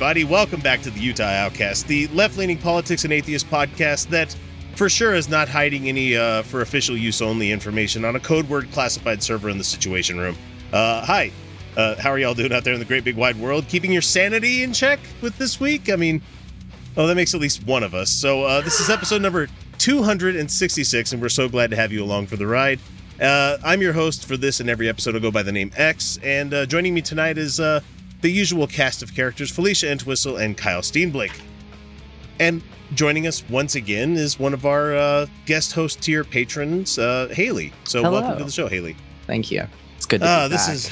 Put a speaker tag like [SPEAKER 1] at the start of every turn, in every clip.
[SPEAKER 1] Everybody, welcome back to the Utah Outcast, the left leaning politics and atheist podcast that for sure is not hiding any uh, for official use only information on a code word classified server in the Situation Room. Uh, hi, uh, how are y'all doing out there in the great big wide world? Keeping your sanity in check with this week? I mean, oh, that makes at least one of us. So, uh, this is episode number 266, and we're so glad to have you along for the ride. Uh, I'm your host for this and every episode. I'll go by the name X, and uh, joining me tonight is the usual cast of characters Felicia Entwistle and Kyle Steenblake. And joining us once again is one of our uh, guest host tier patrons, uh, Haley. So
[SPEAKER 2] Hello.
[SPEAKER 1] welcome to the show, Haley.
[SPEAKER 2] Thank you. It's good to
[SPEAKER 1] Uh,
[SPEAKER 2] be
[SPEAKER 1] this
[SPEAKER 2] back.
[SPEAKER 1] is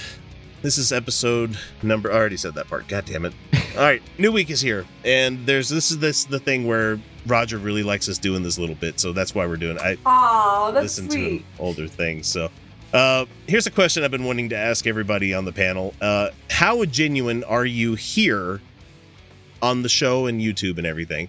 [SPEAKER 1] this is episode number. I already said that part. God damn it! All right, new week is here, and there's this is this the thing where Roger really likes us doing this little bit, so that's why we're doing. I
[SPEAKER 3] Oh, that's
[SPEAKER 1] listen
[SPEAKER 3] sweet.
[SPEAKER 1] to older things. So, uh, here's a question I've been wanting to ask everybody on the panel: uh, How genuine are you here on the show and YouTube and everything?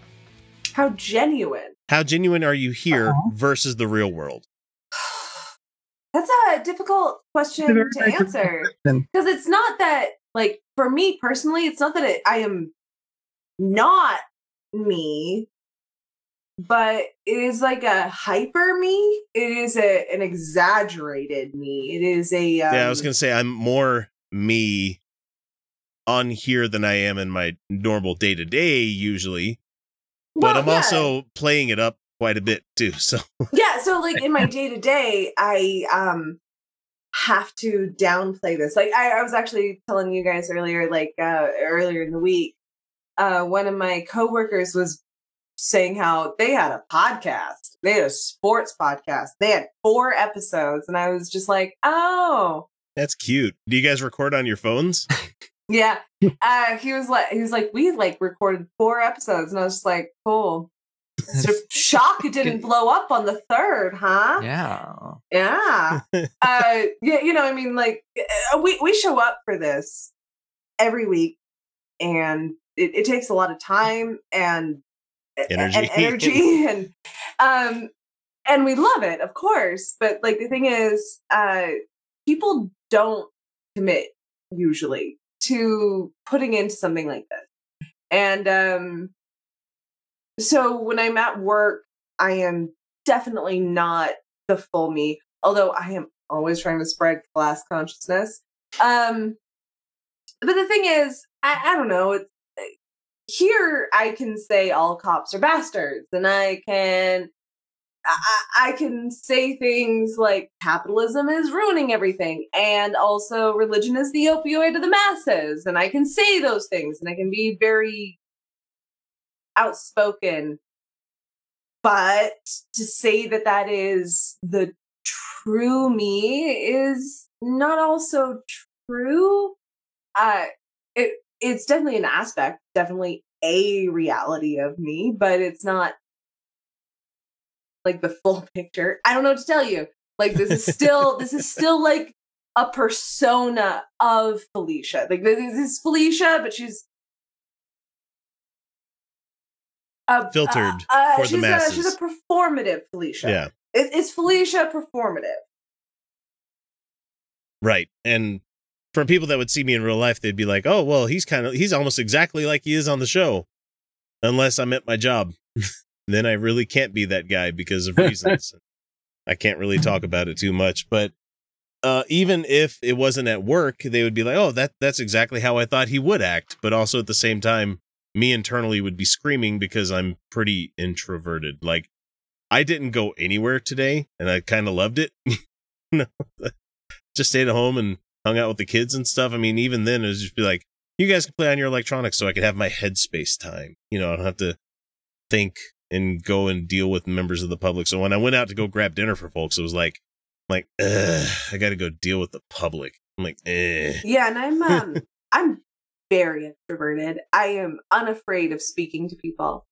[SPEAKER 3] How genuine.
[SPEAKER 1] How genuine are you here
[SPEAKER 3] Uh-huh.
[SPEAKER 1] versus the real world?
[SPEAKER 3] That's a difficult question to answer because it's not that, like, for me personally, it's not that it, I am not me, but it is like a hyper me. It is a an exaggerated me. It is a um,
[SPEAKER 1] yeah, I was gonna say I'm more me on here than I am in my normal day to day usually, but
[SPEAKER 3] well,
[SPEAKER 1] I'm
[SPEAKER 3] yeah.
[SPEAKER 1] also playing it up quite a bit too. So
[SPEAKER 3] yeah so like in my day to day i um have to downplay this like I, I was actually telling you guys earlier like uh earlier in the week uh one of my coworkers was saying how they had a podcast they had a sports podcast they had four episodes and i was just like oh
[SPEAKER 1] that's cute. Do you guys record on your phones?
[SPEAKER 3] yeah uh he was like he was like we like recorded four episodes and i was just like cool so shock it didn't blow up on the third huh
[SPEAKER 2] yeah.
[SPEAKER 3] Yeah. uh yeah, you know, I mean like uh, we we show up for this every week and it, it takes a lot of time and
[SPEAKER 1] Energy.
[SPEAKER 3] and energy and um and we love it, of course, but like the thing is uh people don't commit usually to putting into something like this. And um so when I'm at work, I am definitely not the full me, although I am always trying to spread class consciousness. Um, but the thing is, I, I don't know. It's, here, I can say all cops are bastards, and I can. I, I can say things like capitalism is ruining everything, and also religion is the opioid of the masses, and I can say those things, and I can be very outspoken but to say that that is the true me is not also true uh it it's definitely an aspect definitely a reality of me but it's not like the full picture i don't know what to tell you like this is still this is still like a persona of felicia like this is felicia but she's a,
[SPEAKER 1] Filtered
[SPEAKER 3] uh,
[SPEAKER 1] for the
[SPEAKER 3] she's A,
[SPEAKER 1] masses.
[SPEAKER 3] she's a performative Felicia.
[SPEAKER 1] yeah,
[SPEAKER 3] It, it's Felicia performative.
[SPEAKER 1] right. And for people that would see me in real life, they'd be like, "Oh, well, he's kind of he's almost exactly like he is on the show." Unless I'm at my job, then I really can't be that guy because of reasons. I can't really talk about it too much, but uh, even if it wasn't at work, they would be like, "Oh, that that's exactly how I thought he would act." But also at the same time, me internally would be screaming because I'm pretty introverted. Like, I didn't go anywhere today, and I kind of loved it. no, just stayed at home and hung out with the kids and stuff. I mean, even then, it was just be like, "You guys can play on your electronics, so I could have my headspace time." You know, I don't have to think and go and deal with members of the public. So when I went out to go grab dinner for folks, it was like, like, I got to go deal with the public. I'm like, eh.
[SPEAKER 3] Yeah, and I'm um I'm very introverted. I am unafraid of speaking to people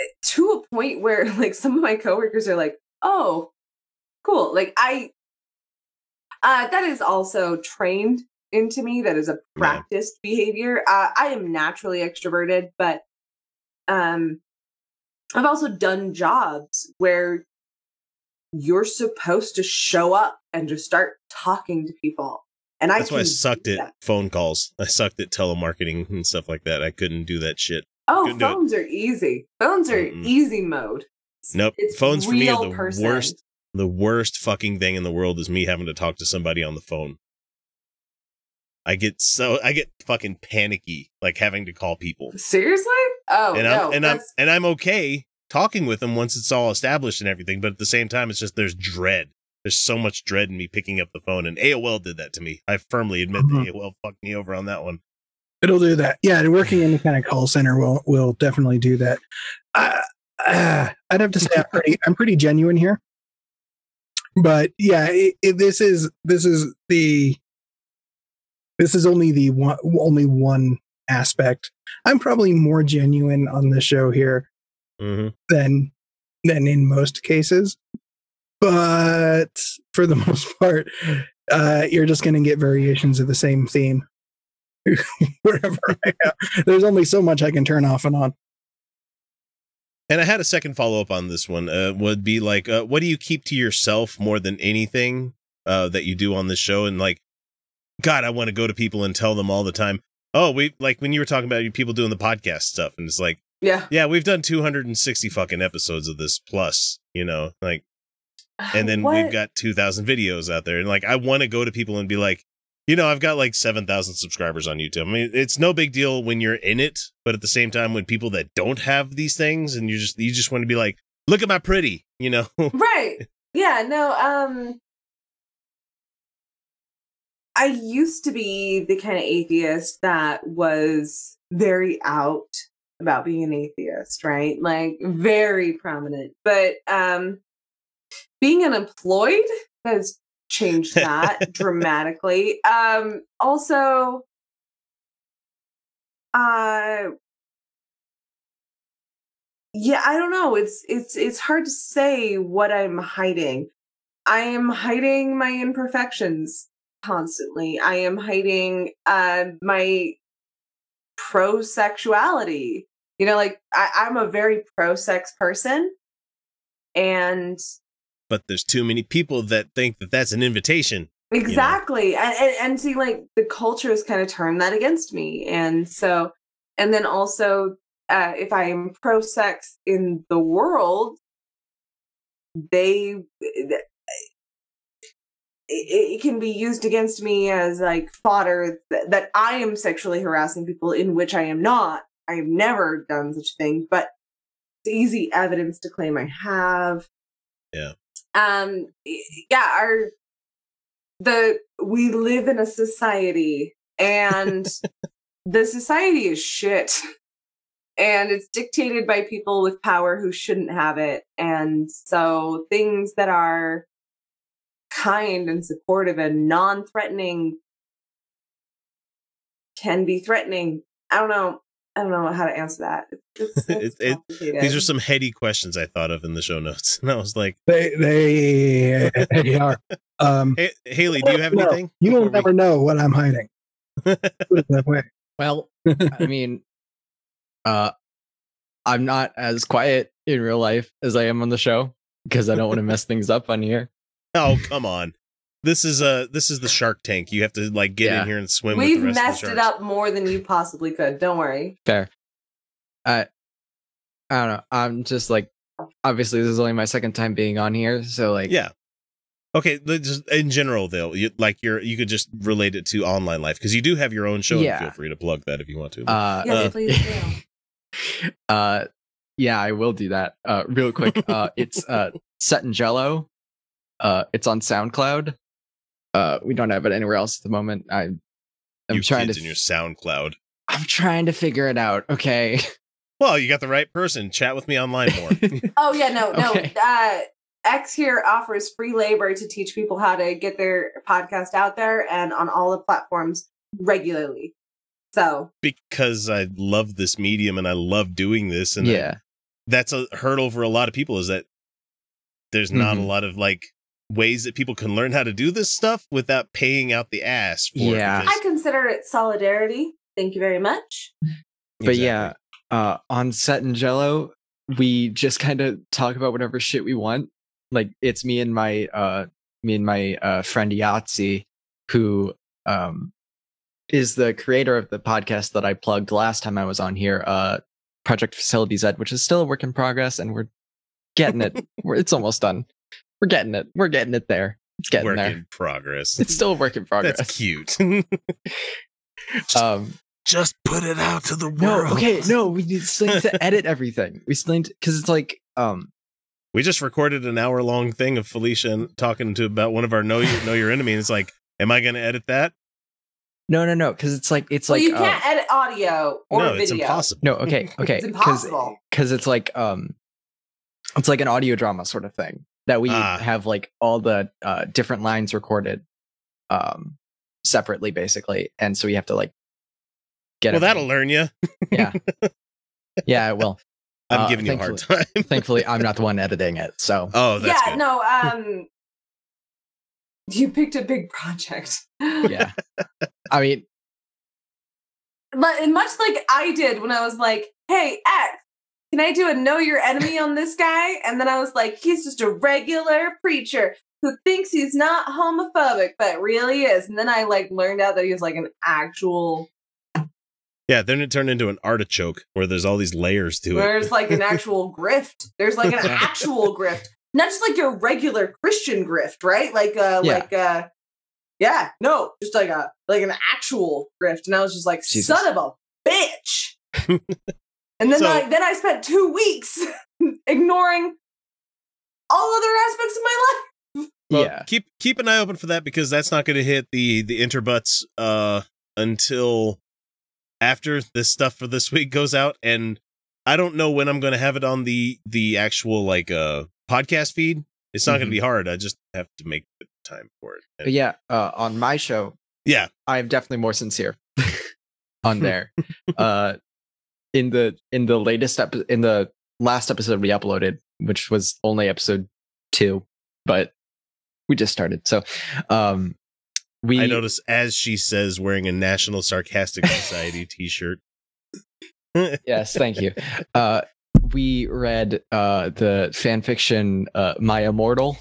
[SPEAKER 3] eh, to a point where like some of my coworkers are like, "Oh, cool." Like I uh that is also trained into me. That is a practiced behavior. Uh I am naturally extroverted, but um I've also done jobs where you're supposed to show up and just start talking to people. And I
[SPEAKER 1] why I sucked at
[SPEAKER 3] that.
[SPEAKER 1] phone calls. I sucked at telemarketing and stuff like that. I couldn't do that shit.
[SPEAKER 3] Oh,
[SPEAKER 1] couldn't
[SPEAKER 3] phones are easy. Phones are
[SPEAKER 1] Mm-mm.
[SPEAKER 3] easy mode.
[SPEAKER 1] Nope.
[SPEAKER 3] It's
[SPEAKER 1] Phones for me are the
[SPEAKER 3] person.
[SPEAKER 1] worst. The worst fucking thing in the world is me having to talk to somebody on the phone. I get so I get fucking panicky like having to call people.
[SPEAKER 3] Seriously? Oh
[SPEAKER 1] and
[SPEAKER 3] no.
[SPEAKER 1] I'm and I'm and I'm okay talking with them once it's all established and everything, but at the same time it's just there's dread. There's so much dread in me picking up the phone and AOL did that to me. I firmly admit
[SPEAKER 2] Mhm.
[SPEAKER 1] that AOL fucked me over on that one.
[SPEAKER 2] It'll do that. Yeah, working in the kind of call center will will definitely do that. Uh, uh, I'd have to say I'm pretty I'm pretty genuine here, but yeah, it, it, this is this is the this is only the one only one aspect. I'm probably more genuine on the show here
[SPEAKER 1] hmm
[SPEAKER 2] than than in most cases, but for the most part, uh, you're just going to get variations of the same theme wherever I am. There's only so much I can turn off and on.
[SPEAKER 1] And I had a second follow up on this one. Uh, would be like, uh, what do you keep to yourself more than anything uh, that you do on this show? And like, God, I want to go to people and tell them all the time. Oh, we like when you were talking about people doing the podcast stuff, and it's like,
[SPEAKER 3] yeah.
[SPEAKER 1] yeah, we've done 260 fucking episodes of this plus, you know, like, and then we've got 2,000 videos out there, and like, I want to go to people and be like, you know, I've got like 7,000 subscribers on YouTube. I mean, it's no big deal when you're in it, but at the same time, when people that don't have these things, and you just you just want to be like, look at my pretty, you know.
[SPEAKER 3] right yeah no um i used to be the kind of atheist that was very out about being an atheist right like very prominent but um being unemployed has changed that dramatically. Um also uh yeah i don't know it's it's it's hard to say what i'm hiding. I am hiding my imperfections constantly. I am hiding uh my pro sexuality you know like I, i'm a very pro sex person and
[SPEAKER 1] but there's too many people that think that that's an invitation.
[SPEAKER 3] Exactly. And, and and see like the culture has kind of turned that against me. And so and then also uh if I am pro sex in the world, they it, it can be used against me as like fodder that, that I am sexually harassing people in which I am not. I have never done such a thing, but it's easy evidence to claim I have.
[SPEAKER 1] Yeah.
[SPEAKER 3] Um yeah, our the we live in a society and the society is shit and it's dictated by people with power who shouldn't have it and so things that are kind and supportive and non-threatening can be threatening. I don't know i don't know how to answer that it's, it's,
[SPEAKER 1] It- it- These are some heady questions I thought of in the show notes, and I was like,
[SPEAKER 2] They they, they are. Um,
[SPEAKER 1] hey, Haley, do you have
[SPEAKER 2] no,
[SPEAKER 1] anything?
[SPEAKER 2] You will
[SPEAKER 1] before we-
[SPEAKER 2] never know what I'm hiding. That way.
[SPEAKER 4] Well, I mean, uh, I'm not as quiet in real life as I am on the show because I don't want to mess things up on here.
[SPEAKER 1] Oh, come on. This is uh this is the Shark Tank. You have to like get
[SPEAKER 4] Yeah.
[SPEAKER 1] in here and swim
[SPEAKER 3] we've
[SPEAKER 1] with the rest
[SPEAKER 3] messed
[SPEAKER 1] of the
[SPEAKER 3] it
[SPEAKER 1] sharks.
[SPEAKER 3] up more than you possibly could don't worry
[SPEAKER 4] Fair. I, I don't know. I'm just like, obviously, this is only my second time being on here, so like,
[SPEAKER 1] Yeah. Okay, just in general though, you, like you're you could just relate it to online life because you do have your own show.
[SPEAKER 4] Yeah.
[SPEAKER 1] And feel free to plug that if you want to.
[SPEAKER 4] Uh,
[SPEAKER 3] Yes,
[SPEAKER 4] it-
[SPEAKER 3] please do.
[SPEAKER 4] uh, yeah, I will do that. Uh, real quick. Uh, it's uh, set in Jello. Uh, it's on SoundCloud. Uh, we don't have it anywhere else at the moment. I, I'm
[SPEAKER 1] you
[SPEAKER 4] trying
[SPEAKER 1] kids
[SPEAKER 4] to.
[SPEAKER 1] in your SoundCloud.
[SPEAKER 4] I'm trying to figure it out. Okay.
[SPEAKER 1] Well, you got the right person. Chat with me online more.
[SPEAKER 3] Oh yeah, no, no.
[SPEAKER 4] Okay.
[SPEAKER 3] Uh, X here offers free labor to teach people how to get their podcast out there and on all the platforms regularly. So
[SPEAKER 1] because I love this medium and I love doing this, and I-
[SPEAKER 4] yeah.
[SPEAKER 1] that's a hurdle for a lot of people. Is that there's not a
[SPEAKER 4] Mhm.
[SPEAKER 1] lot of like ways that people can learn how to do this stuff without paying out the ass for
[SPEAKER 4] Yeah.
[SPEAKER 1] it.
[SPEAKER 3] I consider it solidarity. Thank you very much.
[SPEAKER 4] But
[SPEAKER 1] Exactly.
[SPEAKER 4] yeah, uh, on set in Jello, we just kind of talk about whatever shit we want. Like it's me and my uh, me and my uh, friend Yahtzee, who um, is the creator of the podcast that I plugged last time I was on here, uh, Project Facility Z, which is still a work in progress, and we're getting it. it's almost done. We're getting it. We're getting it there. It's getting
[SPEAKER 1] work
[SPEAKER 4] there.
[SPEAKER 1] in progress.
[SPEAKER 4] It's still a work in progress.
[SPEAKER 1] That's cute.
[SPEAKER 4] um,
[SPEAKER 1] Just put it out to the
[SPEAKER 4] no,
[SPEAKER 1] world.
[SPEAKER 4] okay, no, we need- still need to edit everything. We still need because it's like um
[SPEAKER 1] We just recorded an hour long thing of Felicia and talking to about one of our know your know your enemy, and it's like, am I going to edit that?
[SPEAKER 4] no no no because it's like it's
[SPEAKER 3] well,
[SPEAKER 4] like
[SPEAKER 3] you
[SPEAKER 4] uh,
[SPEAKER 3] can't edit audio or
[SPEAKER 1] no,
[SPEAKER 3] video.
[SPEAKER 1] it's impossible.
[SPEAKER 4] no okay okay
[SPEAKER 3] It's impossible.
[SPEAKER 4] because it's like um it's like an audio drama sort of thing that we
[SPEAKER 1] Ah.
[SPEAKER 4] have like all the uh different lines recorded um separately basically and so we have to like get
[SPEAKER 1] Well, that'll learn you.
[SPEAKER 4] yeah yeah it will
[SPEAKER 1] I'm
[SPEAKER 4] Uh,
[SPEAKER 1] giving you a hard time.
[SPEAKER 4] thankfully i'm not the one editing it so
[SPEAKER 1] oh, that's
[SPEAKER 3] yeah,
[SPEAKER 1] good.
[SPEAKER 3] no. Um, you picked a big project.
[SPEAKER 4] yeah i mean
[SPEAKER 3] But much like I did when I was like, "Hey, X, can I do a know your enemy on this guy?" And then I was like, "He's just a regular preacher who thinks he's not homophobic, but really is." And then I like learned out that he was like an actual,
[SPEAKER 1] Yeah, then it turned into an artichoke where there's all these layers to
[SPEAKER 3] there's
[SPEAKER 1] it.
[SPEAKER 3] There's like an actual grift. There's like an actual grift, not just like your regular Christian grift, right? Like, uh,
[SPEAKER 4] Yeah.
[SPEAKER 3] like, uh, yeah, no, just like a like an actual grift. And I was just like,
[SPEAKER 4] Jesus.
[SPEAKER 3] son of a bitch. and then
[SPEAKER 1] So-
[SPEAKER 3] like then I spent two weeks ignoring all other aspects of my life.
[SPEAKER 1] Well,
[SPEAKER 4] yeah
[SPEAKER 1] keep keep an eye open for that because that's not going to hit the the interbuts uh until after this stuff for this week goes out, and I don't know when I'm going to have it on the the actual like uh podcast feed. It's not going
[SPEAKER 4] Mhm.
[SPEAKER 1] to be hard. I just have to make the time for it.
[SPEAKER 4] but yeah uh on my show
[SPEAKER 1] Yeah,
[SPEAKER 4] I'm definitely more sincere on there. uh, in the in the latest episode, in the last episode we uploaded, which was only episode two, but we just started. So, um, we
[SPEAKER 1] I notice as she says wearing a National Sarcastic Society T-shirt.
[SPEAKER 4] yes, thank you. Uh, we read uh the fan fiction uh, My Immortal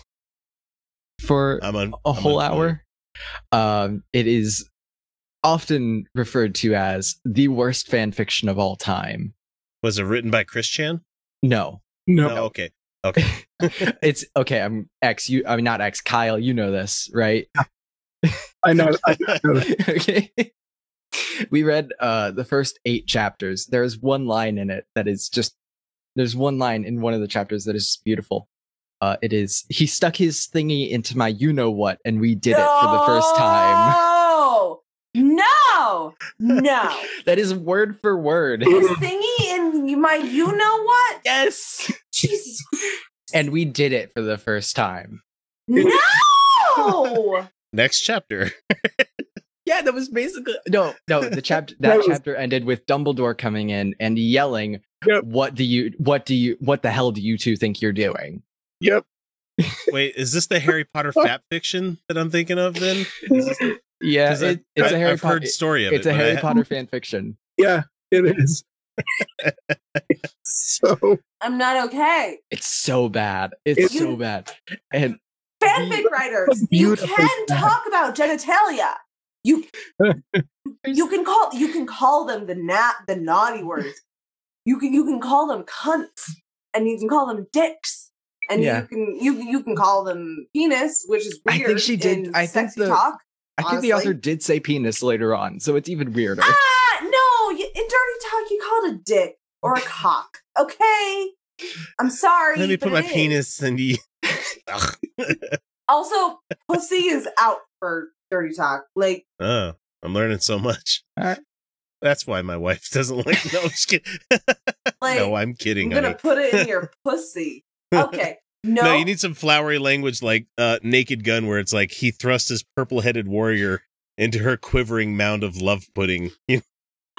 [SPEAKER 4] for
[SPEAKER 1] I'm on
[SPEAKER 4] a
[SPEAKER 1] I'm
[SPEAKER 4] whole hour. Um, it is often referred to as the worst fan fiction of all time.
[SPEAKER 1] Was it written by Chris Chan?
[SPEAKER 4] No,
[SPEAKER 2] No,
[SPEAKER 1] No, okay, okay.
[SPEAKER 4] it's okay. I'm X. You, I mean not X. Kyle, you know this, right?
[SPEAKER 2] I know. I know.
[SPEAKER 4] okay. We read uh the first eight chapters. There's one line in it that is just. There's one line in one of the chapters that is just beautiful. Uh, it is he stuck his thingy into my you know what, and we did it for the first time.
[SPEAKER 3] No, no, no.
[SPEAKER 4] That is word for word.
[SPEAKER 3] His thingy in my, you know what?
[SPEAKER 4] yes.
[SPEAKER 3] Jesus,
[SPEAKER 4] And we did it for the first time.
[SPEAKER 3] no.
[SPEAKER 1] Next chapter.
[SPEAKER 4] Yeah, that was basically no, no. The chapter that,
[SPEAKER 2] That was-
[SPEAKER 4] chapter ended with Dumbledore coming in and yelling,
[SPEAKER 2] Yep.
[SPEAKER 4] "What do you? What do you? What the hell do you two think you're doing?"
[SPEAKER 2] Yep.
[SPEAKER 1] Wait, is this the Harry Potter fat fiction that I'm thinking of? Then Is this the-
[SPEAKER 4] Yeah,
[SPEAKER 1] 'cause I-
[SPEAKER 4] it, it's
[SPEAKER 1] I-
[SPEAKER 4] a Harry
[SPEAKER 1] I've
[SPEAKER 4] Potter.
[SPEAKER 1] heard story of
[SPEAKER 4] it's
[SPEAKER 1] it.
[SPEAKER 4] a Harry Potter fan fiction.
[SPEAKER 2] Yeah, it is. so
[SPEAKER 3] I'm not okay.
[SPEAKER 4] It's so bad. It's
[SPEAKER 2] It's-
[SPEAKER 4] so bad. And
[SPEAKER 3] Fanfic writers, you can
[SPEAKER 2] fact.
[SPEAKER 3] talk about genitalia. You you can call you can call them the nat the naughty words. You can you can call them cunts and you can call them dicks and
[SPEAKER 4] Yeah.
[SPEAKER 3] you can you you can call them penis, which is weird.
[SPEAKER 4] I
[SPEAKER 3] weird.
[SPEAKER 4] think she did- I think the-
[SPEAKER 3] talk.
[SPEAKER 4] I think the author did say penis later on, so it's even weirder.
[SPEAKER 3] Ah, no! you- In dirty talk, you call it a dick or a cock. Okay, I'm sorry.
[SPEAKER 1] Let me put my
[SPEAKER 3] it is.
[SPEAKER 1] penis in the.
[SPEAKER 3] Also, pussy is out for dirty talk. Like,
[SPEAKER 1] oh, I'm learning so much.
[SPEAKER 4] Alright.
[SPEAKER 1] That's why my wife doesn't like. No, I'm just kidding.
[SPEAKER 3] like
[SPEAKER 1] no, I'm kidding.
[SPEAKER 3] I'm gonna
[SPEAKER 1] honey.
[SPEAKER 3] put it in your pussy. Okay, no,
[SPEAKER 1] No, you need some flowery language like uh, Naked Gun, where it's like he thrust his purple headed warrior into her quivering mound of love pudding.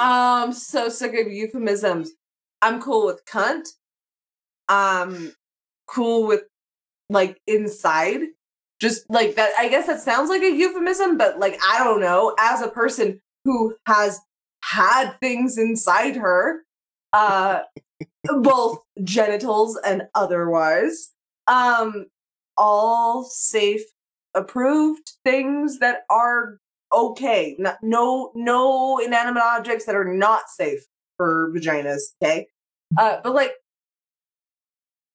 [SPEAKER 3] Um, so sick of euphemisms. I'm cool with cunt. Um, cool with like inside. Just like that. I guess that sounds like a euphemism, but like I don't know. As a person who has had things inside her, uh, both genitals and otherwise, um, all safe, approved things that are okay. No, no, no inanimate objects that are not safe for vaginas. Okay, uh, but like,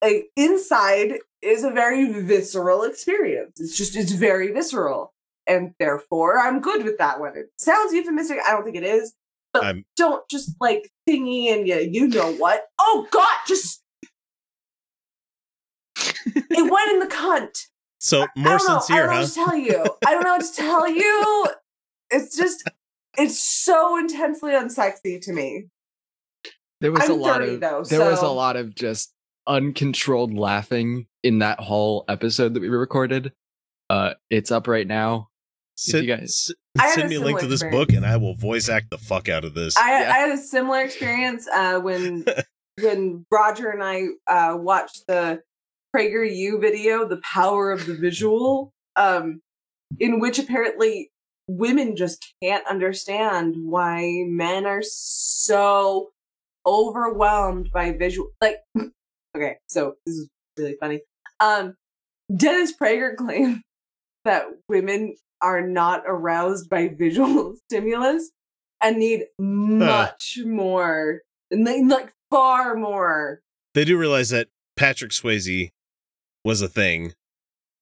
[SPEAKER 3] like inside is a very visceral experience. It's just it's very visceral, and therefore I'm good with that one. It sounds euphemistic. I don't think it is. But
[SPEAKER 1] I'm-
[SPEAKER 3] don't just like thingy and you you know what? Oh God, just. It went in the cunt.
[SPEAKER 1] so
[SPEAKER 3] I
[SPEAKER 1] more
[SPEAKER 3] don't know. I
[SPEAKER 1] sincere,
[SPEAKER 3] don't know
[SPEAKER 1] huh?
[SPEAKER 3] what to tell you. I don't know what to tell you. It's just, it's so intensely unsexy to me.
[SPEAKER 4] There was
[SPEAKER 3] I'm
[SPEAKER 4] a lot
[SPEAKER 3] 30
[SPEAKER 4] of
[SPEAKER 3] though,
[SPEAKER 4] there was a lot of just uncontrolled laughing in that whole episode that we recorded. Uh, it's up right now.
[SPEAKER 1] Send,
[SPEAKER 4] you guys-
[SPEAKER 1] s-
[SPEAKER 3] I
[SPEAKER 1] send me a link to this
[SPEAKER 3] experience.
[SPEAKER 1] book, and I will voice act the fuck out of this.
[SPEAKER 3] I,
[SPEAKER 4] Yeah.
[SPEAKER 3] I had a similar experience uh, when when Roger and I uh, watched the PragerU video, "The Power of the Visual," um, in which apparently women just can't understand why men are so overwhelmed by visual. Like, okay, so this is really funny. Um, Dennis Prager claimed that women are not aroused by visual stimulus and need much more, and they- like far more.
[SPEAKER 1] they do realize that Patrick Swayze was a thing.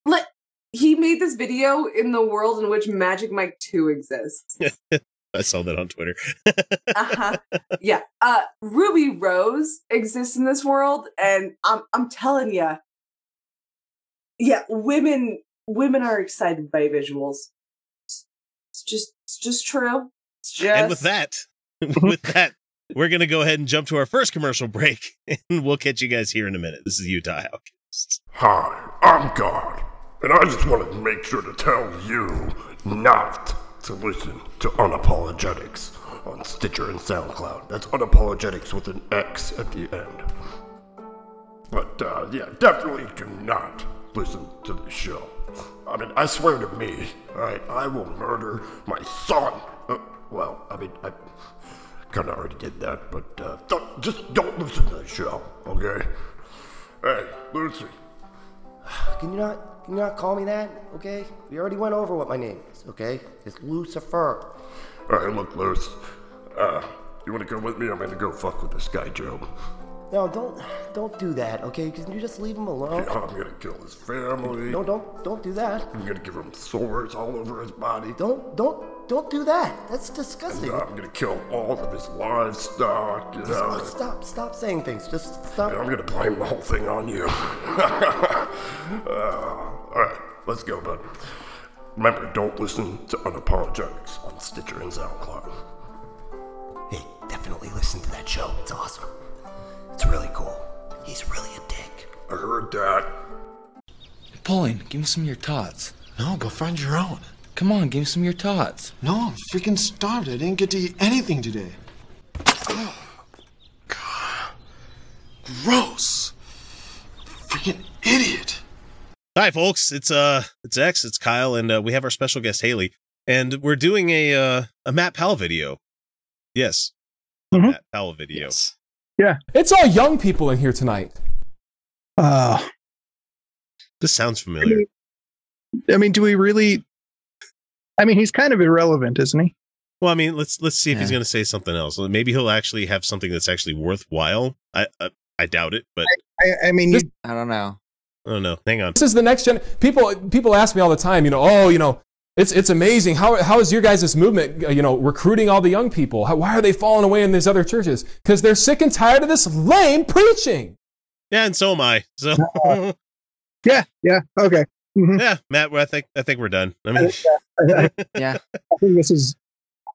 [SPEAKER 3] Like he made this video in the world in which Magic Mike Two exists.
[SPEAKER 1] I saw that on Twitter.
[SPEAKER 3] uh-huh. Yeah. Uh Ruby Rose exists in this world and I'm I'm telling you. Yeah, women women are excited by visuals. It's just it's just true. It's just
[SPEAKER 1] and with that, with that, we're gonna go ahead and jump to our first commercial break, and we'll catch you guys here in a minute. This is Utah Outcast.
[SPEAKER 5] Hi, I'm God, and I just wanted to make sure to tell you not to listen to Unapologetics on Stitcher and SoundCloud. That's Unapologetics with an X at the end. But uh, yeah, definitely do not listen to the show. I mean, I swear to me, alright, I will murder my son. Uh, well, I mean, I kind of already did that, but uh, don't, just don't listen to the show, okay? Hey, Lucy.
[SPEAKER 6] Can you not can you not call me that? Okay? We already went over what my name is, okay? It's Lucifer.
[SPEAKER 5] Alright, look, Luce. Uh, you wanna come with me? I'm gonna go fuck with this guy, Joe.
[SPEAKER 6] No, don't don't do that, okay? Can you just leave him alone?
[SPEAKER 5] Yeah, I'm gonna kill his family.
[SPEAKER 6] No, don't don't do that.
[SPEAKER 5] I'm gonna give him sores all over his body.
[SPEAKER 6] Don't don't don't do that. That's disgusting.
[SPEAKER 5] I'm gonna kill all of his livestock, you
[SPEAKER 6] Just
[SPEAKER 5] know.
[SPEAKER 6] stop stop saying things. Just stop.
[SPEAKER 5] And I'm gonna blame the whole thing on you. uh, Alright, let's go, bud. Remember, don't listen to Unapologetics on Stitcher and SoundCloud.
[SPEAKER 6] Hey, definitely listen to that show. It's awesome. It's really cool. He's really a dick.
[SPEAKER 5] I heard that.
[SPEAKER 7] Pauline, give me some of your tots.
[SPEAKER 8] No, go find your own.
[SPEAKER 7] Come on, give me some of your tots.
[SPEAKER 8] No, I'm freaking starved. I didn't get to eat anything today. Oh, God. Gross. Freaking idiot.
[SPEAKER 1] Hi, folks. It's uh, it's X. It's Kyle, and uh, we have our special guest Haley, and we're doing a uh, a Matt Powell video. Yes, a
[SPEAKER 2] Mhm.
[SPEAKER 1] Matt Powell video.
[SPEAKER 4] Yes.
[SPEAKER 9] It's all young people in here tonight.
[SPEAKER 2] Uh,
[SPEAKER 1] This sounds familiar.
[SPEAKER 2] I mean, do we really? I mean, he's kind of irrelevant, isn't he?
[SPEAKER 1] Well, I mean, let's let's see if he's going to say something else. Maybe he'll actually have something that's actually worthwhile. I I, I doubt it, but
[SPEAKER 2] I, I mean, you,
[SPEAKER 4] I don't know.
[SPEAKER 1] I don't know. Hang on.
[SPEAKER 9] This is the next gen. People people ask me all the time, you know, oh, you know, it's it's amazing. How how is your guys' movement, uh, you know, recruiting all the young people? How, why are they falling away in these other churches? Because they're sick and tired of this lame preaching.
[SPEAKER 1] Yeah, and so am I. So
[SPEAKER 2] Yeah, yeah, okay. Mhm.
[SPEAKER 1] yeah, Matt, well, I think I think we're done. I mean,
[SPEAKER 2] I, I,
[SPEAKER 4] Yeah.
[SPEAKER 2] I think this has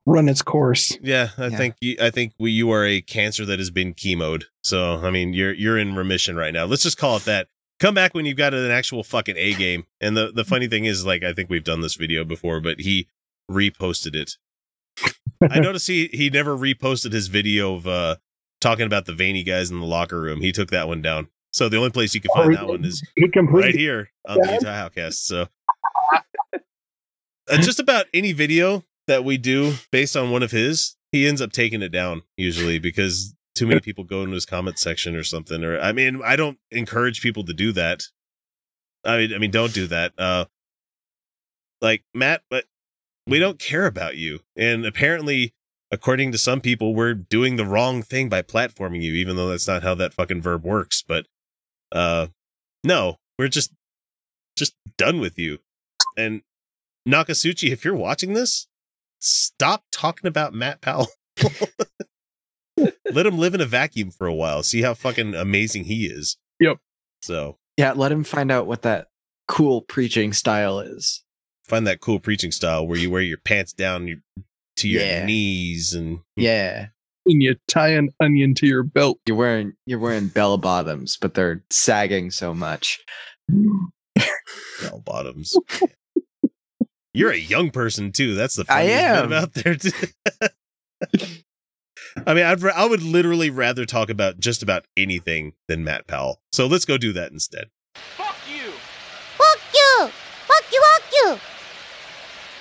[SPEAKER 2] run its course.
[SPEAKER 1] yeah, I
[SPEAKER 4] Yeah.
[SPEAKER 1] think you, I think we, you are a cancer that has been chemoed. So I mean, you're you're in remission right now. Let's just call it that. Come back when you've got an actual fucking A game. And the the funny thing is, like, I think we've done this video before, but he reposted it. I noticed he he never reposted his video of uh talking about the veiny guys in the locker room. He took that one down. So the only place you can
[SPEAKER 2] Oh,
[SPEAKER 1] find
[SPEAKER 2] he
[SPEAKER 1] that one is
[SPEAKER 2] He
[SPEAKER 1] right here on the Utah Outcast. So just about any video that we do based on one of his, he ends up taking it down usually because too many people go into his comment section or something. Or I mean, I don't encourage people to do that. I mean, I mean, don't do that. Uh, like Matt, but we don't care about you, and apparently. According to some people, we're doing the wrong thing by platforming you, even though that's not how that fucking verb works. But uh no, we're just just done with you. And Nakasuchi, if you're watching this, stop talking about Matt Powell. Let him live in a vacuum for a while. See how fucking amazing he is.
[SPEAKER 2] Yep.
[SPEAKER 1] So
[SPEAKER 4] Yeah, let him find out what that cool preaching style is.
[SPEAKER 1] find that cool preaching style where you wear your pants down your, to your
[SPEAKER 4] Yeah.
[SPEAKER 1] knees and
[SPEAKER 4] Yeah.
[SPEAKER 2] and you tie an onion to your belt.
[SPEAKER 4] You're wearing you're wearing bell bottoms, but they're sagging so much.
[SPEAKER 1] bell bottoms. You're a young person too. That's the
[SPEAKER 4] I
[SPEAKER 1] funniest bit
[SPEAKER 4] am.
[SPEAKER 1] about there. Too. I mean, I'd, I would literally rather talk about just about anything than Matt Powell. So let's go do that instead.
[SPEAKER 10] Fuck you! Fuck you! Fuck you!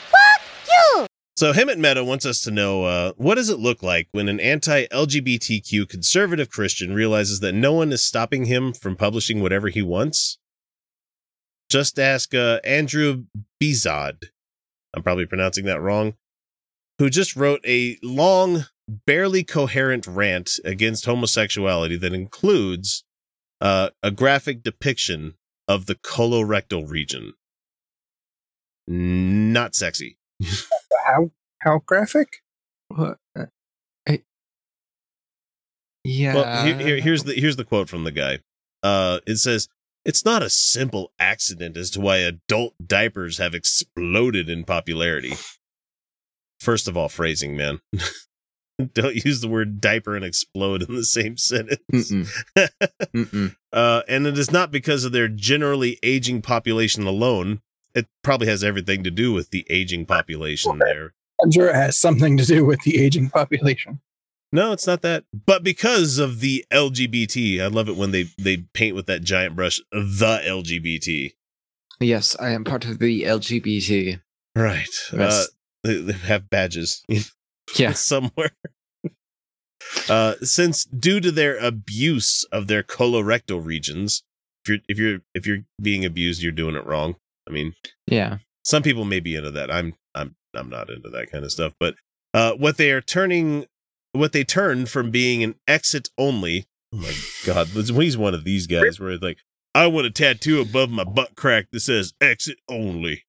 [SPEAKER 10] Fuck you!
[SPEAKER 1] So Hemant Mehta wants us to know uh, what does it look like when an anti-LGBTQ conservative Christian realizes that no one is stopping him from publishing whatever he wants? Just ask uh, Andrew Bieszad. I'm probably pronouncing that wrong. Who just wrote a long, barely coherent rant against homosexuality that includes uh, a graphic depiction of the colorectal region. Not sexy.
[SPEAKER 2] How how graphic?
[SPEAKER 4] What? Uh, I, yeah.
[SPEAKER 1] Well, here, here, here's the here's the quote from the guy. Uh, it says, "It's not a simple accident as to why adult diapers have exploded in popularity." First of all, phrasing, man. Don't use the word diaper and explode in the same sentence.
[SPEAKER 4] Mm-mm. Mm-mm.
[SPEAKER 1] uh, and it is not because of their generally aging population alone. It probably has everything to do with the aging population there.
[SPEAKER 2] I'm sure it has something to do with the aging population.
[SPEAKER 1] No, it's not that. But because of the LGBT, I love it when they they paint with that giant brush the LGBT.
[SPEAKER 4] Yes, I am part of the LGBT.
[SPEAKER 1] Right. Uh, they, they have badges
[SPEAKER 4] Yeah.
[SPEAKER 1] somewhere. Uh, since due to their abuse of their colorectal regions, if you're if you're if you're being abused, you're doing it wrong. I mean,
[SPEAKER 4] Yeah.
[SPEAKER 1] some people may be into that. I'm I'm I'm not into that kind of stuff. But uh, what they are turning, what they turned from being an exit only. Oh my god, he's one of these guys where it's like, I want a tattoo above my butt crack that says exit only.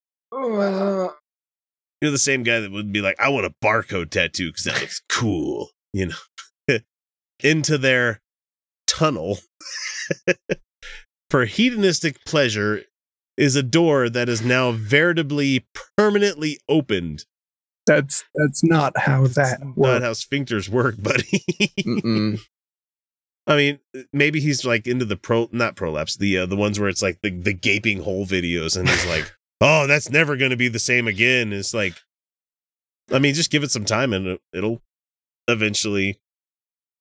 [SPEAKER 1] You're the same guy that would be like, I want a barcode tattoo because that looks cool, you know. Into their tunnel for hedonistic pleasure is a door that is now veritably permanently opened.
[SPEAKER 2] That's that's not how that
[SPEAKER 1] Not
[SPEAKER 2] works.
[SPEAKER 1] how sphincters work, buddy. I mean, maybe he's like into the pro, not prolapse, the uh, the ones where it's like the the gaping hole videos, and he's like, "Oh, that's never going to be the same again." It's like, I mean, just give it some time, and it'll eventually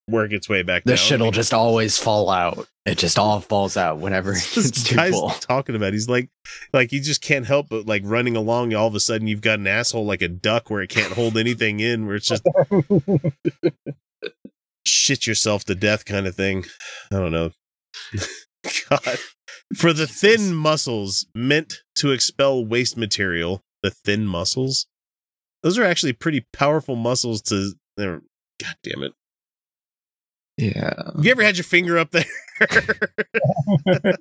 [SPEAKER 1] work its way back.
[SPEAKER 4] The shit'll just always fall out. It just all falls out whenever
[SPEAKER 1] this
[SPEAKER 4] it's too
[SPEAKER 1] guy's
[SPEAKER 4] full.
[SPEAKER 1] talking about. He's like, like you just can't help but like running along. All of a sudden, you've got an asshole like a duck where it can't hold anything in, where it's just shit yourself to death kind of thing. I don't know. God, for the thin muscles meant to expel waste material, the thin muscles, those are actually pretty powerful muscles to. they're- God damn it.
[SPEAKER 4] Yeah.
[SPEAKER 1] Have you ever had your finger up there?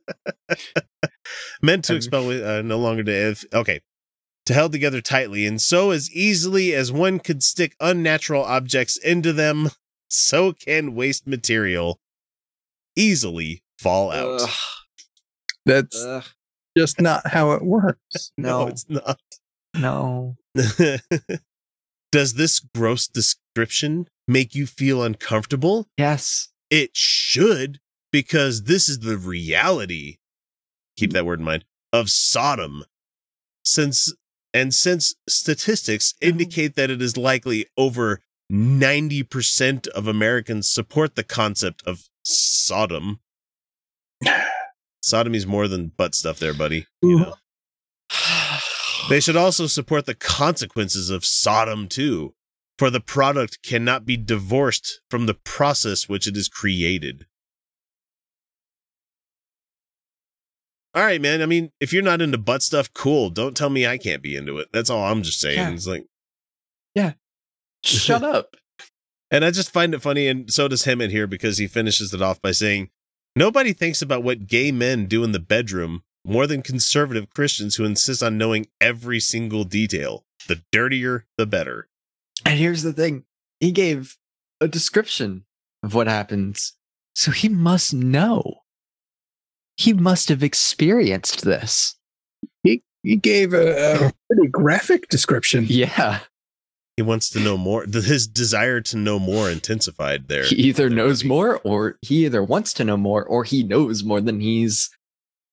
[SPEAKER 1] Meant to expel uh, no longer to if okay. To held together tightly, and so as easily as one could stick unnatural objects into them, so can waste material easily fall out.
[SPEAKER 4] Ugh.
[SPEAKER 2] That's
[SPEAKER 4] Ugh.
[SPEAKER 2] just not how it works.
[SPEAKER 1] no,
[SPEAKER 4] No.
[SPEAKER 1] it's not.
[SPEAKER 4] No.
[SPEAKER 1] Does this gross description make you feel uncomfortable?
[SPEAKER 4] Yes.
[SPEAKER 1] It should, because this is the reality. Keep that word in mind of Sodom. Since and since statistics oh. indicate that it is likely over 90% of Americans support the concept of Sodom. Sodomy's more than butt stuff there, buddy. You know. They should also support the consequences of Sodom too, for the product cannot be divorced from the process which it is created. All right, man. I mean, if you're not into butt stuff, cool. Don't tell me I can't be into it. That's all I'm just saying.
[SPEAKER 4] Yeah.
[SPEAKER 1] It's like, yeah,
[SPEAKER 4] Shut up.
[SPEAKER 1] and I just find it funny, and so does Hemant here because he finishes it off by saying, Nobody thinks about what gay men do in the bedroom more than conservative Christians who insist on knowing every single detail. The dirtier, the better.
[SPEAKER 4] And here's the thing he gave a description of what happens. So he must know. He must have experienced this.
[SPEAKER 2] He he gave a, a pretty graphic description.
[SPEAKER 4] Yeah.
[SPEAKER 1] He wants to know more. The- His desire to know more intensified there.
[SPEAKER 4] He either knows more or he either wants to know more or he knows more than he's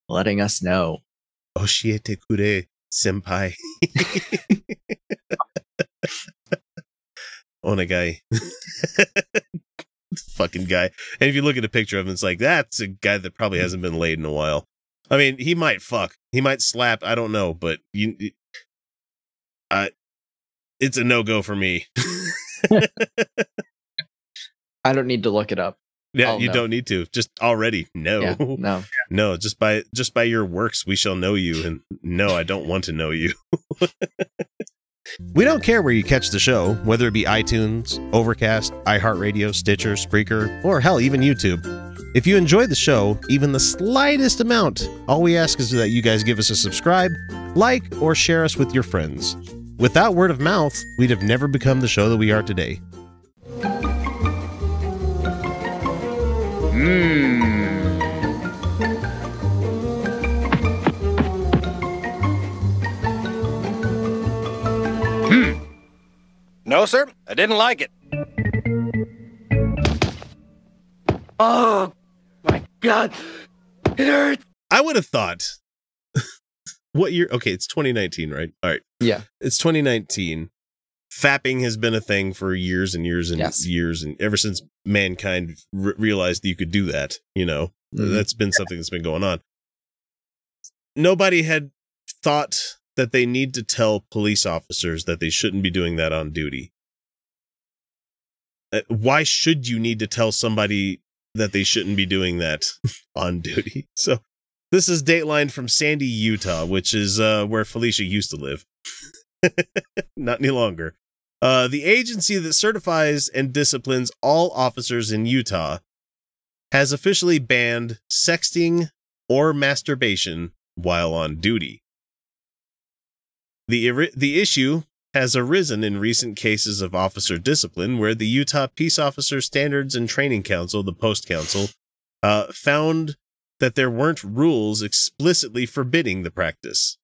[SPEAKER 4] letting us know.
[SPEAKER 1] Oshiete kure, senpai. Onegai. Fucking guy. And if you look at a picture of him, it's like, that's a guy that probably hasn't been laid in a while. I mean, he might fuck. He might slap. I don't know, but you, uh, it's a no go for me.
[SPEAKER 4] I don't need to look it up.
[SPEAKER 1] Yeah,
[SPEAKER 4] I'll
[SPEAKER 1] you
[SPEAKER 4] know.
[SPEAKER 1] don't need to. Just already no.
[SPEAKER 4] Yeah, no.
[SPEAKER 1] No, just by just by your works we shall know you and no, I don't want to know you. We don't care where you catch the show, whether it be iTunes, Overcast, iHeartRadio, Stitcher, Spreaker, or hell, even YouTube. If you enjoy the show, even the slightest amount, all we ask is that you guys give us a subscribe, like, or share us with your friends. Without word of mouth, we'd have never become the show that we are today. Hmm.
[SPEAKER 11] No, sir, I didn't like it.
[SPEAKER 6] Oh my god. It hurts.
[SPEAKER 1] I would have thought what year okay, it's 2019, right? All right.
[SPEAKER 4] Yeah.
[SPEAKER 1] It's 2019. Fapping has been a thing for years and years and
[SPEAKER 4] Yes.
[SPEAKER 1] years, and ever since mankind re- realized that you could do that, you know,
[SPEAKER 4] Mhm.
[SPEAKER 1] that's been something that's been going on. Nobody had thought that they need to tell police officers that they shouldn't be doing that on duty. Uh, Why should you need to tell somebody that they shouldn't be doing that on duty? So, this is Dateline from Sandy, Utah, which is uh, where Felicia used to live. Not any longer. Uh, the agency that certifies and disciplines all officers in Utah has officially banned sexting or masturbation while on duty. The, iri- the issue has arisen in recent cases of officer discipline where the Utah Peace Officer Standards and Training Council, the Post Council, uh, found that there weren't rules explicitly forbidding the practice.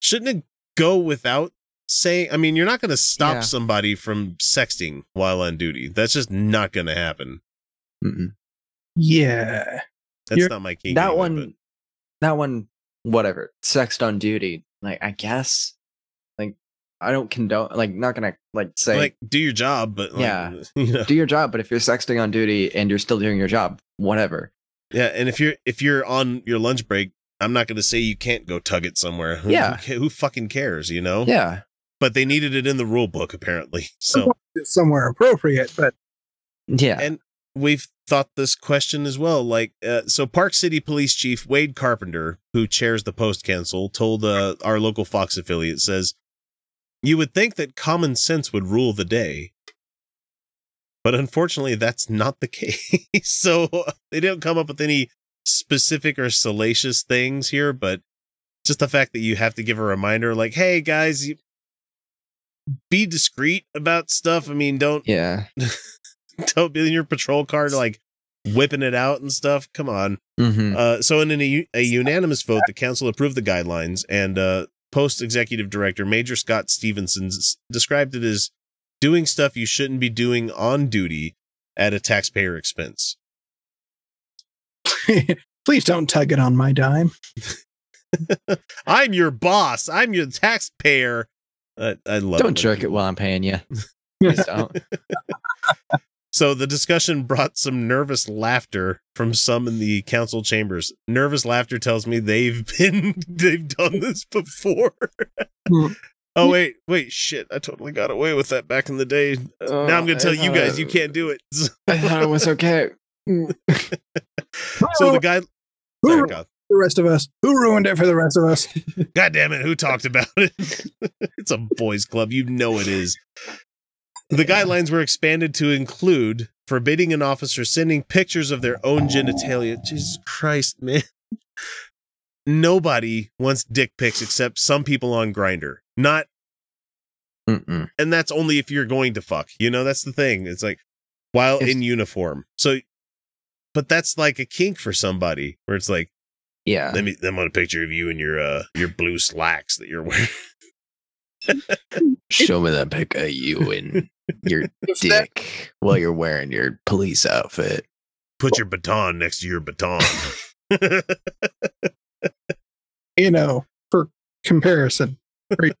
[SPEAKER 1] Shouldn't it go without saying? I mean, you're not going to stop
[SPEAKER 4] Yeah.
[SPEAKER 1] somebody from sexting while on duty. That's just not going to happen.
[SPEAKER 4] Mm-mm.
[SPEAKER 2] Yeah.
[SPEAKER 1] That's
[SPEAKER 2] You're-
[SPEAKER 1] not my kink.
[SPEAKER 4] that
[SPEAKER 1] anyway,
[SPEAKER 4] one
[SPEAKER 1] but-
[SPEAKER 4] that one whatever sexed on duty like i guess like i don't condone like not gonna like say
[SPEAKER 1] like do your job, but like,
[SPEAKER 4] Yeah.
[SPEAKER 1] you know,
[SPEAKER 4] do your job but if you're sexting on duty and you're still doing your job whatever
[SPEAKER 1] yeah. And if you're if you're on your lunch break, I'm not going to say you can't go tug it somewhere. Who,
[SPEAKER 4] Yeah.
[SPEAKER 1] who, who fucking cares? You know.
[SPEAKER 4] yeah
[SPEAKER 1] But they needed it in the rule book apparently. So
[SPEAKER 2] somewhere appropriate, but
[SPEAKER 4] yeah
[SPEAKER 1] and we've thought this question as well like uh, so park city police chief wade carpenter who chairs the post council told uh, our local fox affiliate says you would think that common sense would rule the day But unfortunately, that's not the case. so they don't come up with any specific or salacious things here, but just the fact that you have to give a reminder like, hey guys, you be discreet about stuff. I mean, don't
[SPEAKER 4] Yeah.
[SPEAKER 1] don't be in your patrol car like whipping it out and stuff. Come on.
[SPEAKER 4] Mhm.
[SPEAKER 1] Uh, so, in a, a unanimous vote, the council approved the guidelines, and uh, post executive director Major Scott Stevenson s- described it as doing stuff you shouldn't be doing on duty at a taxpayer expense.
[SPEAKER 2] Please don't tug it on my dime.
[SPEAKER 1] I'm your boss. I'm your taxpayer. Uh, I love
[SPEAKER 4] Don't
[SPEAKER 1] when
[SPEAKER 4] jerk it
[SPEAKER 1] people-
[SPEAKER 4] while I'm paying you. Please don't.
[SPEAKER 1] So the discussion brought some nervous laughter from some in the council chambers. Nervous laughter tells me they've been they've done this before. oh wait, wait, shit! I totally got away with that back in the day. Uh, now I'm going to tell you guys you can't do it.
[SPEAKER 4] I thought it was okay.
[SPEAKER 1] so the guy,
[SPEAKER 2] Who
[SPEAKER 1] Sorry, God.
[SPEAKER 2] the rest of us? Who ruined it for the rest of us?
[SPEAKER 1] God damn it, who talked about it? it's a boys' club. You know it is. The guidelines were expanded to include forbidding an officer sending pictures of their own genitalia. Jesus Christ, man. Nobody wants dick pics except some people on Grindr. Not
[SPEAKER 4] Mm-mm.
[SPEAKER 1] and that's only if you're going to fuck. You know, that's the thing. It's like while
[SPEAKER 4] It's-
[SPEAKER 1] in uniform. So but that's like a kink for somebody where it's like
[SPEAKER 4] Yeah.
[SPEAKER 1] let me them on a picture of you in your uh your blue slacks that you're wearing.
[SPEAKER 4] Show me that pic of you and your dick while you're wearing your police outfit.
[SPEAKER 1] Put your baton next to your baton.
[SPEAKER 2] You know, for comparison. Right.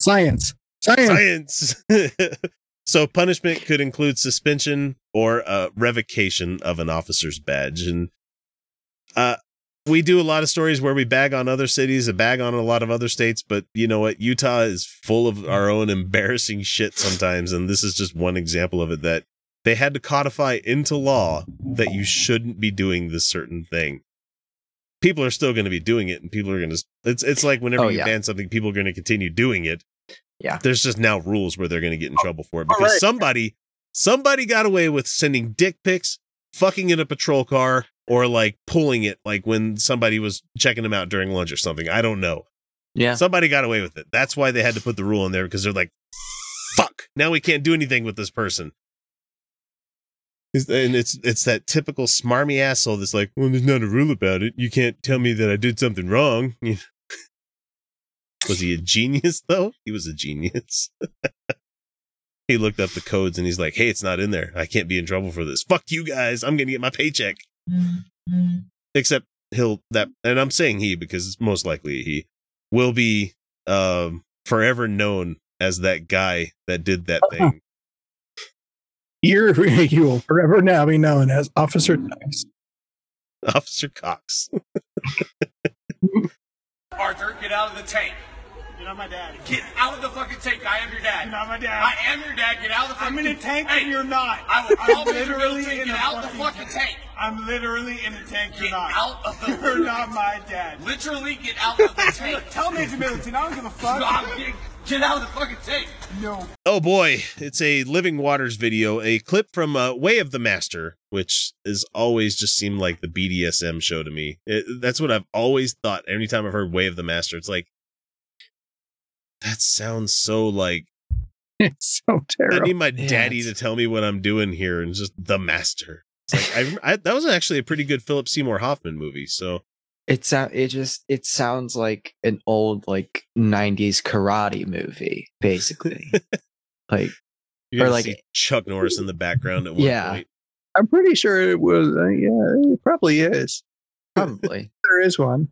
[SPEAKER 2] Science. Science.
[SPEAKER 1] Science. so punishment could include suspension or uh, revocation of an officer's badge, and uh, we do a lot of stories where we bag on other cities, and bag on a lot of other states. But you know what? Utah is full of our own embarrassing shit sometimes, and this is just one example of it. That they had to codify into law that you shouldn't be doing this certain thing. People are still going to be doing it, and people are going to. It's it's like whenever
[SPEAKER 4] Oh,
[SPEAKER 1] you
[SPEAKER 4] yeah.
[SPEAKER 1] ban something, people are going to continue doing it
[SPEAKER 4] Yeah.
[SPEAKER 1] there's just now rules where they're going to get in oh, trouble for it because
[SPEAKER 2] right.
[SPEAKER 1] somebody somebody got away with sending dick pics fucking in a patrol car or like pulling it like when somebody was checking them out during lunch or something. I don't know.
[SPEAKER 4] Yeah.
[SPEAKER 1] somebody got away with it. That's why they had to put the rule in there because they're like fuck. Now we can't do anything with this person. And it's it's that typical smarmy asshole that's like well there's not a rule about it. You can't tell me that i did something wrong. Was he a genius though? He was a genius. He looked up the codes and he's like hey it's not in there. I can't be in trouble for this. Fuck you guys. I'm gonna get my paycheck except he'll that and i'm saying he because it's most likely he will be um forever known as that guy that did that thing
[SPEAKER 2] You're, you will forever now be known as Officer Cox.
[SPEAKER 1] officer cox
[SPEAKER 11] Arthur, get out of the tank. Get out my dad. Get out of the fucking tank. I am your dad. You're not my dad. I am your dad. Get out of the fucking tank.
[SPEAKER 12] I'm in a tank
[SPEAKER 11] hey,
[SPEAKER 12] and you're not.
[SPEAKER 11] I will call
[SPEAKER 12] I'm
[SPEAKER 11] Major
[SPEAKER 12] literally in
[SPEAKER 11] Get
[SPEAKER 12] a
[SPEAKER 11] out the
[SPEAKER 12] fucking
[SPEAKER 11] fucking tank.
[SPEAKER 12] I'm literally in a tank. You're
[SPEAKER 11] Get
[SPEAKER 12] not.
[SPEAKER 11] out of the
[SPEAKER 12] You're not my dad.
[SPEAKER 11] Literally get out of the tank.
[SPEAKER 12] Tell Major Middleton. I don't give a fuck.
[SPEAKER 11] God, get, get out of the fucking tank.
[SPEAKER 12] No.
[SPEAKER 1] Oh boy, it's a Living Waters video, a clip from uh, Way of the Master, which has always just seemed like the BDSM show to me. It, that's what I've always thought. Every time I've heard Way of the Master, it's like that sounds so like
[SPEAKER 2] It's so terrible.
[SPEAKER 1] I need my
[SPEAKER 4] Yeah,
[SPEAKER 1] daddy
[SPEAKER 4] it's-
[SPEAKER 1] to tell me what I'm doing here, and just the Master. It's like I, I that was actually a pretty good Philip Seymour Hoffman movie. So
[SPEAKER 4] It sound it just it sounds like an old like '90s karate movie, basically. like
[SPEAKER 1] you're
[SPEAKER 4] Or like-
[SPEAKER 1] see Chuck Norris in the background at one
[SPEAKER 4] Yeah.
[SPEAKER 1] point.
[SPEAKER 2] I'm pretty sure it was. Uh, yeah, it probably is.
[SPEAKER 4] probably.
[SPEAKER 2] There is one.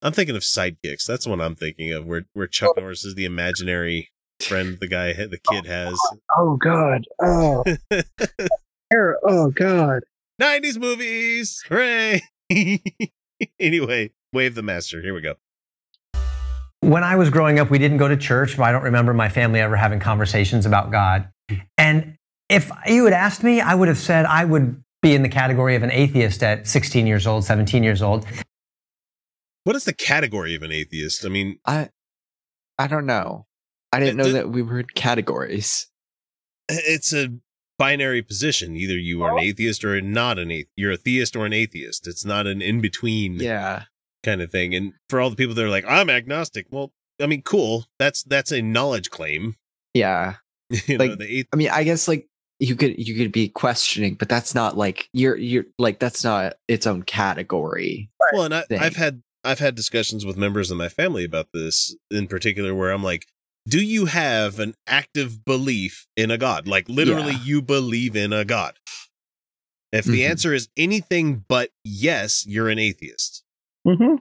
[SPEAKER 1] I'm thinking of sidekicks. That's what I'm thinking of, where where Chuck oh. Norris is the imaginary friend the guy the kid has.
[SPEAKER 2] Oh God. Oh. Oh God.
[SPEAKER 1] 90s movies. Hooray. anyway, Way of the Master. Here we go.
[SPEAKER 13] When I was growing up, we didn't go to church, but I don't remember my family ever having conversations about God. And if you had asked me, I would have said I would be in the category of an atheist at 16 years old, 17 years old.
[SPEAKER 1] What is the category of an atheist? I mean,
[SPEAKER 4] I I don't know. I didn't
[SPEAKER 1] Th-
[SPEAKER 4] know
[SPEAKER 1] th-
[SPEAKER 4] that we were in categories.
[SPEAKER 1] it's a binary position. Either you are an oh. atheist or not an atheist. You're a theist or an atheist. It's not an in between
[SPEAKER 4] Yeah.
[SPEAKER 1] kind of thing. And for all the people that are like, I'm agnostic. Well, I mean, cool. That's that's a knowledge claim.
[SPEAKER 4] Yeah.
[SPEAKER 1] You know,
[SPEAKER 4] like
[SPEAKER 1] the athe-
[SPEAKER 4] I mean, I guess like you could you could be questioning, but that's not like you're you're like that's not its own category.
[SPEAKER 1] well, and I. I've had I've had discussions with members of my family about this in particular, where I'm like, do you have an active belief in a god? Like literally,
[SPEAKER 4] Yeah.
[SPEAKER 1] you believe in a god. If the
[SPEAKER 4] Mhm.
[SPEAKER 1] answer is anything but yes, you're an atheist.
[SPEAKER 2] Mm-hmm.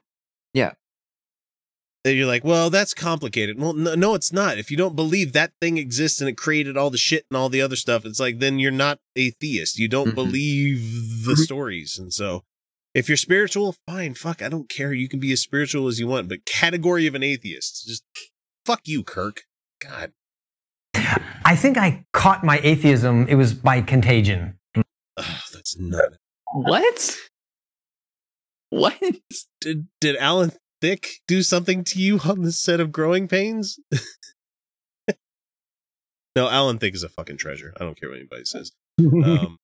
[SPEAKER 1] Then you're like, well, that's complicated. Well, no, no, it's not. If you don't believe that thing exists and it created all the shit and all the other stuff, it's like then you're not a theist. You don't
[SPEAKER 4] Mhm.
[SPEAKER 1] believe the stories, and so if you're spiritual, fine, fuck, I don't care. You can be as spiritual as you want, but category of an atheist, just fuck you, Kirk. God,
[SPEAKER 13] I think I caught my atheism. It was by contagion.
[SPEAKER 1] Oh, that's not.
[SPEAKER 4] What? What?
[SPEAKER 1] Did did Alan Thicke do something to you on the set of Growing Pains? no, Alan Thicke is a fucking treasure. I don't care what anybody says. um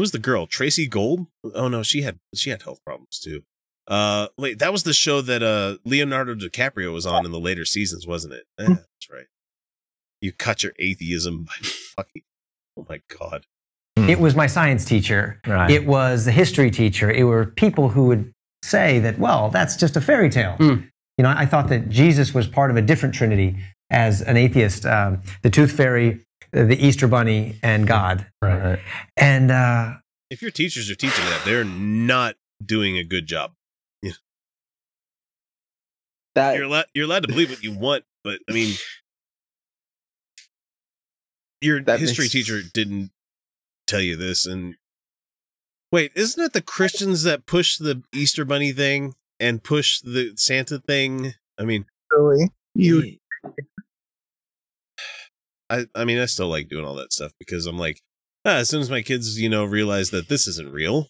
[SPEAKER 1] who was the girl? Tracey Gold oh no she had she had health problems too. Uh wait that was the show that uh leonardo dicaprio was on in the later seasons wasn't it? Eh, that's right. You cut your atheism by fucking oh my god.
[SPEAKER 13] It was my science teacher.
[SPEAKER 1] Right.
[SPEAKER 13] It was the history teacher. It were people who would say that, well, that's just a fairy tale. You know, I thought that Jesus was part of a different trinity as an atheist. Um, the tooth fairy, the Easter bunny, and God. Right. And uh,
[SPEAKER 1] if your teachers are teaching that they're not doing a good job Yeah.
[SPEAKER 4] That
[SPEAKER 1] you're allowed you're allowed to believe what you want but i mean your
[SPEAKER 4] That
[SPEAKER 1] history
[SPEAKER 4] makes-
[SPEAKER 1] teacher didn't tell you this and wait isn't it the christians that push the easter bunny thing and push the santa thing i mean
[SPEAKER 2] Really? You
[SPEAKER 1] i i mean i still like doing all that stuff because i'm like ah, as soon as my kids you know realize that this isn't real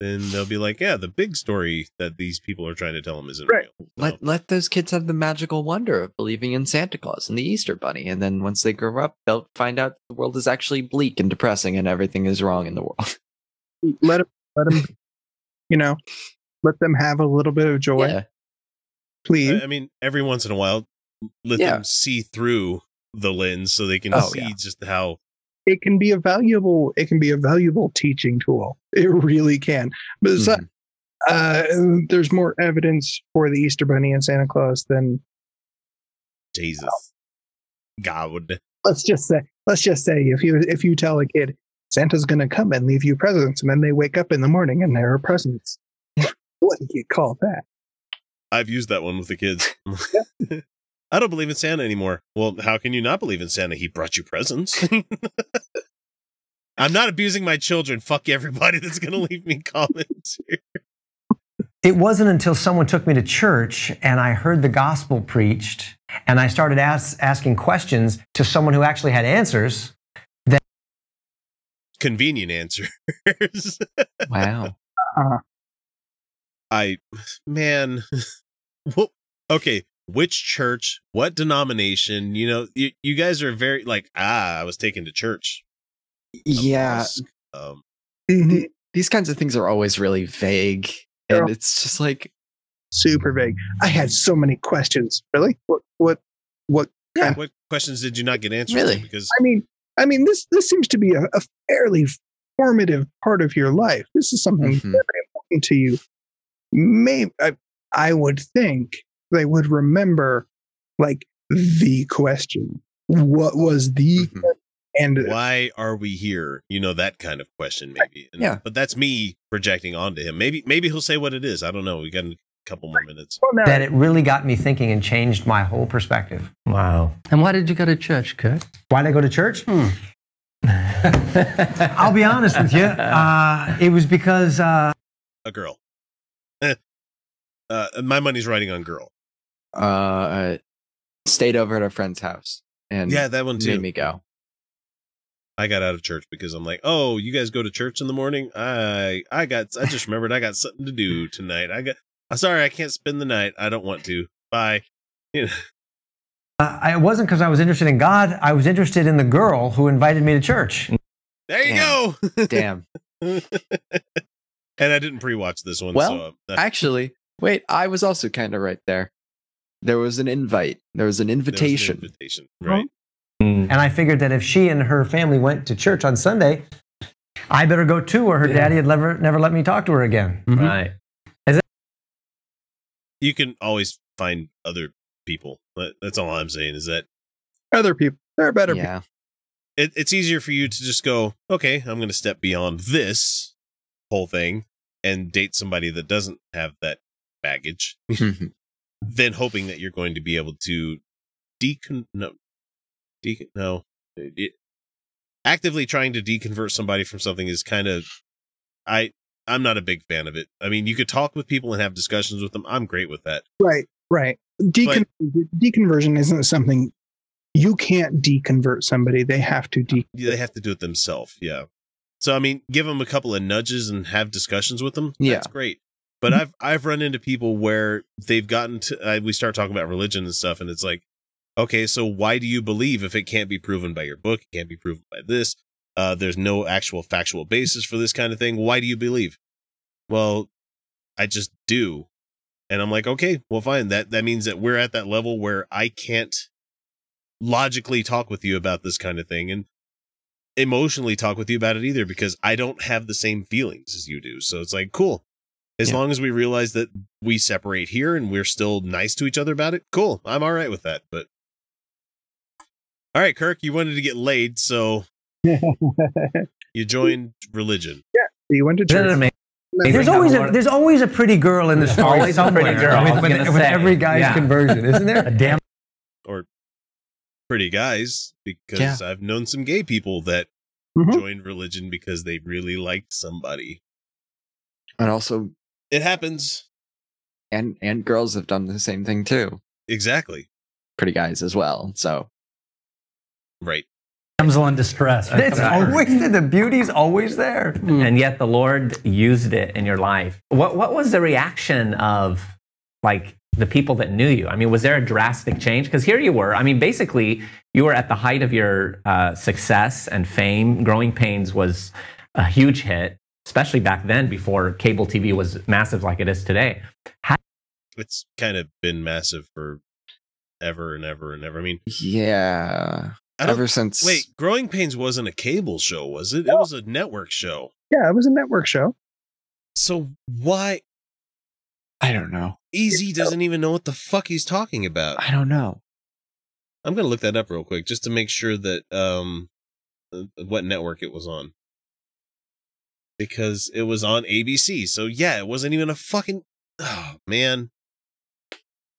[SPEAKER 1] then they'll be like yeah the big story that these people are trying to tell them isn't real
[SPEAKER 4] let let those kids have the magical wonder of believing in Santa Claus and the Easter Bunny, and then once they grow up, they'll find out the world is actually bleak and depressing, and everything is wrong in the world.
[SPEAKER 2] let them, let them, you know, let them have a little bit of joy.
[SPEAKER 4] Yeah.
[SPEAKER 2] Please.
[SPEAKER 1] I, I mean, every once in a while, let
[SPEAKER 2] Yeah.
[SPEAKER 1] them see through the lens so they can
[SPEAKER 2] Oh,
[SPEAKER 1] see
[SPEAKER 2] yeah.
[SPEAKER 1] just how.
[SPEAKER 2] it can be a valuable it can be a valuable teaching tool it really can but not- uh, there's more evidence for the easter bunny and santa claus than
[SPEAKER 1] Jesus, God.
[SPEAKER 2] let's just say let's just say if you if you tell a kid santa's going to come and leave you presents and then they wake up in the morning and there are presents what do you call that
[SPEAKER 1] I've used that one with the kids. I don't believe in Santa anymore. Well, how can you not believe in Santa? He brought you presents. I'm not abusing my children. Fuck everybody that's going to leave me comments here.
[SPEAKER 13] It wasn't until someone took me to church and I heard the gospel preached and I started ask, asking questions to someone who actually had answers that
[SPEAKER 1] Convenient answers.
[SPEAKER 4] Wow.
[SPEAKER 2] uh,
[SPEAKER 1] I, man, what, okay, which church, what denomination? You know, you, you guys are very like, ah, I was taken to church.
[SPEAKER 4] Yeah.
[SPEAKER 1] Um,
[SPEAKER 4] th- these kinds of things are always really vague, and it's just like
[SPEAKER 2] super vague i had so many questions really what what what kind
[SPEAKER 1] what questions did you not get answered?
[SPEAKER 4] Really?
[SPEAKER 1] to? Because
[SPEAKER 2] I mean, I mean, this this seems to be a, a fairly formative part of your life. This is something
[SPEAKER 4] Mhm.
[SPEAKER 2] very important to you. Maybe I, I would think they would remember, like the question. What was the
[SPEAKER 4] Mm-hmm.
[SPEAKER 2] and
[SPEAKER 1] why are we here? You know, that kind of question, maybe. And-
[SPEAKER 4] Yeah.
[SPEAKER 1] But that's me projecting onto him. Maybe, maybe he'll say what it is. I don't know. We got a couple more minutes.
[SPEAKER 13] that it really got me thinking and changed my whole perspective.
[SPEAKER 6] Wow. And why did you go to church, Kirk?
[SPEAKER 13] Why did I go to church?
[SPEAKER 6] Hmm.
[SPEAKER 13] I'll be honest with you. Uh, it was because uh,
[SPEAKER 1] A girl. Uh, my money's riding on girl.
[SPEAKER 4] Uh, stayed over at a friend's house, and
[SPEAKER 1] Yeah, that one too.
[SPEAKER 4] made me go.
[SPEAKER 1] I got out of church because I'm like, oh, you guys go to church in the morning? I, I got, I just remembered I got something to do tonight. I got, I'm sorry, I can't spend the night. I don't want to. Bye. You know,
[SPEAKER 13] Uh, I it wasn't because I was interested in God. I was interested in the girl who invited me to church.
[SPEAKER 1] There you go.
[SPEAKER 4] Damn.
[SPEAKER 1] and I didn't pre-watch this one.
[SPEAKER 4] Well,
[SPEAKER 1] so uh,
[SPEAKER 4] actually, wait, I was also kind of right there. There was an invite. There was an
[SPEAKER 1] there was an
[SPEAKER 4] invitation.
[SPEAKER 1] invitation, right? Mm.
[SPEAKER 13] And I figured that if she and her family went to church on Sunday, I better go too, or her daddy had never never let me talk to her again. Mm-hmm.
[SPEAKER 14] Right.
[SPEAKER 1] You can always find other people. That's all I'm saying. Is that
[SPEAKER 2] Other people, there are better
[SPEAKER 4] Yeah.
[SPEAKER 1] it, it's easier for you to just go, okay, I'm going to step beyond this whole thing and date somebody that doesn't have that baggage, than hoping that you're going to be able to decon no, decon no, it, actively trying to deconvert somebody from something is kind of, I I'm not a big fan of it. I mean, you could talk with people and have discussions with them. I'm great with that.
[SPEAKER 2] Right, right. Decon- deconversion isn't something you can't deconvert somebody. They have to de.
[SPEAKER 1] They have to do it themselves. Yeah. So I mean, give them a couple of nudges and have discussions with them.
[SPEAKER 4] Yeah.
[SPEAKER 1] That's great. But I've I've run into people where they've gotten to we start talking about religion and stuff, and it's like, okay, so why do you believe if it can't be proven by your book, it can't be proven by this? Uh, there's no actual factual basis for this kind of thing. Why do you believe? Well, I just do, and I'm like, okay, well, fine. That that means that we're at that level where I can't logically talk with you about this kind of thing, and emotionally talk with you about it either because I don't have the same feelings as you do. So it's like, cool. As
[SPEAKER 4] Yeah.
[SPEAKER 1] long as we realize that we separate here and we're still nice to each other about it, cool. I'm all right with that. But all right, Kirk, you wanted to get laid, so you joined religion.
[SPEAKER 2] Yeah, you went to
[SPEAKER 13] Isn't
[SPEAKER 2] church.
[SPEAKER 13] amazing?
[SPEAKER 2] Amazing
[SPEAKER 13] There's always a, there's always a pretty girl in the
[SPEAKER 14] There's
[SPEAKER 13] story
[SPEAKER 14] always a pretty girl,
[SPEAKER 13] with, with, with every guy's
[SPEAKER 14] Yeah.
[SPEAKER 13] conversion, isn't there?
[SPEAKER 14] A damn.
[SPEAKER 1] Or pretty guys, because I've known some gay people that
[SPEAKER 2] Mhm.
[SPEAKER 1] joined religion because they really liked somebody.
[SPEAKER 4] And also,
[SPEAKER 1] It happens.
[SPEAKER 4] and and girls have done the same thing too.
[SPEAKER 1] Exactly.
[SPEAKER 4] Pretty guys as well. So
[SPEAKER 1] Right.
[SPEAKER 14] Damsel in distress.
[SPEAKER 13] It's always the beauty's always there.
[SPEAKER 14] and yet the Lord used it in your life. What what was the reaction of like the people that knew you? I mean, was there a drastic change? Because here you were. I mean, basically, you were at the height of your uh, success and fame. Growing Pains was a huge hit, especially back then before cable TV was massive like it is today. How,
[SPEAKER 1] It's kind of been massive for ever and ever and ever. I mean,
[SPEAKER 4] yeah,
[SPEAKER 1] I
[SPEAKER 4] ever since
[SPEAKER 1] Wait, Growing Pains wasn't a cable show, was it? It was a network show.
[SPEAKER 2] Yeah, it was a network show.
[SPEAKER 1] So why
[SPEAKER 4] I don't know.
[SPEAKER 1] Easy doesn't even know what the fuck he's talking about?
[SPEAKER 4] I don't know.
[SPEAKER 1] I'm gonna look that up real quick just to make sure that um uh, what network it was on. Because it was on ABC. So yeah, it wasn't even a fucking oh man.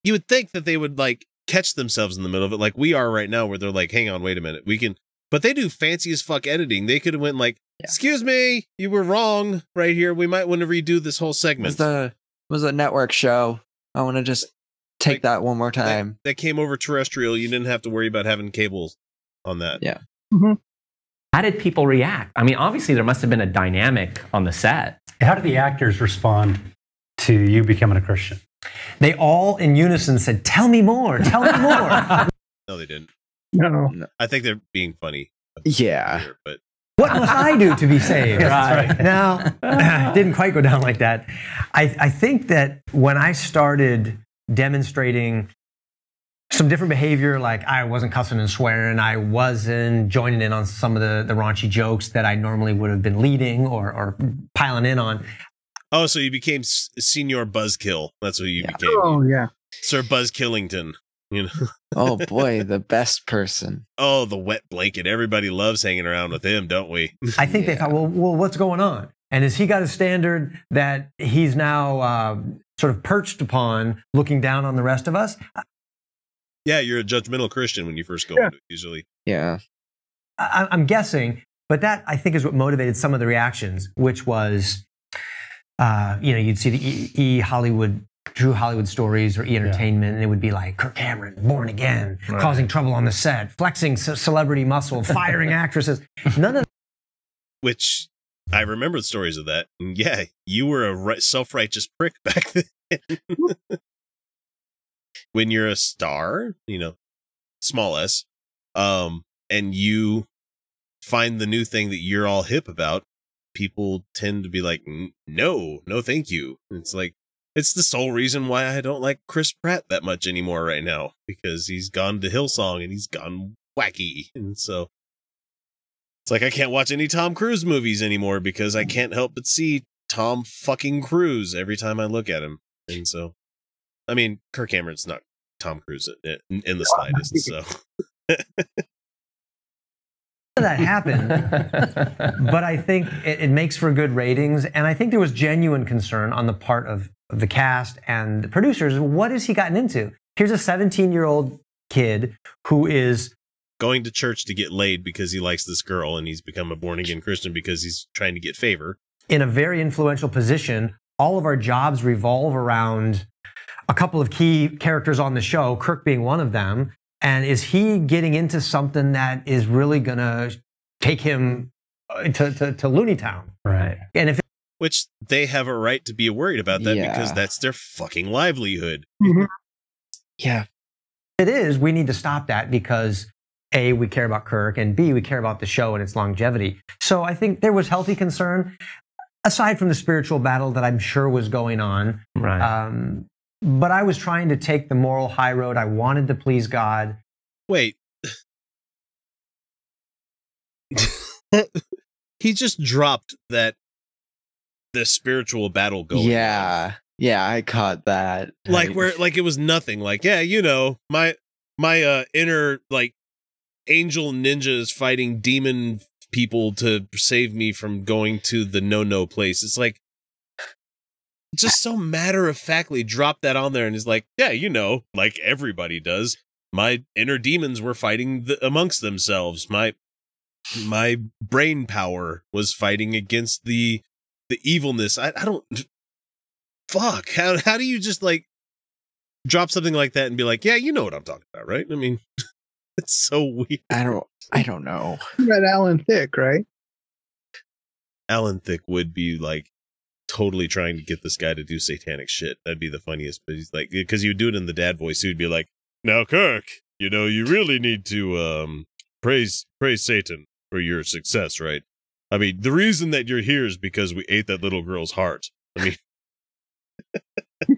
[SPEAKER 1] You would think that they would like catch themselves in the middle of it like we are right now where they're like, hang on, wait a minute. We can but they do fancy as fuck editing. They could have went like, excuse me, you were wrong right here. We might want to redo this whole
[SPEAKER 4] was
[SPEAKER 1] segment.
[SPEAKER 4] the was a network show. I want to just take that one more time.
[SPEAKER 1] that came over terrestrial. You didn't have to worry about having cables on that.
[SPEAKER 4] Yeah. Mm-hmm.
[SPEAKER 14] How did people react? I mean, obviously there must have been a dynamic on the set.
[SPEAKER 15] How did the actors respond to you becoming a Christian?
[SPEAKER 13] They all in unison said, "Tell me more. Tell me more."
[SPEAKER 1] No, they didn't.
[SPEAKER 2] No.
[SPEAKER 1] I think they're being funny.
[SPEAKER 4] Yeah.
[SPEAKER 1] Here, but
[SPEAKER 13] what must I do to be saved?
[SPEAKER 14] Right.
[SPEAKER 13] Now, it didn't quite go down like that. I, I think that when I started demonstrating some different behavior, like I wasn't cussing and swearing, I wasn't joining in on some of the, the raunchy jokes that I normally would have been leading or, or piling in on.
[SPEAKER 1] oh, so you became S- Senior Buzzkill. That's what you became,
[SPEAKER 2] Oh yeah.
[SPEAKER 1] Sir Buzz Killington. You know.
[SPEAKER 4] Oh boy, the best person.
[SPEAKER 1] oh, the wet blanket. Everybody loves hanging around with him, don't we?
[SPEAKER 13] I think they thought, well, well, what's going on? And has he got a standard that he's now uh, sort of perched upon, looking down on the rest of us?
[SPEAKER 1] Yeah, you're a judgmental Christian when you first go
[SPEAKER 2] Yeah.
[SPEAKER 1] into it, usually.
[SPEAKER 4] Yeah.
[SPEAKER 13] I, I'm guessing, but that I think is what motivated some of the reactions, which was, uh, you know, you'd see the E, e Hollywood, True Hollywood stories or E Entertainment, and it would be like Kirk Cameron, born again,
[SPEAKER 14] Right.
[SPEAKER 13] causing trouble on the set, flexing ce- celebrity muscle, firing actresses. None of
[SPEAKER 1] Which I remember the stories of that. And yeah, you were a self-righteous prick back then. When you're a star, you know, small s, um, and you find the new thing that you're all hip about, people tend to be like, no, no, thank you. It's like, it's the sole reason why I don't like Chris Pratt that much anymore right now because he's gone to Hillsong and he's gone wacky. And so it's like I can't watch any Tom Cruise movies anymore because I can't help but see Tom fucking Cruise every time I look at him. And so, I mean, Kirk Cameron's not Tom Cruise in, in the slightest. So,
[SPEAKER 13] that happened, but I think it, it makes for good ratings. And I think there was genuine concern on the part of the cast and the producers. What has he gotten into? Here's a 17 year old kid who is
[SPEAKER 1] going to church to get laid because he likes this girl and he's become a born again Christian because he's trying to get favor.
[SPEAKER 13] in a very influential position. All of our jobs revolve around a couple of key characters on the show, Kirk being one of them. And is he getting into something that is really going to take him uh, to, to, to Looney Town?
[SPEAKER 14] Right.
[SPEAKER 13] And if
[SPEAKER 1] Which they have a right to be worried about that because that's their fucking livelihood.
[SPEAKER 4] Yeah.
[SPEAKER 13] it is, we need to stop that because A, we care about Kirk, and B, we care about the show and its longevity. So I think there was healthy concern, aside from the spiritual battle that I'm sure was going on.
[SPEAKER 14] Right.
[SPEAKER 13] Um, but I was trying to take the moral high road. I wanted to please God.
[SPEAKER 1] Wait. he just dropped that the spiritual battle going.
[SPEAKER 4] Yeah. Yeah, I caught that.
[SPEAKER 1] Like
[SPEAKER 4] I-
[SPEAKER 1] where like it was nothing. Like, yeah, you know, my my uh inner like angel ninjas fighting demon people to save me from going to the no no place. It's like just so matter of factly drop that on there and is like, yeah, you know, like everybody does. My inner demons were fighting the, amongst themselves. My my brain power was fighting against the the evilness. I, I don't fuck. How how do you just like drop something like that and be like, yeah, you know what I'm talking about, right? I mean, it's so weird.
[SPEAKER 4] I don't I don't know.
[SPEAKER 2] You got Alan Thicke, right?
[SPEAKER 1] Alan Thicke would be like totally trying to get this guy to do satanic shit. That'd be the funniest. But he's like, because you would do it in the dad voice. He would be like, "Now, Kirk, you know, you really need to um praise praise Satan for your success, right? I mean, the reason that you're here is because we ate that little girl's heart. I mean,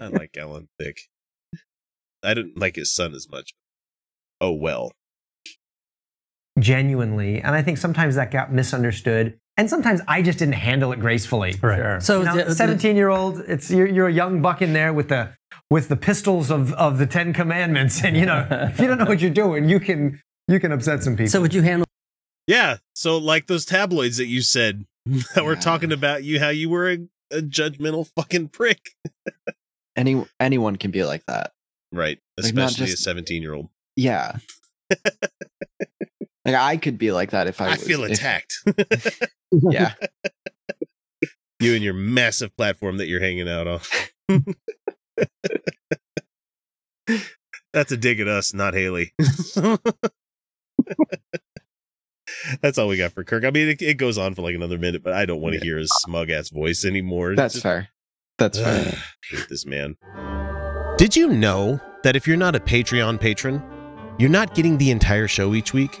[SPEAKER 1] I like Alan Thicke. I didn't like his son as much. Oh well.
[SPEAKER 13] genuinely. And I think sometimes that got misunderstood. And sometimes I just didn't handle it gracefully.
[SPEAKER 15] Right.
[SPEAKER 13] So
[SPEAKER 15] So the- the-
[SPEAKER 13] 17 year old, it's you're, you're a young buck in there with the with the pistols of, of the Ten Commandments. And you know, if you don't know what you're doing, you can you can upset some people.
[SPEAKER 16] So would you handle
[SPEAKER 1] Yeah. So like those tabloids that you said that were talking about you, how you were a, a judgmental fucking prick.
[SPEAKER 4] Any anyone can be like that.
[SPEAKER 1] Right.
[SPEAKER 4] Like,
[SPEAKER 1] Especially
[SPEAKER 4] just-
[SPEAKER 1] a 17 year old.
[SPEAKER 4] Yeah. like I could be like that if I
[SPEAKER 1] I
[SPEAKER 4] was,
[SPEAKER 1] feel
[SPEAKER 4] if-
[SPEAKER 1] attacked.
[SPEAKER 4] yeah.
[SPEAKER 1] you and your massive platform that you're hanging out on. That's a dig at us, not Haley. That's all we got for Kirk. I mean, it, it goes on for like another minute, but I don't want to hear his smug ass voice anymore.
[SPEAKER 4] That's
[SPEAKER 1] Just-
[SPEAKER 4] fair. That's fair.
[SPEAKER 1] hate this man. Did you know that if you're not a Patreon patron, you're not getting the entire show each week?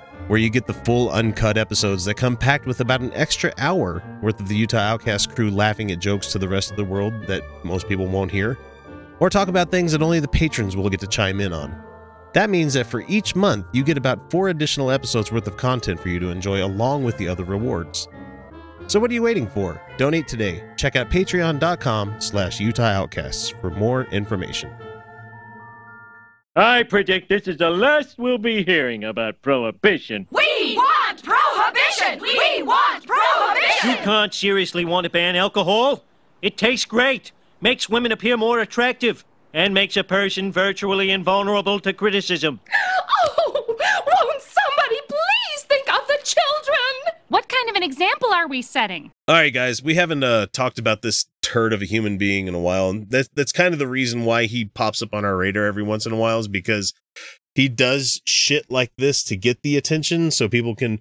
[SPEAKER 1] where you get the full uncut episodes that come packed with about an extra hour worth of the Utah Outcast crew laughing at jokes to the rest of the world that most people won't hear, or talk about things that only the patrons will get to chime in on. That means that for each month, you get about four additional episodes worth of content for you to enjoy along with the other rewards. So what are you waiting for? Donate today. Check out patreon.com slash Utah Outcasts for more information.
[SPEAKER 17] I predict this is the last we'll be hearing about prohibition.
[SPEAKER 18] We want prohibition! We want prohibition!
[SPEAKER 17] You can't seriously want to ban alcohol. It tastes great, makes women appear more attractive, and makes a person virtually invulnerable to criticism.
[SPEAKER 18] Oh, please think of
[SPEAKER 16] an example are we setting?
[SPEAKER 1] All right, guys, we haven't uh, talked about this turd of a human being in a while, and that's that's kind of the reason why he pops up on our radar every once in a while is because he does shit like this to get the attention, so people can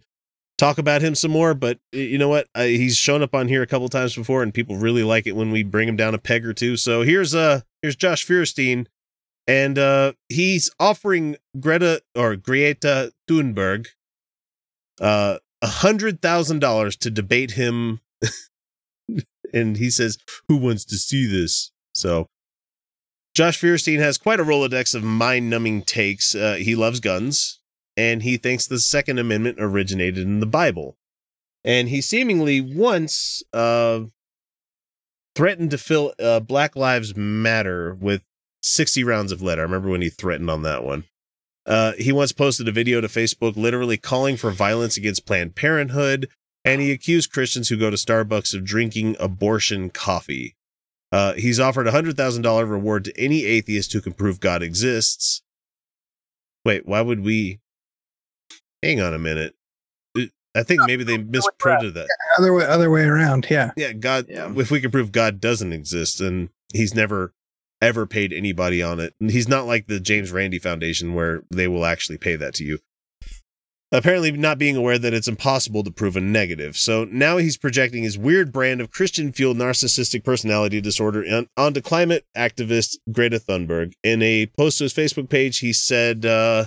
[SPEAKER 1] talk about him some more. But you know what? Uh, he's shown up on here a couple times before, and people really like it when we bring him down a peg or two. So here's uh here's Josh Feuerstein, and uh, he's offering Greta or Greta Thunberg uh a hundred thousand dollars to debate him. And he says who wants to see this? So josh feuerstein has quite a rolodex of mind-numbing takes. Uh, he loves guns and he thinks the second amendment originated in the bible. And he seemingly once uh, threatened to fill uh, black lives matter with 60 rounds of lead. I remember when he threatened on that one uh, he once posted a video to Facebook literally calling for violence against Planned Parenthood, and he accused Christians who go to Starbucks of drinking abortion coffee. Uh, he's offered a $100,000 reward to any atheist who can prove God exists. Wait, why would we? Hang on a minute. Uh, I think maybe they misprinted that.
[SPEAKER 2] Other way, other way around. Yeah.
[SPEAKER 1] Yeah, God. If we can prove God doesn't exist, and he's never ever paid anybody on it. He's not like the James Randi Foundation where they will actually pay that to you. Apparently, not being aware that it's impossible to prove a negative. So now he's projecting his weird brand of Christian fueled narcissistic personality disorder on, onto climate activist Greta Thunberg. In a post to his Facebook page, he said, uh,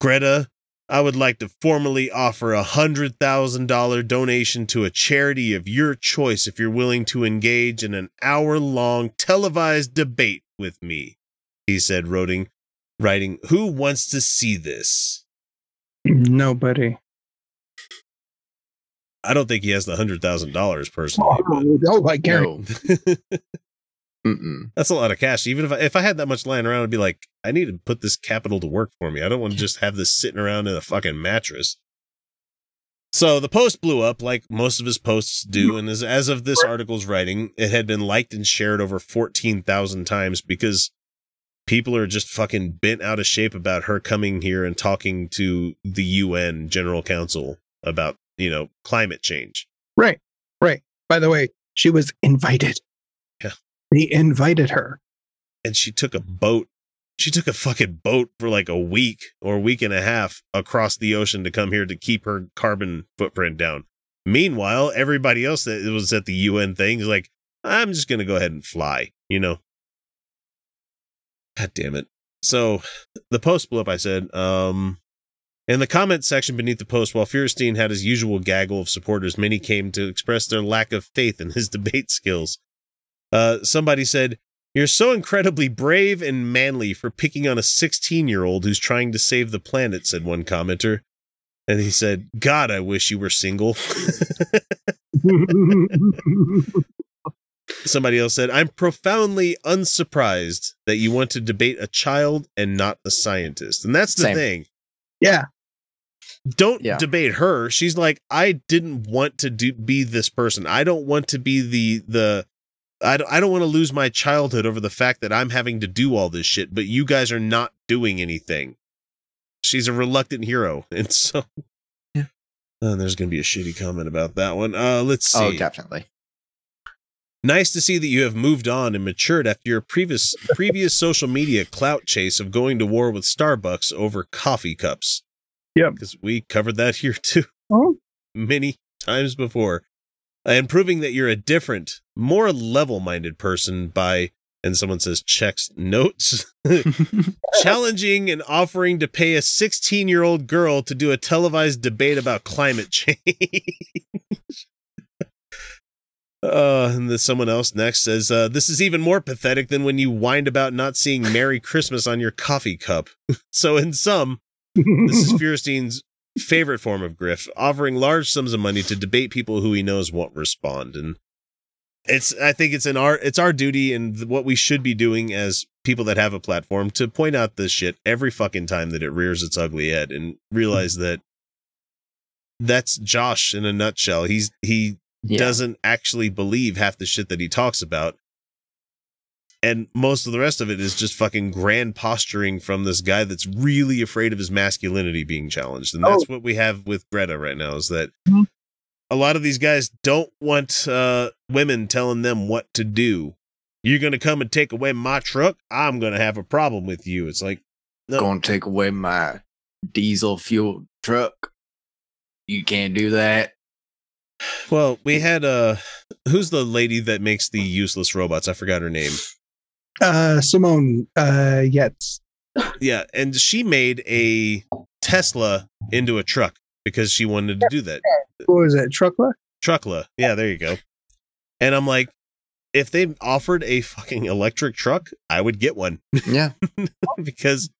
[SPEAKER 1] Greta, I would like to formally offer a hundred thousand dollar donation to a charity of your choice if you're willing to engage in an hour long televised debate with me. He said, writing, writing, Who wants to see this?
[SPEAKER 2] Nobody.
[SPEAKER 1] I don't think he has the hundred thousand dollars personally.
[SPEAKER 2] Oh, I guarantee.
[SPEAKER 1] That's a lot of cash. Even if I, if I had that much lying around, I'd be like, I need to put this capital to work for me. I don't want to just have this sitting around in a fucking mattress. So the post blew up like most of his posts do, mm-hmm. and as, as of this article's writing, it had been liked and shared over fourteen thousand times because people are just fucking bent out of shape about her coming here and talking to the UN General Council about you know climate change.
[SPEAKER 2] Right. Right. By the way, she was invited. They invited her.
[SPEAKER 1] and she took a boat. She took a fucking boat for like a week or week and a half across the ocean to come here to keep her carbon footprint down. Meanwhile, everybody else that was at the UN thing is like, I'm just going to go ahead and fly, you know? God damn it. So the post blew up, I said. Um, in the comment section beneath the post, while Feuerstein had his usual gaggle of supporters, many came to express their lack of faith in his debate skills. Uh, somebody said, You're so incredibly brave and manly for picking on a 16 year old who's trying to save the planet, said one commenter. And he said, God, I wish you were single. Somebody else said, I'm profoundly unsurprised that you want to debate a child and not a scientist. And that's the
[SPEAKER 4] Same.
[SPEAKER 1] thing.
[SPEAKER 2] Yeah.
[SPEAKER 1] Don't
[SPEAKER 4] Yeah.
[SPEAKER 1] debate her. She's like, I didn't want to do be this person. I don't want to be the the I don't, I don't want to lose my childhood over the fact that I'm having to do all this shit, but you guys are not doing anything. She's a reluctant hero. And so
[SPEAKER 4] Yeah.
[SPEAKER 1] Uh, there's going to be a shitty comment about that one. Uh let's see.
[SPEAKER 4] Oh, definitely.
[SPEAKER 1] Nice to see that you have moved on and matured after your previous previous social media clout chase of going to war with Starbucks over coffee cups.
[SPEAKER 2] Yep.
[SPEAKER 1] Because we covered that here too
[SPEAKER 2] Oh.
[SPEAKER 1] many times before. And proving that you're a different, more level-minded person by and someone says checks notes challenging and offering to pay a 16-year-old girl to do a televised debate about climate change. Uh, and then someone else next says, uh, this is even more pathetic than when you whined about not seeing Merry Christmas on your coffee cup. so in sum, this is Feuerstein's favorite form of grift, offering large sums of money to debate people who he knows won't respond. And it's, I think it's an our, it's our duty and what we should be doing as people that have a platform to point out this shit every fucking time that it rears its ugly head and realize that that's Josh in a nutshell. He's, he
[SPEAKER 4] Yeah.
[SPEAKER 1] doesn't actually believe half the shit that he talks about. And most of the rest of it is just fucking grand posturing from this guy that's really afraid of his masculinity being challenged. And that's what we have with Greta right now is that
[SPEAKER 2] Mhm.
[SPEAKER 1] A lot of these guys don't want uh, women telling them what to do. You're gonna come and take away my truck. I'm gonna have a problem with you. It's like, no.
[SPEAKER 4] Gonna take away my diesel fuel truck. You can't do that.
[SPEAKER 1] Well, we had uh, who's the lady that makes the useless robots? I forgot her name.
[SPEAKER 2] Uh, Simone uh, Giertz.
[SPEAKER 1] Yeah, and she made a Tesla into a truck because she wanted to do that.
[SPEAKER 2] What was it? Truckla?
[SPEAKER 1] Truckla. Yeah, there you go. And I'm like, if they offered a fucking electric truck, I would get one.
[SPEAKER 4] Yeah.
[SPEAKER 1] because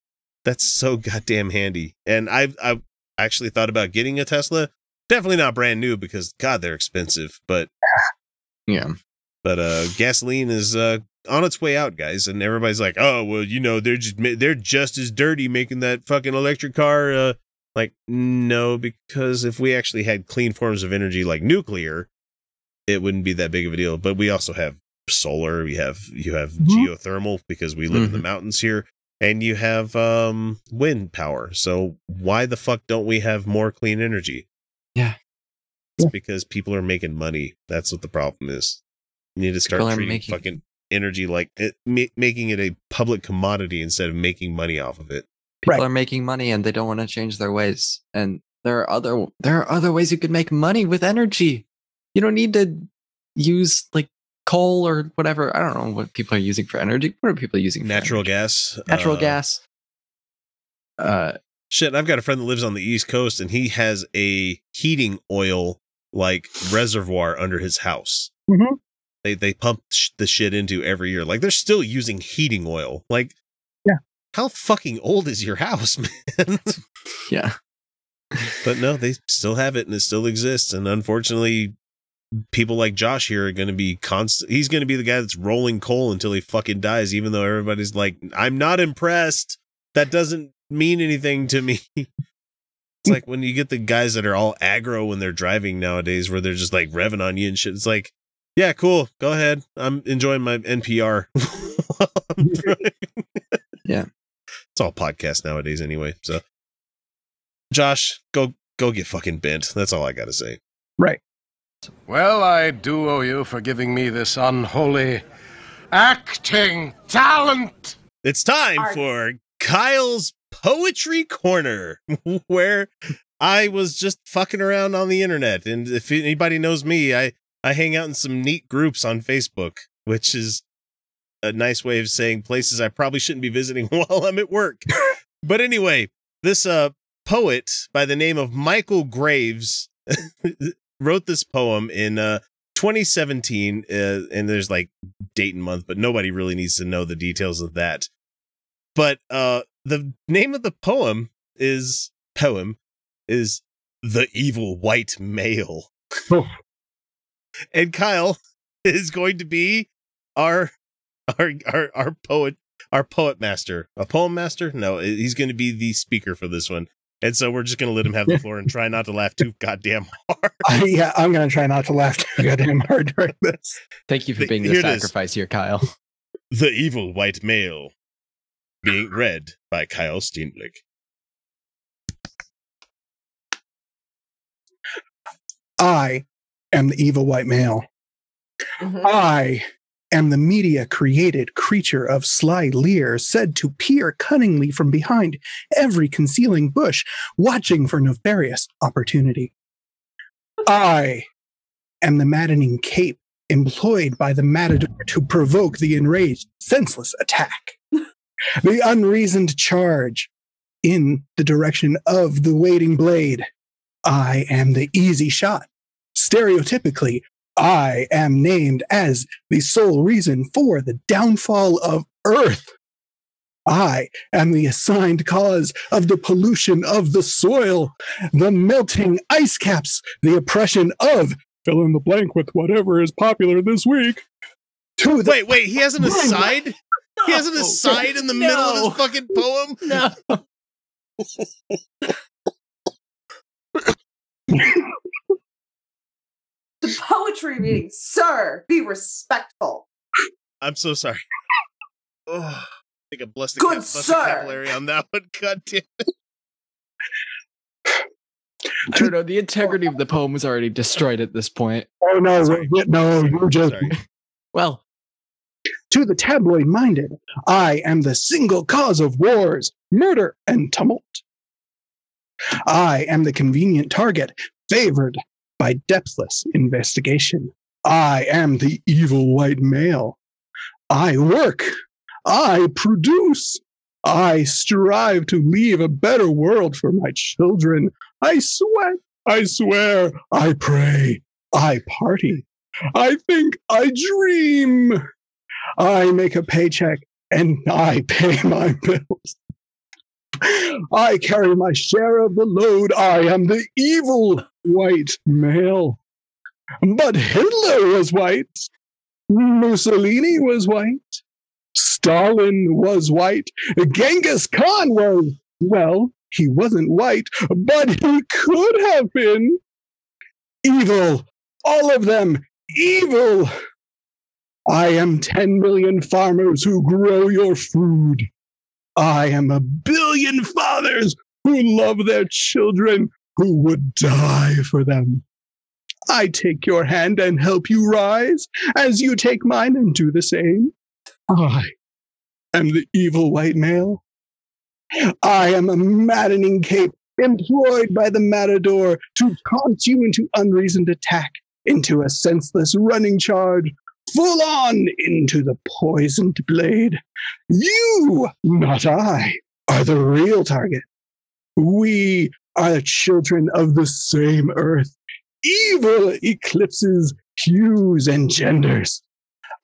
[SPEAKER 1] that's so goddamn handy. And I've I've actually thought about getting a Tesla. Definitely not brand new because God, they're expensive. But
[SPEAKER 4] yeah.
[SPEAKER 1] But uh gasoline is uh on its way out, guys, and everybody's like, "Oh, well, you know, they're just they're just as dirty making that fucking electric car." Uh, like, no, because if we actually had clean forms of energy like nuclear, it wouldn't be that big of a deal. But we also have solar. We have you have geothermal because we live in the mountains here, and you have um wind power. So why the fuck don't we have more clean energy?
[SPEAKER 4] Yeah.
[SPEAKER 1] It's because people are making money. That's what the problem is. You need to start
[SPEAKER 4] People
[SPEAKER 1] treating
[SPEAKER 4] making-
[SPEAKER 1] fucking energy like it, ma- making it a public commodity instead of making money off of it.
[SPEAKER 4] People are making money and they don't want to change their ways. And there are other there are other ways you could make money with energy. You don't need to use like coal or whatever. I don't know what people are using for energy. What are people using? For
[SPEAKER 1] Natural gas.
[SPEAKER 4] Natural
[SPEAKER 1] uh,
[SPEAKER 4] gas. Uh,
[SPEAKER 1] Shit, I've got a friend that lives on the East Coast and he has a heating oil like reservoir under his house.
[SPEAKER 2] Mm-hmm.
[SPEAKER 1] They they pump sh- the shit into every year. Like they're still using heating oil. Like. How fucking old is your house, man?
[SPEAKER 4] yeah.
[SPEAKER 1] but no, they still have it and it still exists. And unfortunately, people like Josh here are going to be constant. He's going to be the guy that's rolling coal until he fucking dies, even though everybody's like, I'm not impressed. That doesn't mean anything to me. It's like when you get the guys that are all aggro when they're driving nowadays, where they're just like revving on you and shit. It's like, yeah, cool. Go ahead. I'm enjoying my NPR.
[SPEAKER 4] yeah.
[SPEAKER 1] It's all podcast nowadays anyway. So, Josh, go go get fucking bent. That's all I got to say.
[SPEAKER 2] Right.
[SPEAKER 5] Well, I do owe you for giving me this unholy acting talent.
[SPEAKER 1] It's time for Kyle's Poetry Corner, where I was just fucking around on the internet. And if anybody knows me, I, I hang out in some neat groups on Facebook, which is a nice way of saying places I probably shouldn't be visiting while I'm at work. but anyway, this uh poet by the name of Michael Graves wrote this poem in uh 2017 uh, and there's like date and month but nobody really needs to know the details of that. But uh the name of the poem is poem is the evil white male. And kyle is going to be our our our, our poet our poet master. A poem master? No he's going to be the speaker for this one. And so we're just going to let him have the floor and try not to laugh too goddamn hard.
[SPEAKER 2] I, uh, yeah, I'm gonna try not to laugh too goddamn hard during this.
[SPEAKER 4] Thank you for
[SPEAKER 1] The-
[SPEAKER 4] being the
[SPEAKER 1] here
[SPEAKER 4] sacrifice here, Kyle.
[SPEAKER 1] the evil white male being read by kyle steenblick
[SPEAKER 2] I am the evil white male. Mm-hmm. I am the media created creature of sly leer, said to peer cunningly from behind every concealing bush, watching for nefarious opportunity. I am the maddening cape employed by the matador to provoke the enraged, senseless attack. the unreasoned charge in the direction of the waiting blade. I am the easy shot. Stereotypically, I am named as the sole reason for the downfall of Earth. I am the assigned cause of the pollution of the soil, the melting ice caps, the oppression of fill in the blank with whatever is popular this week. To the
[SPEAKER 1] wait wait he has an aside? He has an aside in the middle of his fucking poem?
[SPEAKER 3] No the poetry reading sir be respectful
[SPEAKER 1] i'm so sorry oh, i think i blessed the,
[SPEAKER 3] Good
[SPEAKER 1] cap- blessed the
[SPEAKER 3] sir.
[SPEAKER 1] capillary on that one god damn it
[SPEAKER 4] I don't know. The integrity of the poem was already destroyed at this point.
[SPEAKER 2] Oh no, no, you just
[SPEAKER 4] well.
[SPEAKER 2] To the tabloid minded, I am the single cause of wars, murder, and tumult. I am the convenient target favored by depthless investigation. I am the evil white male. I work. I produce. I strive to leave a better world for my children. I sweat. I swear. I pray. I party. I think. I dream. I make a paycheck and I pay my bills. I carry my share of the load. I am the evil white male. But Hitler was white. Mussolini was white. Stalin was white. Genghis Khan was, well, he wasn't white, but he could have been. Evil. All of them. Evil. I am 10 million farmers who grow your food. I am a billion fathers who love their children, who would die for them. I take your hand and help you rise, as you take mine and do the same. I am the evil white male. I am a maddening cape employed by the matador to taunt you into unreasoned attack, into a senseless running charge, full on into the poisoned blade. You, not I, are the real target. We are children of the same earth. Evil eclipses hues and genders.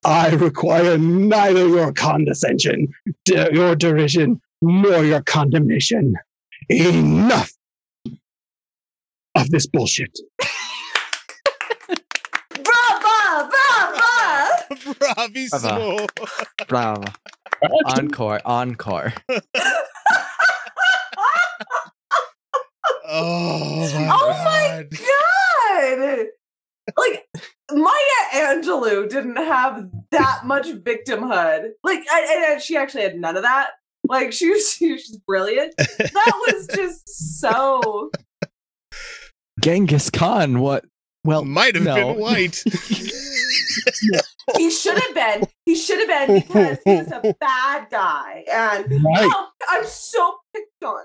[SPEAKER 2] I require neither your condescension, de- your derision, nor your condemnation. Enough of this bullshit.
[SPEAKER 1] Bravissimo.
[SPEAKER 4] Bravo. Encore. Encore.
[SPEAKER 1] Oh my
[SPEAKER 3] Oh
[SPEAKER 1] god.
[SPEAKER 3] my god! Like Maya Angelou didn't have that much victimhood. Like, I, I, she actually had none of that. Like, she was, she was brilliant. That was just so.
[SPEAKER 4] Genghis Khan. What? Well,
[SPEAKER 1] might have
[SPEAKER 4] no.
[SPEAKER 1] been white.
[SPEAKER 3] He should have been. He should have been because he was a bad guy. And
[SPEAKER 2] Right.
[SPEAKER 3] oh, I'm so picked on.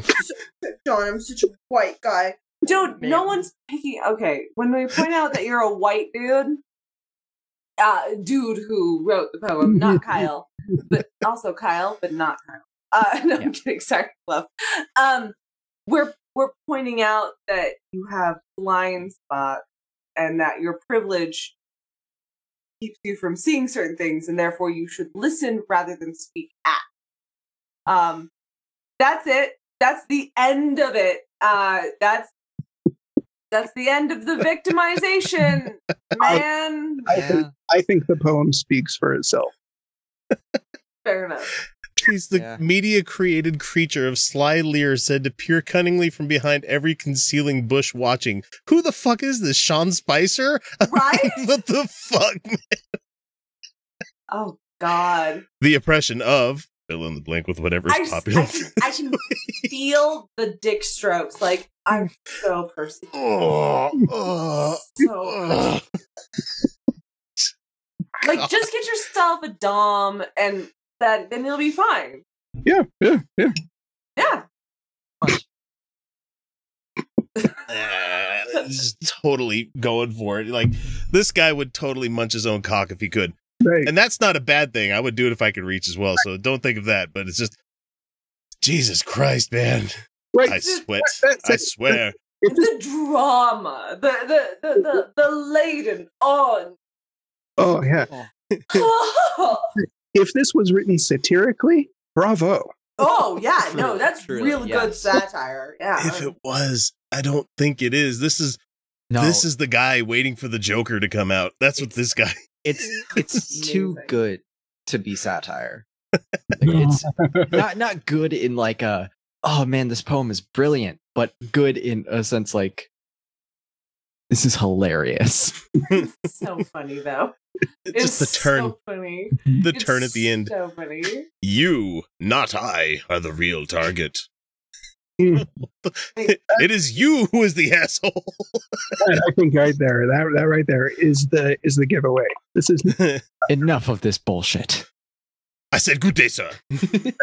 [SPEAKER 3] So picked on. I'm such a white guy. Dude, no one's picking. Okay, when we point out that you're a white dude, uh, dude who wrote the poem, not Kyle, but also Kyle, but not Kyle. Uh, no, I'm kidding. Sorry, love. Um, we're we're pointing out that you have blind spots and that your privilege keeps you from seeing certain things, and therefore you should listen rather than speak at. Um, that's it. That's the end of it. Uh, that's that's the end of the victimization, man.
[SPEAKER 2] I, think, I think the poem speaks for itself.
[SPEAKER 3] Fair enough.
[SPEAKER 1] He's the media created creature of sly leer said to peer cunningly from behind every concealing bush watching. Who the fuck is this? Sean Spicer?
[SPEAKER 3] Right?
[SPEAKER 1] what the fuck, man?
[SPEAKER 3] Oh God.
[SPEAKER 1] The oppression of fill in the blank with whatever's
[SPEAKER 3] I,
[SPEAKER 1] popular.
[SPEAKER 3] I can, I can feel the dick strokes. Like I'm so personal.
[SPEAKER 1] Oh,
[SPEAKER 3] so oh. like just get yourself a dom and that then you'll be fine.
[SPEAKER 2] Yeah, yeah, yeah.
[SPEAKER 3] Yeah.
[SPEAKER 1] Uh, totally going for it. Like this guy would totally munch his own cock if he could.
[SPEAKER 2] Right.
[SPEAKER 1] And that's not a bad thing. I would do it if I could reach as well. So don't think of that. But it's just Jesus Christ, man.
[SPEAKER 2] Right.
[SPEAKER 1] I sweat. I
[SPEAKER 2] it.
[SPEAKER 1] swear.
[SPEAKER 3] the drama, the the the the, the laden on.
[SPEAKER 2] Oh yeah. if this was written satirically, bravo.
[SPEAKER 3] oh yeah, no, that's
[SPEAKER 4] Truly,
[SPEAKER 3] real good satire. Yeah.
[SPEAKER 1] If it was, I don't think it is. This is
[SPEAKER 4] No.
[SPEAKER 1] this is the guy waiting for the Joker to come out. That's what this guy.
[SPEAKER 4] It's it's too good to be satire. Like, it's not not good in like a oh man, this poem is brilliant, but good in a sense like this is hilarious.
[SPEAKER 3] so funny though.
[SPEAKER 1] It's just the turn.
[SPEAKER 3] So funny.
[SPEAKER 1] The
[SPEAKER 3] It's
[SPEAKER 1] turn at the end.
[SPEAKER 3] So funny.
[SPEAKER 1] You, not I, are the real target. it is you who is the asshole.
[SPEAKER 2] I think right there, that that right there is the is the giveaway. This is
[SPEAKER 4] enough of this bullshit.
[SPEAKER 1] I said good day, sir.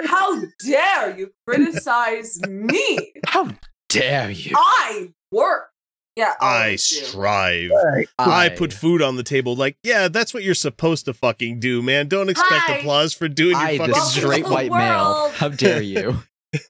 [SPEAKER 3] How dare you criticize me?
[SPEAKER 4] How dare you?
[SPEAKER 3] I work. Yeah.
[SPEAKER 1] I
[SPEAKER 3] do.
[SPEAKER 1] strive.
[SPEAKER 2] Right.
[SPEAKER 1] I,
[SPEAKER 4] I-
[SPEAKER 1] put food on the table. Like, yeah, that's what you're supposed to fucking do, man. Don't expect
[SPEAKER 3] Hi.
[SPEAKER 1] applause for doing
[SPEAKER 4] I,
[SPEAKER 1] your fucking
[SPEAKER 4] straight
[SPEAKER 1] job.
[SPEAKER 4] white male. How dare you?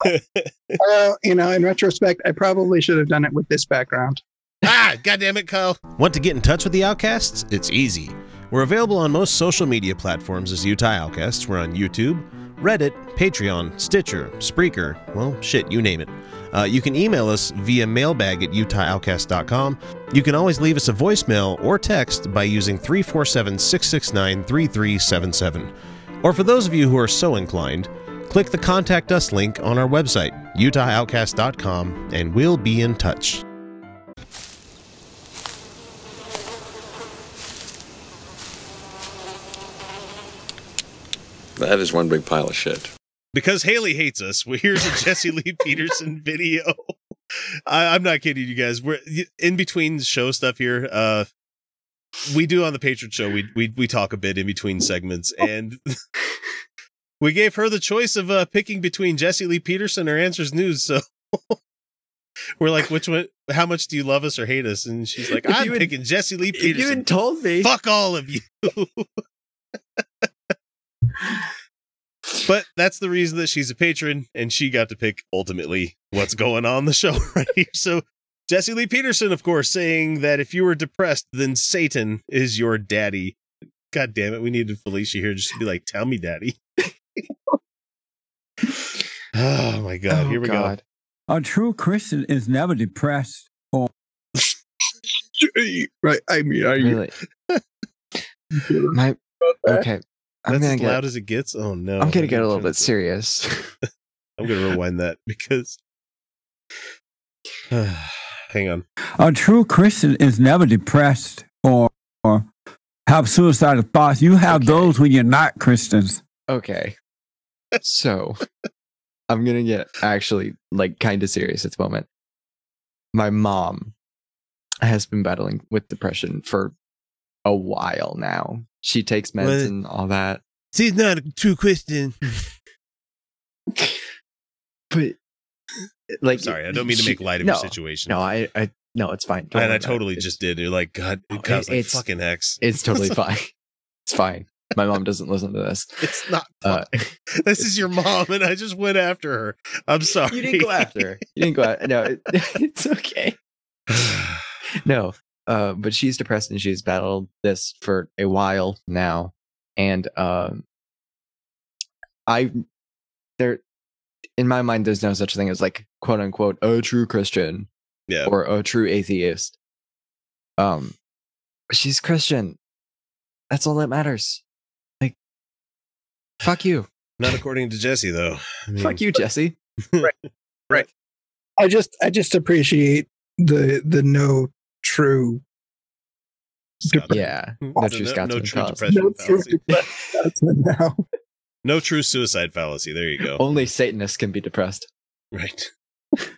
[SPEAKER 2] well, you know, in retrospect, I probably should have done it with this background.
[SPEAKER 1] ah, goddamn it, Kyle. Want to get in touch with the Outcasts? It's easy. We're available on most social media platforms as Utah Outcasts. We're on YouTube, Reddit, Patreon, Stitcher, Spreaker, well, shit, you name it. Uh, you can email us via mailbag at utahoutcast.com. You can always leave us a voicemail or text by using 347 669 3377. Or for those of you who are so inclined, click the Contact Us link on our website, utahoutcast.com, and we'll be in touch.
[SPEAKER 16] That is one big pile of shit.
[SPEAKER 1] because Haley hates us, well, here's a Jesse Lee Peterson video. I, I'm not kidding you guys. We're in between show stuff here. Uh, we do on the Patreon show. We we we talk a bit in between segments, and we gave her the choice of uh, picking between Jesse Lee Peterson or Answers News. So we're like, which one? How much do you love us or hate us? And she's like,
[SPEAKER 4] If
[SPEAKER 1] I'm
[SPEAKER 4] you had-
[SPEAKER 1] picking Jesse Lee
[SPEAKER 4] If you
[SPEAKER 1] Peterson.
[SPEAKER 4] had told me.
[SPEAKER 1] Fuck all of you. But that's the reason that she's a patron and she got to pick ultimately what's going on the show right here. So Jesse Lee Peterson, of course, saying that if you were depressed, then Satan is your daddy. God damn it, we needed Felicia here just to be like, tell me, daddy. oh my god, here we oh,
[SPEAKER 4] God.
[SPEAKER 19] A true Christian is never depressed or
[SPEAKER 2] Right. I mean, are you
[SPEAKER 4] Really? My okay.
[SPEAKER 1] Go.
[SPEAKER 4] I'm
[SPEAKER 1] That's
[SPEAKER 4] gonna
[SPEAKER 1] as
[SPEAKER 4] get.
[SPEAKER 1] loud as it gets. Oh no.
[SPEAKER 4] I'm gonna get a
[SPEAKER 1] I'm
[SPEAKER 4] little
[SPEAKER 1] gonna-
[SPEAKER 4] bit serious.
[SPEAKER 1] I'm gonna rewind that because hang on.
[SPEAKER 19] a true Christian is never depressed or, or have suicidal thoughts. You have those when you're not Christians.
[SPEAKER 4] Okay. So I'm gonna get actually like kind of serious at the moment. My mom has been battling with depression for a while now. She takes meds
[SPEAKER 1] What?
[SPEAKER 4] and all that.
[SPEAKER 1] She's not a true Christian.
[SPEAKER 4] But like
[SPEAKER 1] Sorry, I don't mean to make light of
[SPEAKER 4] no,
[SPEAKER 1] your situation.
[SPEAKER 4] No, I, I no, it's fine. Don't
[SPEAKER 1] and I
[SPEAKER 4] about it.
[SPEAKER 1] totally
[SPEAKER 4] It's-
[SPEAKER 1] just did. You're like, God,
[SPEAKER 4] Oh,
[SPEAKER 1] God's like,
[SPEAKER 4] it's-
[SPEAKER 1] fucking hex.
[SPEAKER 4] It's totally fine. It's fine. My mom doesn't listen to this.
[SPEAKER 1] It's not.
[SPEAKER 4] Uh,
[SPEAKER 1] This is your mom, and I just went after her. I'm sorry.
[SPEAKER 4] you didn't go after her. You didn't go after. No, it, it's okay. no, uh, but she's depressed and she's battled this for a while now, and um, I there in my mind, there's no such thing as like quote unquote a true Christian,
[SPEAKER 1] yeah,
[SPEAKER 4] or a true atheist. Um, she's Christian. That's all that matters. Like, fuck you,
[SPEAKER 1] Not according to Jesse, though. I mean,
[SPEAKER 4] fuck you, Jesse.
[SPEAKER 2] right. Right. I just I just appreciate the the no true
[SPEAKER 4] Yeah, no
[SPEAKER 1] No-
[SPEAKER 4] true
[SPEAKER 1] no-
[SPEAKER 4] Scotsman
[SPEAKER 1] no true depression
[SPEAKER 2] no true
[SPEAKER 1] fallacy.
[SPEAKER 2] Scotsman now.
[SPEAKER 1] No true suicide fallacy. There you go.
[SPEAKER 4] Only Satanists can be depressed.
[SPEAKER 1] Right.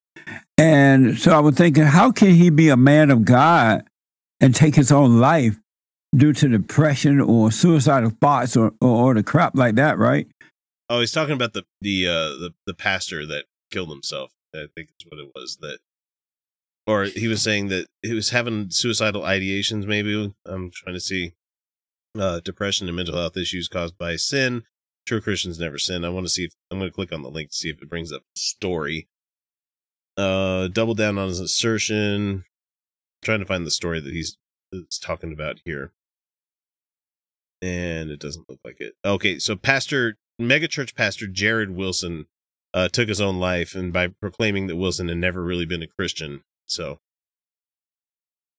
[SPEAKER 19] And so I was thinking, how can he be a man of God and take his own life due to depression or suicidal thoughts or, or, or the crap like that, right?
[SPEAKER 1] Oh, he's talking about the the uh the, the pastor that killed himself. I think that's what it was. That, or he was saying that he was having suicidal ideations. Maybe I'm trying to see. Uh, depression and mental health issues caused by sin. True Christians never sin. I want to see if I'm going to click on the link to see if it brings up story. Uh, double down on his assertion. trying to find the story that he's, talking about here and it doesn't look like it. Okay, so Pastor megachurch pastor Jarrid Wilson uh, took his own life, and by proclaiming that Wilson had never really been a Christian. So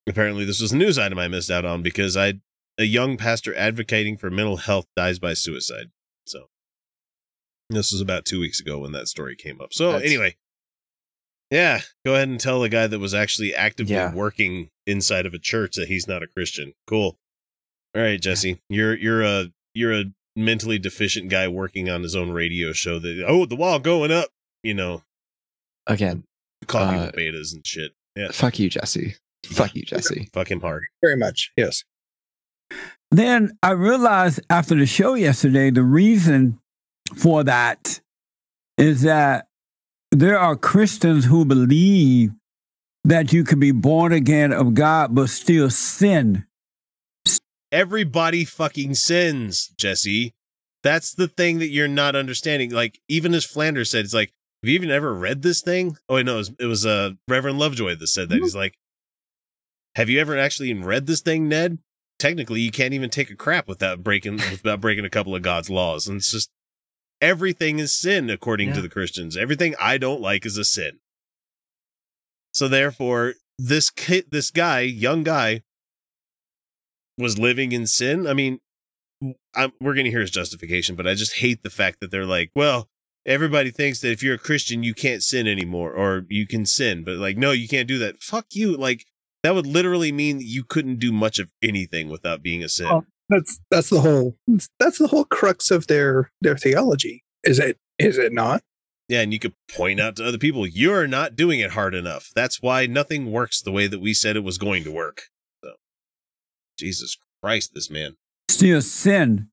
[SPEAKER 1] apparently, this was a news item I missed out on because I a young pastor advocating for mental health dies by suicide. So this was about two weeks ago when that story came up. So
[SPEAKER 4] That's-
[SPEAKER 1] anyway. Yeah, go ahead and tell the guy that was actually actively
[SPEAKER 4] Yeah.
[SPEAKER 1] working inside of a church that he's not a Christian. Cool. All right, Jesse, you're you're a you're a mentally deficient guy working on his own radio show. That oh, the wall going up. You know,
[SPEAKER 4] again,
[SPEAKER 1] Call
[SPEAKER 4] uh,
[SPEAKER 1] people betas and shit. Yeah.
[SPEAKER 4] fuck you, Jesse. Fuck you, Jesse.
[SPEAKER 1] Fuck him hard.
[SPEAKER 2] Very much. Yes.
[SPEAKER 19] Then I realized after the show yesterday, the reason for that is that there are Christians who believe that you can be born again of God but still sin.
[SPEAKER 1] Everybody fucking sins, Jesse. That's the thing that you're not understanding. Like, even as Flanders said, it's like, have you even ever read this thing? Oh, no, it was, it was uh, Reverend Lovejoy that said that. He's like, have you ever actually even read this thing, Ned? Technically, you can't even take a crap without breaking without breaking a couple of God's laws. And it's just everything is sin according to the Christians. Everything I don't like is a sin. So therefore, this kid, this guy, young guy, was living in sin. I mean, I'm, we're going to hear his justification, but I just hate the fact that they're like, well, everybody thinks that if you're a Christian, you can't sin anymore, or you can sin, but like, no, you can't do that. Fuck you. Like, that would literally mean you couldn't do much of anything without being a sin.
[SPEAKER 2] Well, that's that's the whole that's the whole crux of their their theology. Is it is it not?
[SPEAKER 1] Yeah, and you could point out to other people, you're not doing it hard enough. That's why nothing works the way that we said it was going to work. So, Jesus Christ, this man.
[SPEAKER 19] Still sin.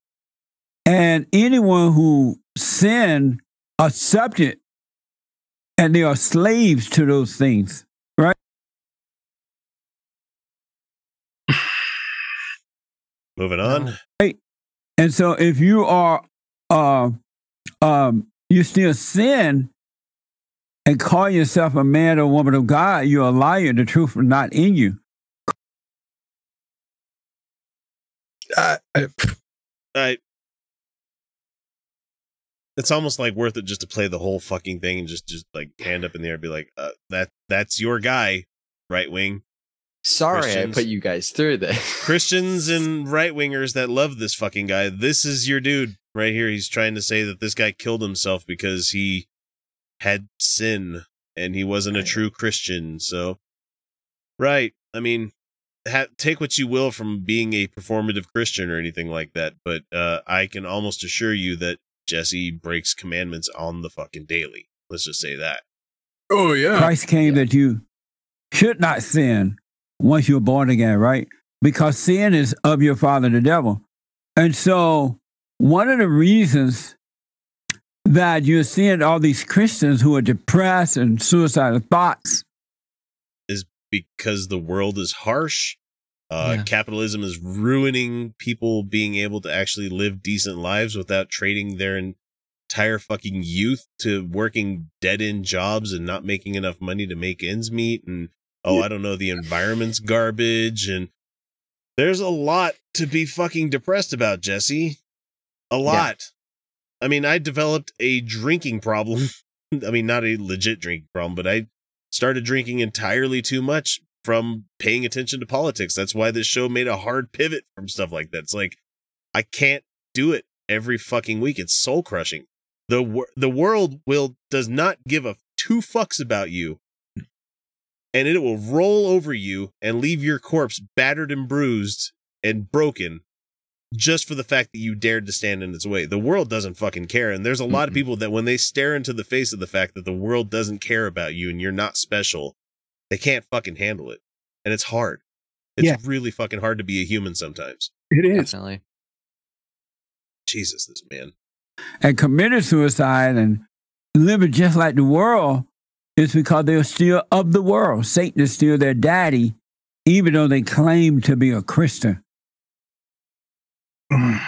[SPEAKER 19] And anyone who sin are subject and they are slaves to those things, right?
[SPEAKER 1] Moving on.
[SPEAKER 19] Right. And so if you are uh um you still sin and call yourself a man or woman of God, you're a liar. The truth is not in you.
[SPEAKER 2] Uh, I,
[SPEAKER 1] I it's almost like worth it just to play the whole fucking thing and just just like hand up in the air and be like, uh, that that's your guy, right wing.
[SPEAKER 4] Sorry,
[SPEAKER 1] Christians.
[SPEAKER 4] I put you guys through this.
[SPEAKER 1] Christians and right wingers that love this fucking guy. This is your dude right here. He's trying to say that this guy killed himself because he had sin and he wasn't a true Christian. So, right. I mean, ha- take what you will from being a performative Christian or anything like that, but uh, I can almost assure you that Jesse breaks commandments on the fucking daily. Let's just say that.
[SPEAKER 2] oh yeah.
[SPEAKER 19] Christ came that you should not sin once you're born again, right? Because sin is of your father, the devil. And so, one of the reasons that you're seeing all these Christians who are depressed and suicidal thoughts,
[SPEAKER 1] is because the world is harsh. Uh,
[SPEAKER 4] Yeah.
[SPEAKER 1] Capitalism is ruining people being able to actually live decent lives without trading their entire fucking youth to working dead end jobs and not making enough money to make ends meet. And oh, I don't know, the environment's garbage. And there's a lot to be fucking depressed about, Jesse. A lot. I mean, I developed a drinking problem. I mean, not a legit drinking problem, but I started drinking entirely too much from paying attention to politics. That's why this show made a hard pivot from stuff like that. It's like I can't do it every fucking week. It's soul crushing. The wor- the world will does not give a two fucks about you. And it will roll over you and leave your corpse battered and bruised and broken just for the fact that you dared to stand in its way. The world doesn't fucking care. And there's a lot of people that when they stare into the face of the fact that the world doesn't care about you and you're not special, they can't fucking handle it. And it's hard. It's
[SPEAKER 2] Yeah.
[SPEAKER 1] really fucking hard to be a human sometimes.
[SPEAKER 2] It is.
[SPEAKER 4] Definitely.
[SPEAKER 1] Jesus, this man.
[SPEAKER 19] and committed suicide and living just like the world is because they're still of the world. Satan is still their daddy, even though they claim to be a Christian.
[SPEAKER 1] I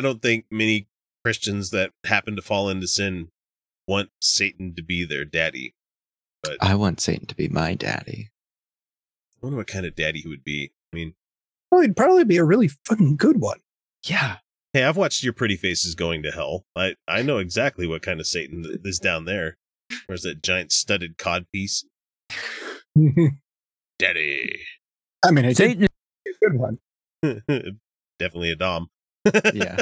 [SPEAKER 1] don't think many Christians that happen to fall into sin want Satan to be their daddy. But I
[SPEAKER 4] I want Satan to be my daddy.
[SPEAKER 1] I wonder what kind of daddy he would be. I mean,
[SPEAKER 2] Well, he'd probably be a really fucking good one.
[SPEAKER 4] Yeah.
[SPEAKER 1] hey, I've watched your pretty faces going to hell. I, I know exactly what kind of Satan th- is down there. Where's that giant studded cod piece? Daddy.
[SPEAKER 2] I mean, it's
[SPEAKER 19] Satan
[SPEAKER 2] a good one.
[SPEAKER 1] Definitely a Dom.
[SPEAKER 4] Yeah.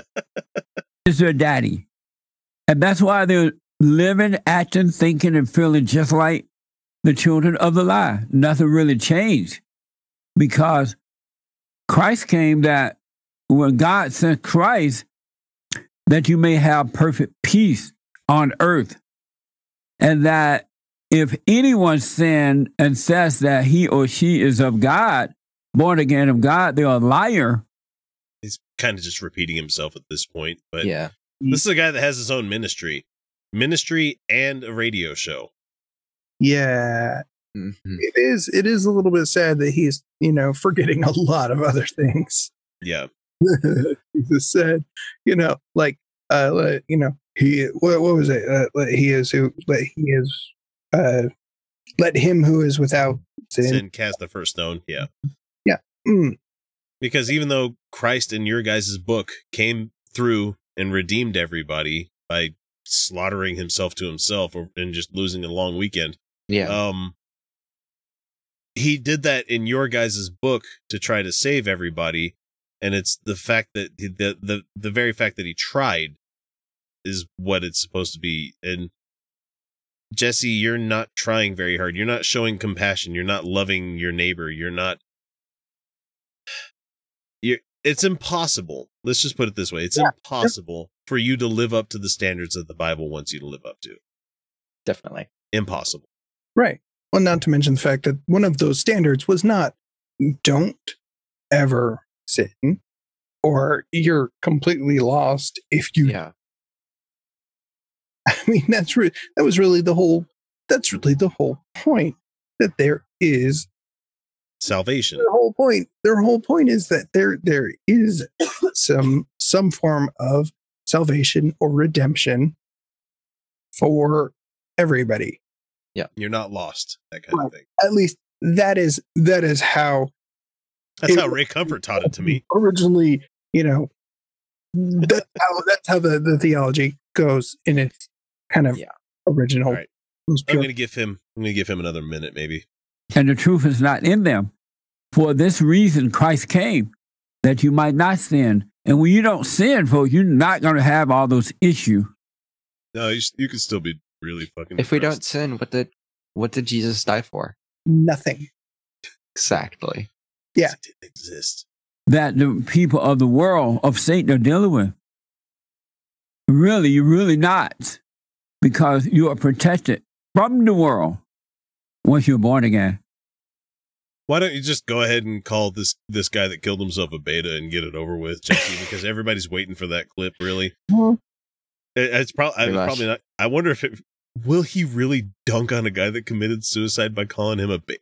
[SPEAKER 19] is their daddy. And that's why they're living, acting, thinking, and feeling just like the children of the lie. Nothing really changed because Christ came that when God sent Christ, that you may have perfect peace on earth. and that if anyone sin and says that he or she is of God, born again of God, they're a liar.
[SPEAKER 1] He's kind of just repeating himself at this point, but
[SPEAKER 4] Yeah.
[SPEAKER 1] this is a guy that has his own ministry, ministry and a radio show.
[SPEAKER 2] Yeah,
[SPEAKER 4] Mhm.
[SPEAKER 2] it is. It is a little bit sad that he's you know forgetting a lot of other things.
[SPEAKER 1] Yeah,
[SPEAKER 2] he just said, you know, like uh, you know, he what, what was it? Uh, let he is who let he is uh, let him who is without sin.
[SPEAKER 1] sin cast the first stone. Yeah,
[SPEAKER 2] Yeah. Mm.
[SPEAKER 1] because even though Christ in your guys' book came through and redeemed everybody by slaughtering himself to himself or, and just losing a long weekend,
[SPEAKER 4] Yeah.
[SPEAKER 1] um, he did that in your guys' book to try to save everybody, and it's the fact that he- the the the very fact that he tried is what it's supposed to be. And Jesse, you're not trying very hard. You're not showing compassion. You're not loving your neighbor. You're not. You're. It's impossible. Let's just put it this way: it's impossible for you to live up to the standards that the Bible wants you to live up to.
[SPEAKER 4] Definitely.
[SPEAKER 1] Impossible.
[SPEAKER 2] Right. Well, not to mention the fact that one of those standards was not don't ever sin or you're completely lost if you.
[SPEAKER 4] Yeah.
[SPEAKER 2] I mean, that's re- that was really the whole. That's really the whole point that there is
[SPEAKER 1] Salvation.
[SPEAKER 2] their whole point. Their whole point is that there there is some some form of salvation or redemption for everybody.
[SPEAKER 4] Yeah.
[SPEAKER 1] You're not lost. That kind of thing.
[SPEAKER 2] At least that is that is how
[SPEAKER 1] That's
[SPEAKER 2] it-
[SPEAKER 1] how Ray Comfort taught it to me.
[SPEAKER 2] originally, you know, that's how that's how the, the theology goes in its kind of original.
[SPEAKER 1] All right.
[SPEAKER 2] most
[SPEAKER 1] I'm gonna give him. I'm gonna give him another minute, maybe.
[SPEAKER 19] and the truth is not in them. For this reason, Christ came that you might not sin. And when you don't sin, folks, you're not going to have all those issues.
[SPEAKER 1] No, you, you can still be really fucking.
[SPEAKER 4] If we don't sin, what did what did Jesus die for?
[SPEAKER 2] Nothing.
[SPEAKER 4] Exactly.
[SPEAKER 2] Yeah.
[SPEAKER 1] it exist.
[SPEAKER 19] that the people of the world of Satan are dealing with. Really, you're really not, because you are protected from the world once you're born again.
[SPEAKER 1] Why don't you just go ahead and call this this guy that killed himself a beta and get it over with, Jesse? because everybody's waiting for that clip. Really,
[SPEAKER 2] Mhm.
[SPEAKER 1] It- it's probably
[SPEAKER 4] Pretty much.
[SPEAKER 1] probably not. I wonder if it will he really dunk on a guy that committed suicide by calling him a beta.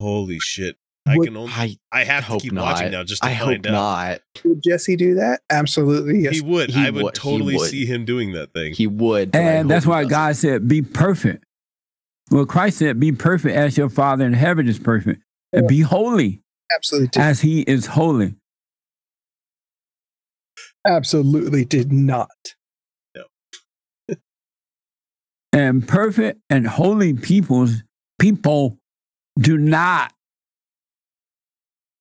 [SPEAKER 1] Holy shit! I
[SPEAKER 2] Would-
[SPEAKER 1] can only.
[SPEAKER 4] I
[SPEAKER 1] I have to keep
[SPEAKER 4] not.
[SPEAKER 1] watching now just to
[SPEAKER 4] I
[SPEAKER 1] find
[SPEAKER 4] hope
[SPEAKER 1] out.
[SPEAKER 4] not.
[SPEAKER 2] Would Jesse do that? Absolutely. Yes.
[SPEAKER 1] He would.
[SPEAKER 4] He
[SPEAKER 1] I would,
[SPEAKER 4] would-
[SPEAKER 1] totally
[SPEAKER 4] would.
[SPEAKER 1] see him doing that thing.
[SPEAKER 4] He would.
[SPEAKER 19] And that's
[SPEAKER 4] he
[SPEAKER 19] why
[SPEAKER 4] doesn't.
[SPEAKER 19] God said, Be perfect. Well, Christ said, Be perfect as your Father in heaven is perfect. And be holy
[SPEAKER 2] Absolutely.
[SPEAKER 19] As he is holy.
[SPEAKER 2] absolutely did not.
[SPEAKER 19] And perfect and holy peoples, people do not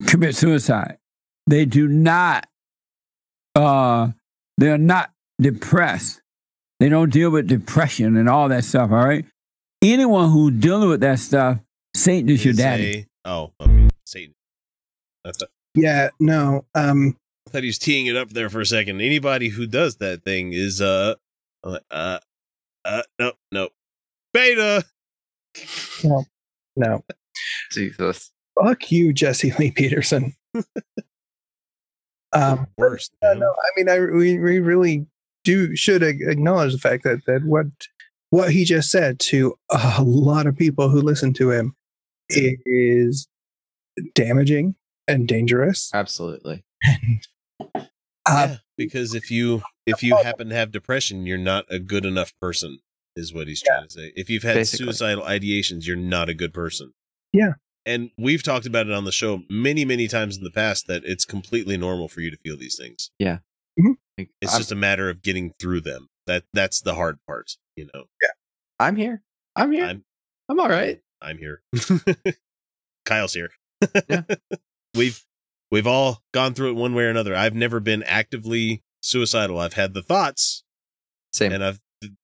[SPEAKER 19] commit suicide. They do not, uh, they're not depressed. They don't deal with depression and all that stuff, all right? Anyone who's dealing with that stuff, Satan is your
[SPEAKER 1] Is
[SPEAKER 19] daddy.
[SPEAKER 1] a- oh, okay. Satan. I thought,
[SPEAKER 2] Yeah. No. Um.
[SPEAKER 1] I thought he was teeing it up there for a second. Anybody who does that thing is uh uh uh, no no beta.
[SPEAKER 2] No. No.
[SPEAKER 4] Jesus.
[SPEAKER 2] Fuck you, Jesse Lee Peterson. um.
[SPEAKER 1] Worst.
[SPEAKER 2] Uh, no, I mean, I we, we really do should acknowledge the fact that that what what he just said to a lot of people who listen to him is damaging and dangerous.
[SPEAKER 4] Absolutely.
[SPEAKER 2] And, Uh,
[SPEAKER 1] yeah, because if you if you happen to have depression, you're not a good enough person. Is what he's trying to say. If you've had
[SPEAKER 4] Basically.
[SPEAKER 1] suicidal ideations, you're not a good person.
[SPEAKER 2] Yeah.
[SPEAKER 1] And we've talked about it on the show many, many times in the past that it's completely normal for you to feel these things.
[SPEAKER 4] Yeah.
[SPEAKER 2] Mhm.
[SPEAKER 1] It's
[SPEAKER 4] I'm,
[SPEAKER 1] just a matter of getting through them. That that's the hard part, you know. Yeah.
[SPEAKER 4] I'm here. I'm here.
[SPEAKER 1] I'm
[SPEAKER 4] I'm all right.
[SPEAKER 1] I'm here. Kyle's here.
[SPEAKER 4] Yeah.
[SPEAKER 1] we've we've all gone through it one way or another. I've never been actively suicidal. I've had the thoughts
[SPEAKER 4] Same.
[SPEAKER 1] and I've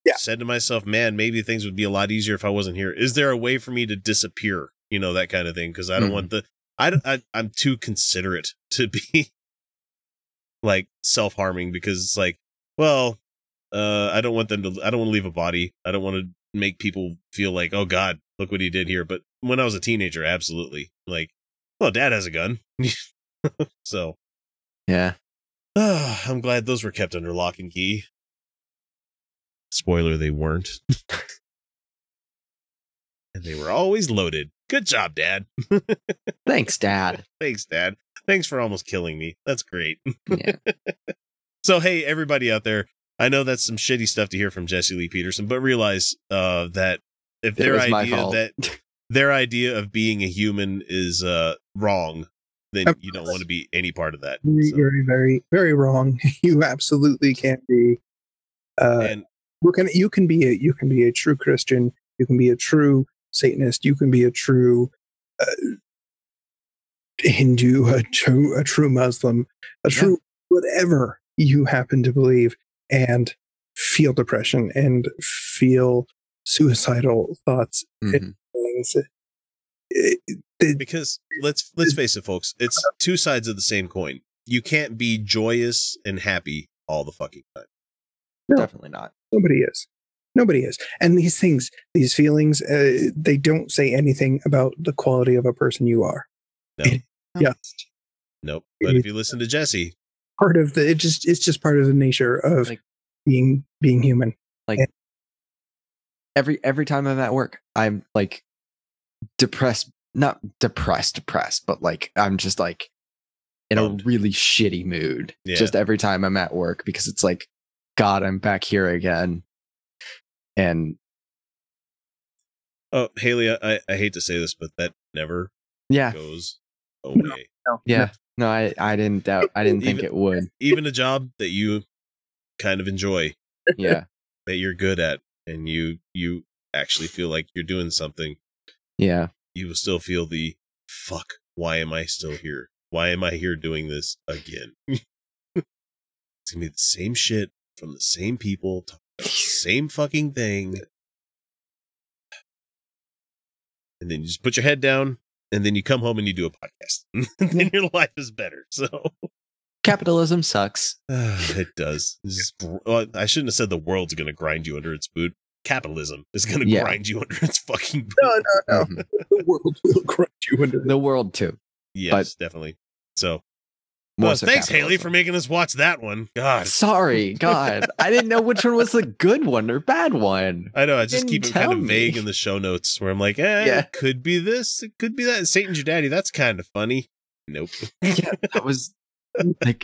[SPEAKER 2] Yeah.
[SPEAKER 1] said to myself, "Man, maybe things would be a lot easier if I wasn't here. Is there a way for me to disappear? You know, that kind of thing because I don't
[SPEAKER 4] Mhm.
[SPEAKER 1] want the I, I, I'm too considerate to be like self-harming because it's like, well, uh I don't want them to I don't want to leave a body. I don't want to make people feel like, oh God, look what he did here. But when I was a teenager, absolutely. Like, well, dad has a gun. so
[SPEAKER 4] Yeah.
[SPEAKER 1] I'm glad those were kept under lock and key. Spoiler, they weren't. and they were always loaded. Good job, Dad.
[SPEAKER 4] Thanks, Dad.
[SPEAKER 1] Thanks, Dad. Thanks for almost killing me. That's great.
[SPEAKER 4] Yeah.
[SPEAKER 1] so, hey, everybody out there, I know that's some shitty stuff to hear from Jesse Lee Peterson, but realize uh, that if
[SPEAKER 4] It
[SPEAKER 1] their idea that their idea of being a human is uh, wrong, then you don't want to be any part of that.
[SPEAKER 2] Very, very, very, very wrong. You absolutely can't be. Uh, you can you can be a you can be a true Christian. You can be a true Satanist. You can be a true uh, Hindu, a true a true Muslim, a true whatever you happen to believe, and feel depression and feel suicidal thoughts and it-
[SPEAKER 1] because let's let's face it, folks, it's two sides of the same coin. You can't be joyous and happy all the fucking time.
[SPEAKER 4] Definitely not.
[SPEAKER 2] Nobody is. Nobody is. And these things, these feelings, uh, they don't say anything about the quality of a person you are.
[SPEAKER 1] No.
[SPEAKER 2] Just
[SPEAKER 1] Nope. But if you listen to Jesse,
[SPEAKER 2] part of the. It just. It's just part of the nature of being being human.
[SPEAKER 4] Like every every time I'm at work, I'm like depressed. Not depressed, depressed, but like I'm just like in a really shitty mood.
[SPEAKER 1] Yeah.
[SPEAKER 4] Just every time I'm at work because it's like, God, I'm back here again. And
[SPEAKER 1] oh Haley, I, I hate to say this, but that never
[SPEAKER 4] Yeah.
[SPEAKER 1] goes away.
[SPEAKER 4] yeah, no, I I didn't doubt. I didn't think
[SPEAKER 1] Even-
[SPEAKER 4] it would.
[SPEAKER 1] Even a job that you kind of enjoy,
[SPEAKER 4] Yeah,
[SPEAKER 1] that you're good at, and you you actually feel like you're doing something,
[SPEAKER 4] yeah,
[SPEAKER 1] you will still feel the fuck. Why am I still here? Why am I here doing this again? it's gonna be the same shit from the same people, talking about the same fucking thing, and then you just put your head down, and then you come home and you do a podcast, and then your life is better. So
[SPEAKER 4] capitalism sucks.
[SPEAKER 1] it does. This gr- well, I shouldn't have said the world's gonna grind you under its boot. Capitalism is gonna
[SPEAKER 4] Yeah.
[SPEAKER 1] grind you under its fucking boot.
[SPEAKER 2] No, no, no. the world will grind you under
[SPEAKER 4] the world too.
[SPEAKER 1] Yes, definitely. So, well,
[SPEAKER 4] so
[SPEAKER 1] thanks, Haley, for making us watch that one. God,
[SPEAKER 4] Sorry, God, I didn't know which one was the good one or bad one.
[SPEAKER 1] I know. I just keep it kind
[SPEAKER 4] tell
[SPEAKER 1] of
[SPEAKER 4] me.
[SPEAKER 1] vague in the show notes where I'm like, eh,
[SPEAKER 4] Yeah.
[SPEAKER 1] it could be this, it could be that. Satan's your daddy. That's kind of funny. Nope.
[SPEAKER 4] yeah, that was like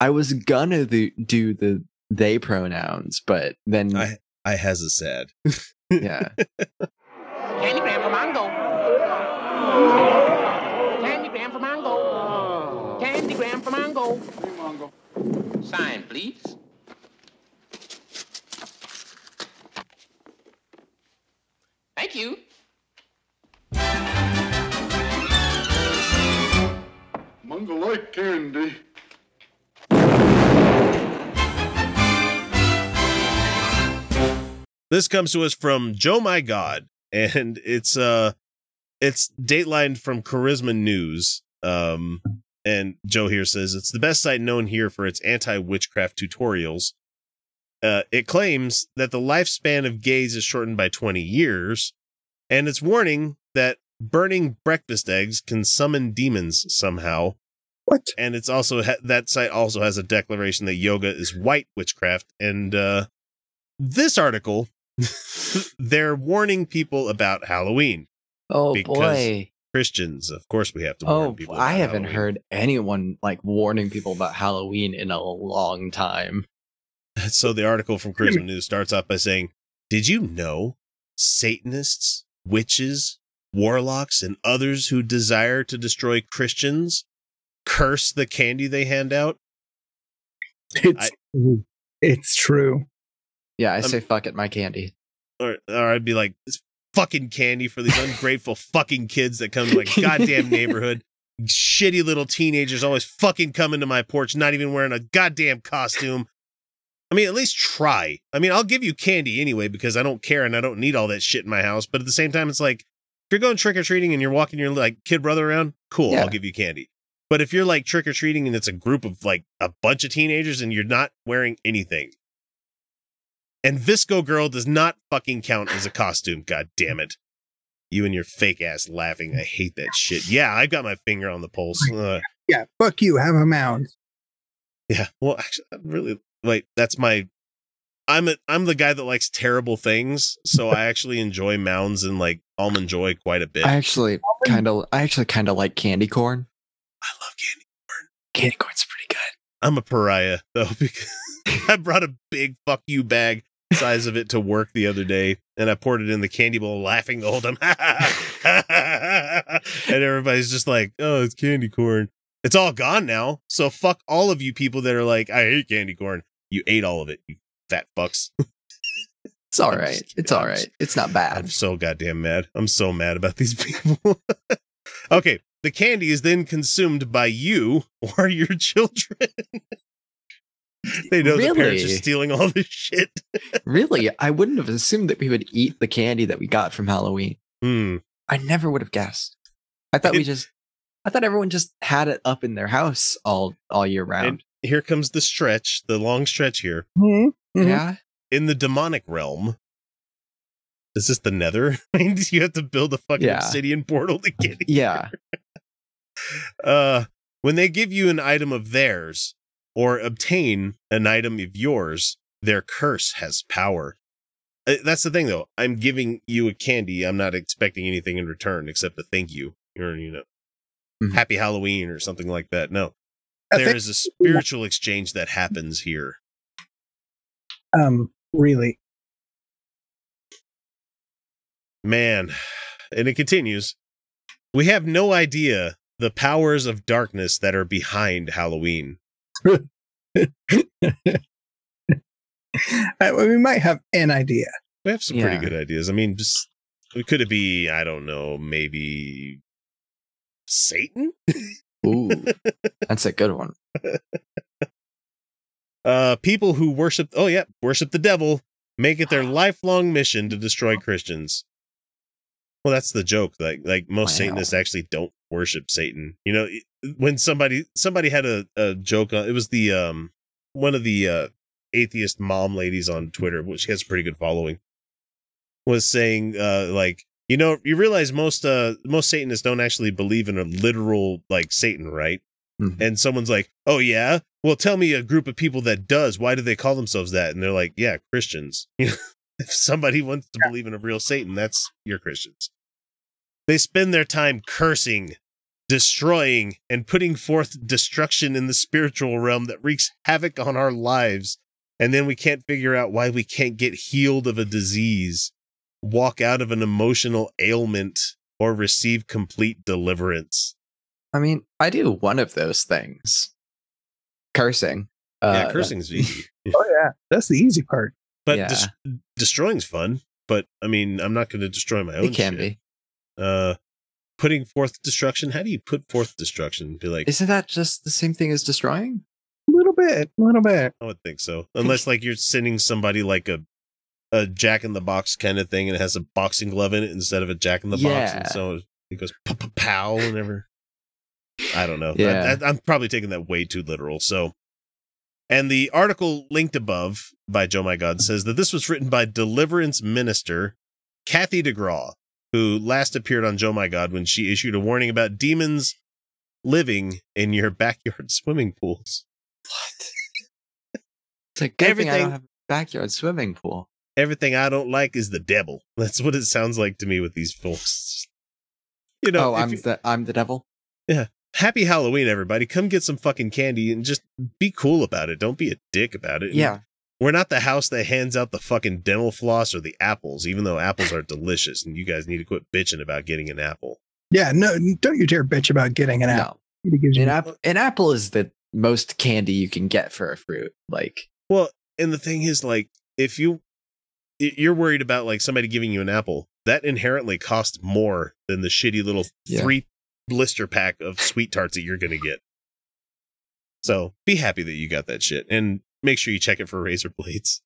[SPEAKER 4] I was gonna do, do the they pronouns, but then
[SPEAKER 1] I I has a sad.
[SPEAKER 4] yeah,
[SPEAKER 18] Candygram for Mongo. Candygram for Mongo. Candygram for Mongo. Sign, please. Thank you.
[SPEAKER 12] Mongo like candy.
[SPEAKER 1] This comes to us from Joe My God, and it's uh it's dateline from Charisma News. Um and Joe here says it's the best site known here for its anti-witchcraft tutorials. Uh, it claims that the lifespan of gays is shortened by 20 years, and it's warning that burning breakfast eggs can summon demons somehow.
[SPEAKER 2] What?
[SPEAKER 1] And it's also ha- that site also has a declaration that yoga is white witchcraft, and uh, this article they're warning people about Halloween.
[SPEAKER 4] Oh
[SPEAKER 1] because
[SPEAKER 4] boy.
[SPEAKER 1] Christians, of course, we have to warn
[SPEAKER 4] Oh,
[SPEAKER 1] people.
[SPEAKER 4] I haven't
[SPEAKER 1] Halloween.
[SPEAKER 4] heard anyone like warning people about Halloween in a long time.
[SPEAKER 1] So the article from Charisma News starts off by saying, "Did you know Satanists, witches, warlocks, and others who desire to destroy Christians curse the candy they hand out?"
[SPEAKER 2] It's it's true.
[SPEAKER 4] Yeah, I say fuck it, my candy.
[SPEAKER 1] Or, or I'd be like, "It's fucking candy for these ungrateful fucking kids that come to my goddamn neighborhood." Shitty little teenagers always fucking coming to my porch, not even wearing a goddamn costume. I mean, at least try. I mean, I'll give you candy anyway because I don't care and I don't need all that shit in my house. But at the same time, it's like if you're going trick or treating and you're walking your like kid brother around, cool,
[SPEAKER 4] Yeah.
[SPEAKER 1] I'll give you candy. But if you're like trick or treating and it's a group of like a bunch of teenagers and you're not wearing anything, And VSCO Girl does not fucking count as a costume. God damn it. You and your fake ass laughing. I hate that shit. Yeah, I've got my finger on the pulse. Uh,
[SPEAKER 2] Yeah, fuck you. Have a mound.
[SPEAKER 1] yeah. Well, actually, I'm really wait. That's my. I'm a, I'm the guy that likes terrible things, so I actually enjoy mounds and like almond joy quite a bit.
[SPEAKER 4] I actually kind of, I actually kind of like candy corn.
[SPEAKER 1] I love candy
[SPEAKER 4] corn. Candy corn's pretty good.
[SPEAKER 1] I'm a pariah though because I brought a big fuck you bag size of it to work the other day and I poured it in the candy bowl laughing the whole time. and everybody's just like, "Oh, it's candy corn." It's all gone now. So fuck all of you people that are like, "I hate candy corn." You ate all of it, you fat fucks.
[SPEAKER 4] It's all right. It's all right. It's not bad.
[SPEAKER 1] I'm so goddamn mad. I'm so mad about these people. okay, the candy is then consumed by you or your children. they know the parents are stealing all this shit.
[SPEAKER 4] really, I wouldn't have assumed that we would eat the candy that we got from Halloween.
[SPEAKER 1] Hmm.
[SPEAKER 4] I never would have guessed. I thought we just, I thought everyone just had it up in their house all all year round.
[SPEAKER 1] And here comes the stretch, the long stretch here.
[SPEAKER 2] Mm-hmm.
[SPEAKER 4] Yeah.
[SPEAKER 1] In the demonic realm, is this the nether? I mean, you have to build a fucking
[SPEAKER 4] Yeah.
[SPEAKER 1] obsidian portal to get it.
[SPEAKER 4] Yeah.
[SPEAKER 1] Uh, when they give you an item of theirs or obtain an item of yours, their curse has power. Uh, That's the thing, though. I'm giving you a candy. I'm not expecting anything in return except a thank you or you know,
[SPEAKER 4] Mhm.
[SPEAKER 1] happy Halloween or something like that. No,
[SPEAKER 2] I
[SPEAKER 1] there
[SPEAKER 2] think-
[SPEAKER 1] is a spiritual exchange that happens here.
[SPEAKER 2] Um, really.
[SPEAKER 1] Man, and it continues. We have no idea the powers of darkness that are behind Halloween.
[SPEAKER 2] I, we might have an idea.
[SPEAKER 1] We have some
[SPEAKER 2] Yeah.
[SPEAKER 1] pretty good ideas. I mean, just could it be? I don't know. Maybe Satan.
[SPEAKER 4] Ooh, that's a good one.
[SPEAKER 1] Uh, people who worship. Oh yeah, worship the devil. Make it their lifelong mission to destroy Christians. Well, that's the joke. Like, like most
[SPEAKER 4] Wow.
[SPEAKER 1] Satanists actually don't worship Satan. You know, when somebody somebody had a, a joke on it was the um one of the uh atheist mom ladies on Twitter, which she has a pretty good following, was saying uh like you know you realize most uh most Satanists don't actually believe in a literal like Satan, right? And someone's like, "Oh yeah, well tell me a group of people that does. Why do they call themselves that?" And they're like, "Yeah, Christians." You know, if somebody wants to believe in a real Satan, that's your Christians. They spend their time cursing, destroying, and putting forth destruction in the spiritual realm that wreaks havoc on our lives. And then we can't figure out why we can't get healed of a disease, walk out of an emotional ailment, or receive complete deliverance.
[SPEAKER 4] I mean, I do one of those things. Cursing.
[SPEAKER 1] yeah,
[SPEAKER 4] Uh,
[SPEAKER 1] cursing's easy.
[SPEAKER 2] Oh yeah, that's the easy part.
[SPEAKER 1] But
[SPEAKER 4] Yeah.
[SPEAKER 1] des- destroying's fun. But I mean, I'm not going to destroy my own.
[SPEAKER 4] It can
[SPEAKER 1] shit.
[SPEAKER 4] be.
[SPEAKER 1] Uh, putting forth destruction. How do you put forth destruction? Be like,
[SPEAKER 4] Isn't that just the same thing as destroying?
[SPEAKER 2] A little bit, a little bit.
[SPEAKER 1] I would think so. Unless like you're sending somebody like a a Jack in the Box kind of thing, and it has a boxing glove in it instead of a Jack in the Box,
[SPEAKER 4] Yeah.
[SPEAKER 1] and so it goes pow pow pow whenever. I don't know.
[SPEAKER 4] Yeah.
[SPEAKER 1] I, I, I'm probably taking that way too literal. So, and the article linked above by Joe My God says that this was written by Deliverance Minister Kathy DeGraw, who last appeared on Joe My God when she issued a warning about demons living in your backyard swimming pools.
[SPEAKER 4] It's like I
[SPEAKER 1] Everything-
[SPEAKER 4] don't have a backyard swimming pool.
[SPEAKER 1] everything I don't like is the devil. That's what it sounds like to me with these folks. You know,
[SPEAKER 4] oh, I'm
[SPEAKER 1] you-
[SPEAKER 4] the I'm the devil.
[SPEAKER 1] yeah. Happy Halloween, everybody. Come get some fucking candy and just be cool about it. Don't be a dick about it.
[SPEAKER 4] Yeah.
[SPEAKER 1] We're not the house that hands out the fucking dental floss or the apples, even though apples are delicious and you guys need to quit bitching about getting an apple.
[SPEAKER 2] Yeah, no, don't you dare bitch about getting an apple. It
[SPEAKER 4] An apple, an apple is the most candy you can get for a fruit. Like,
[SPEAKER 1] Well, and the thing is, like, if you you're worried about like somebody giving you an apple, that inherently costs more than the shitty little
[SPEAKER 4] Yeah.
[SPEAKER 1] three blister pack of sweet tarts that you're gonna get. So be happy that you got that shit, and make sure you check it for razor blades.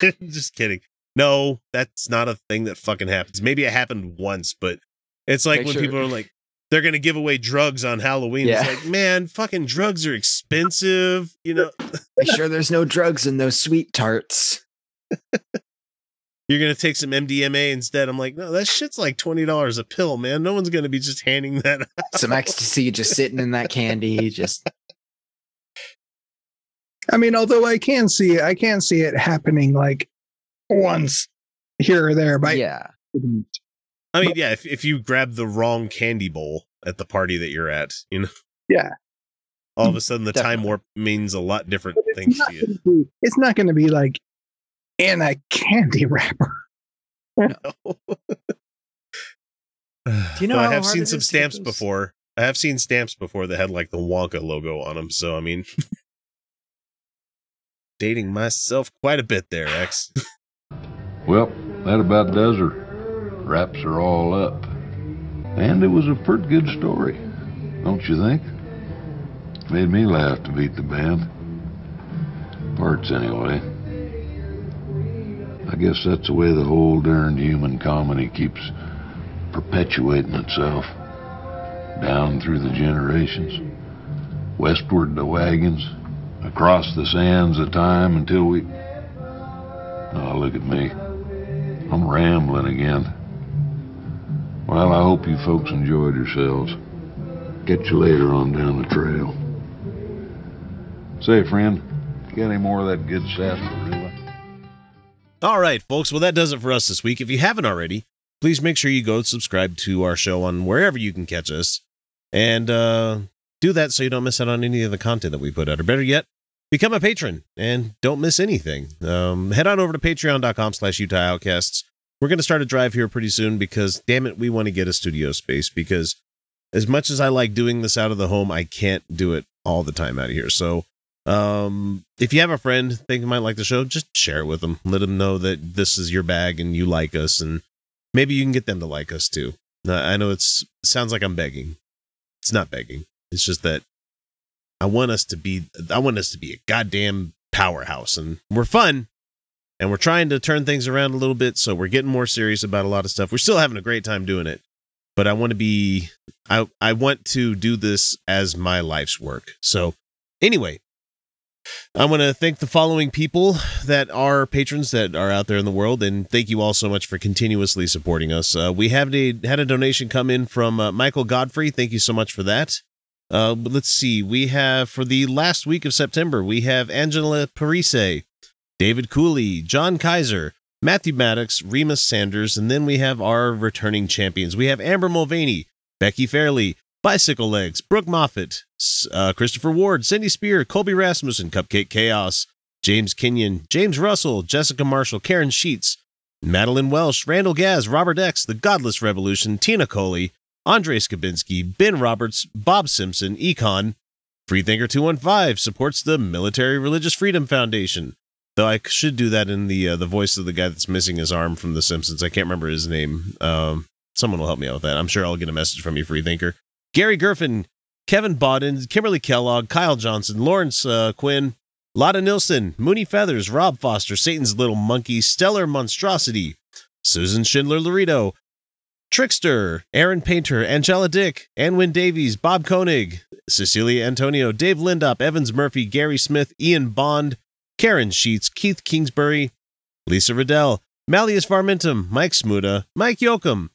[SPEAKER 1] Just kidding. No, that's not a thing that fucking happens. Maybe it happened once, but it's like
[SPEAKER 4] Make
[SPEAKER 1] when
[SPEAKER 4] sure-
[SPEAKER 1] people are like, they're gonna give away drugs on Halloween.
[SPEAKER 4] Yeah.
[SPEAKER 1] It's like, man, fucking drugs are expensive. You know,
[SPEAKER 4] make sure there's no drugs in those sweet tarts.
[SPEAKER 1] You're gonna take some MDMA instead. I'm like, no, that shit's like twenty dollars a pill, man. No one's gonna be just handing that. Out.
[SPEAKER 4] Some ecstasy just sitting in that candy. Just
[SPEAKER 2] I mean, although I can see I can see it happening like once here or there, but
[SPEAKER 4] yeah.
[SPEAKER 1] I mean, yeah, if if you grab the wrong candy bowl at the party that you're at, you know,
[SPEAKER 2] Yeah.
[SPEAKER 1] all of a sudden the time warp means a lot different things
[SPEAKER 2] It's
[SPEAKER 1] to
[SPEAKER 2] not,
[SPEAKER 1] you.
[SPEAKER 2] gonna be, it's not going to be like in a candy wrapper.
[SPEAKER 4] Do you know
[SPEAKER 1] Though I have seen some
[SPEAKER 4] is to get
[SPEAKER 1] stamps before. I have seen stamps before that had like the Wonka logo on them. So I mean, dating myself quite a bit there, X.
[SPEAKER 20] Well, that about does her. Wraps are all up. And it was a pretty good story, don't you think? Made me laugh to beat the band. Parts, anyway. I guess that's the way the whole darned human comedy keeps perpetuating itself down through the generations. Westward the wagons, across the sands of time until we. Oh, look at me. I'm rambling again. Well, I hope you folks enjoyed yourselves. Catch you later on down the trail. Say, friend, got any more of that good sarsaparilla?
[SPEAKER 1] All right, folks. Well, that does it for us this week. If you haven't already, please make sure you go subscribe to our show on wherever you can catch us, and uh, do that so you don't miss out on any of the content that we put out. Or better yet, become a patron and don't miss anything. Um, head on over to patreon.com slash Utah Outcasts. We're going to start a drive here pretty soon because, damn it, we want to get a studio space because as much as I like doing this out of the home, I can't do it all the time out of here. So um, if you have a friend think might like the show, just share it with them. Let them know that this is your bag and you like us, and maybe you can get them to like us too. Uh, I know it's sounds like I'm begging. It's not begging. It's just that I want us to be. I want us to be a goddamn powerhouse, and we're fun, and we're trying to turn things around a little bit. So we're getting more serious about a lot of stuff. We're still having a great time doing it, but I want to be. I I want to do this as my life's work. So anyway, I want to thank the following people that are patrons that are out there in the world, and thank you all so much for continuously supporting us. Uh, we have a, had a donation come in from uh, Michael Godfrey. Thank you so much for that. Uh, but let's see. We have for the last week of September, we have Angela Parise, David Cooley, John Kaiser, Matthew Maddox, Remus Sanders, and then we have our returning champions. We have Amber Mulvaney, Becky Fairley, Bicycle Legs, Brooke Moffat, uh, Christopher Ward, Cindy Spear, Colby Rasmussen, Cupcake Chaos, James Kenyon, James Russell, Jessica Marshall, Karen Sheets, Madeline Welsh, Randall Gaz, Robert X, The Godless Revolution, Tina Coley, Andre Skabinski, Ben Roberts, Bob Simpson, Econ, Freethinker 215 supports the Military Religious Freedom Foundation. Though I should do that in the uh, the voice of the guy that's missing his arm from The Simpsons. I can't remember his name. Um, someone will help me out with that. I'm sure I'll get a message from you, Freethinker. Gary Gerfin, Kevin Bodden, Kimberly Kellogg, Kyle Johnson, Lawrence uh, Quinn, Lotta Nilsson, Mooney Feathers, Rob Foster, Satan's Little Monkey, Stellar Monstrosity, Susan Schindler Laredo, Trickster, Aaron Painter, Angela Dick, Anwin Davies, Bob Koenig, Cecilia Antonio, Dave Lindop, Evans Murphy, Gary Smith, Ian Bond, Karen Sheets, Keith Kingsbury, Lisa Riddell, Malleus Varmentum, Mike Smuda, Mike Yoakum,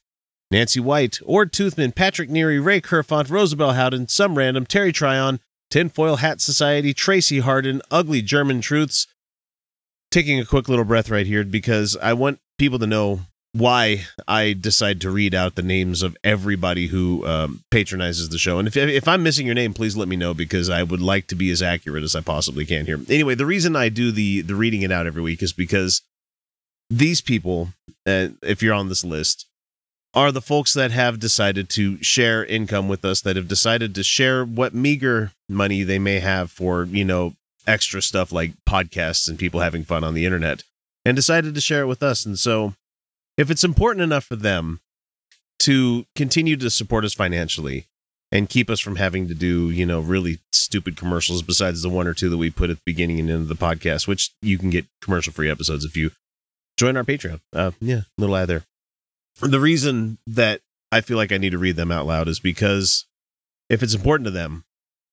[SPEAKER 1] Nancy White, Ord Toothman, Patrick Neary, Ray Kerfont, Rosabelle Howden, Some Random, Terry Tryon, Tinfoil Hat Society, Tracy Harden, Ugly German Truths. Taking a quick little breath right here because I want people to know why I decide to read out the names of everybody who um, patronizes the show. And if, if I'm missing your name, please let me know because I would like to be as accurate as I possibly can here. Anyway, the reason I do the the reading it out every week is because these people, uh, if you're on this list, are the folks that have decided to share income with us, that have decided to share what meager money they may have for, you know, extra stuff like podcasts and people having fun on the internet, and decided to share it with us. And so, if it's important enough for them to continue to support us financially and keep us from having to do, you know, really stupid commercials besides the one or two that we put at the beginning and end of the podcast, which you can get commercial free episodes if you join our Patreon. Uh, yeah, little ad there the reason that I feel like I need to read them out loud is because if it's important to them,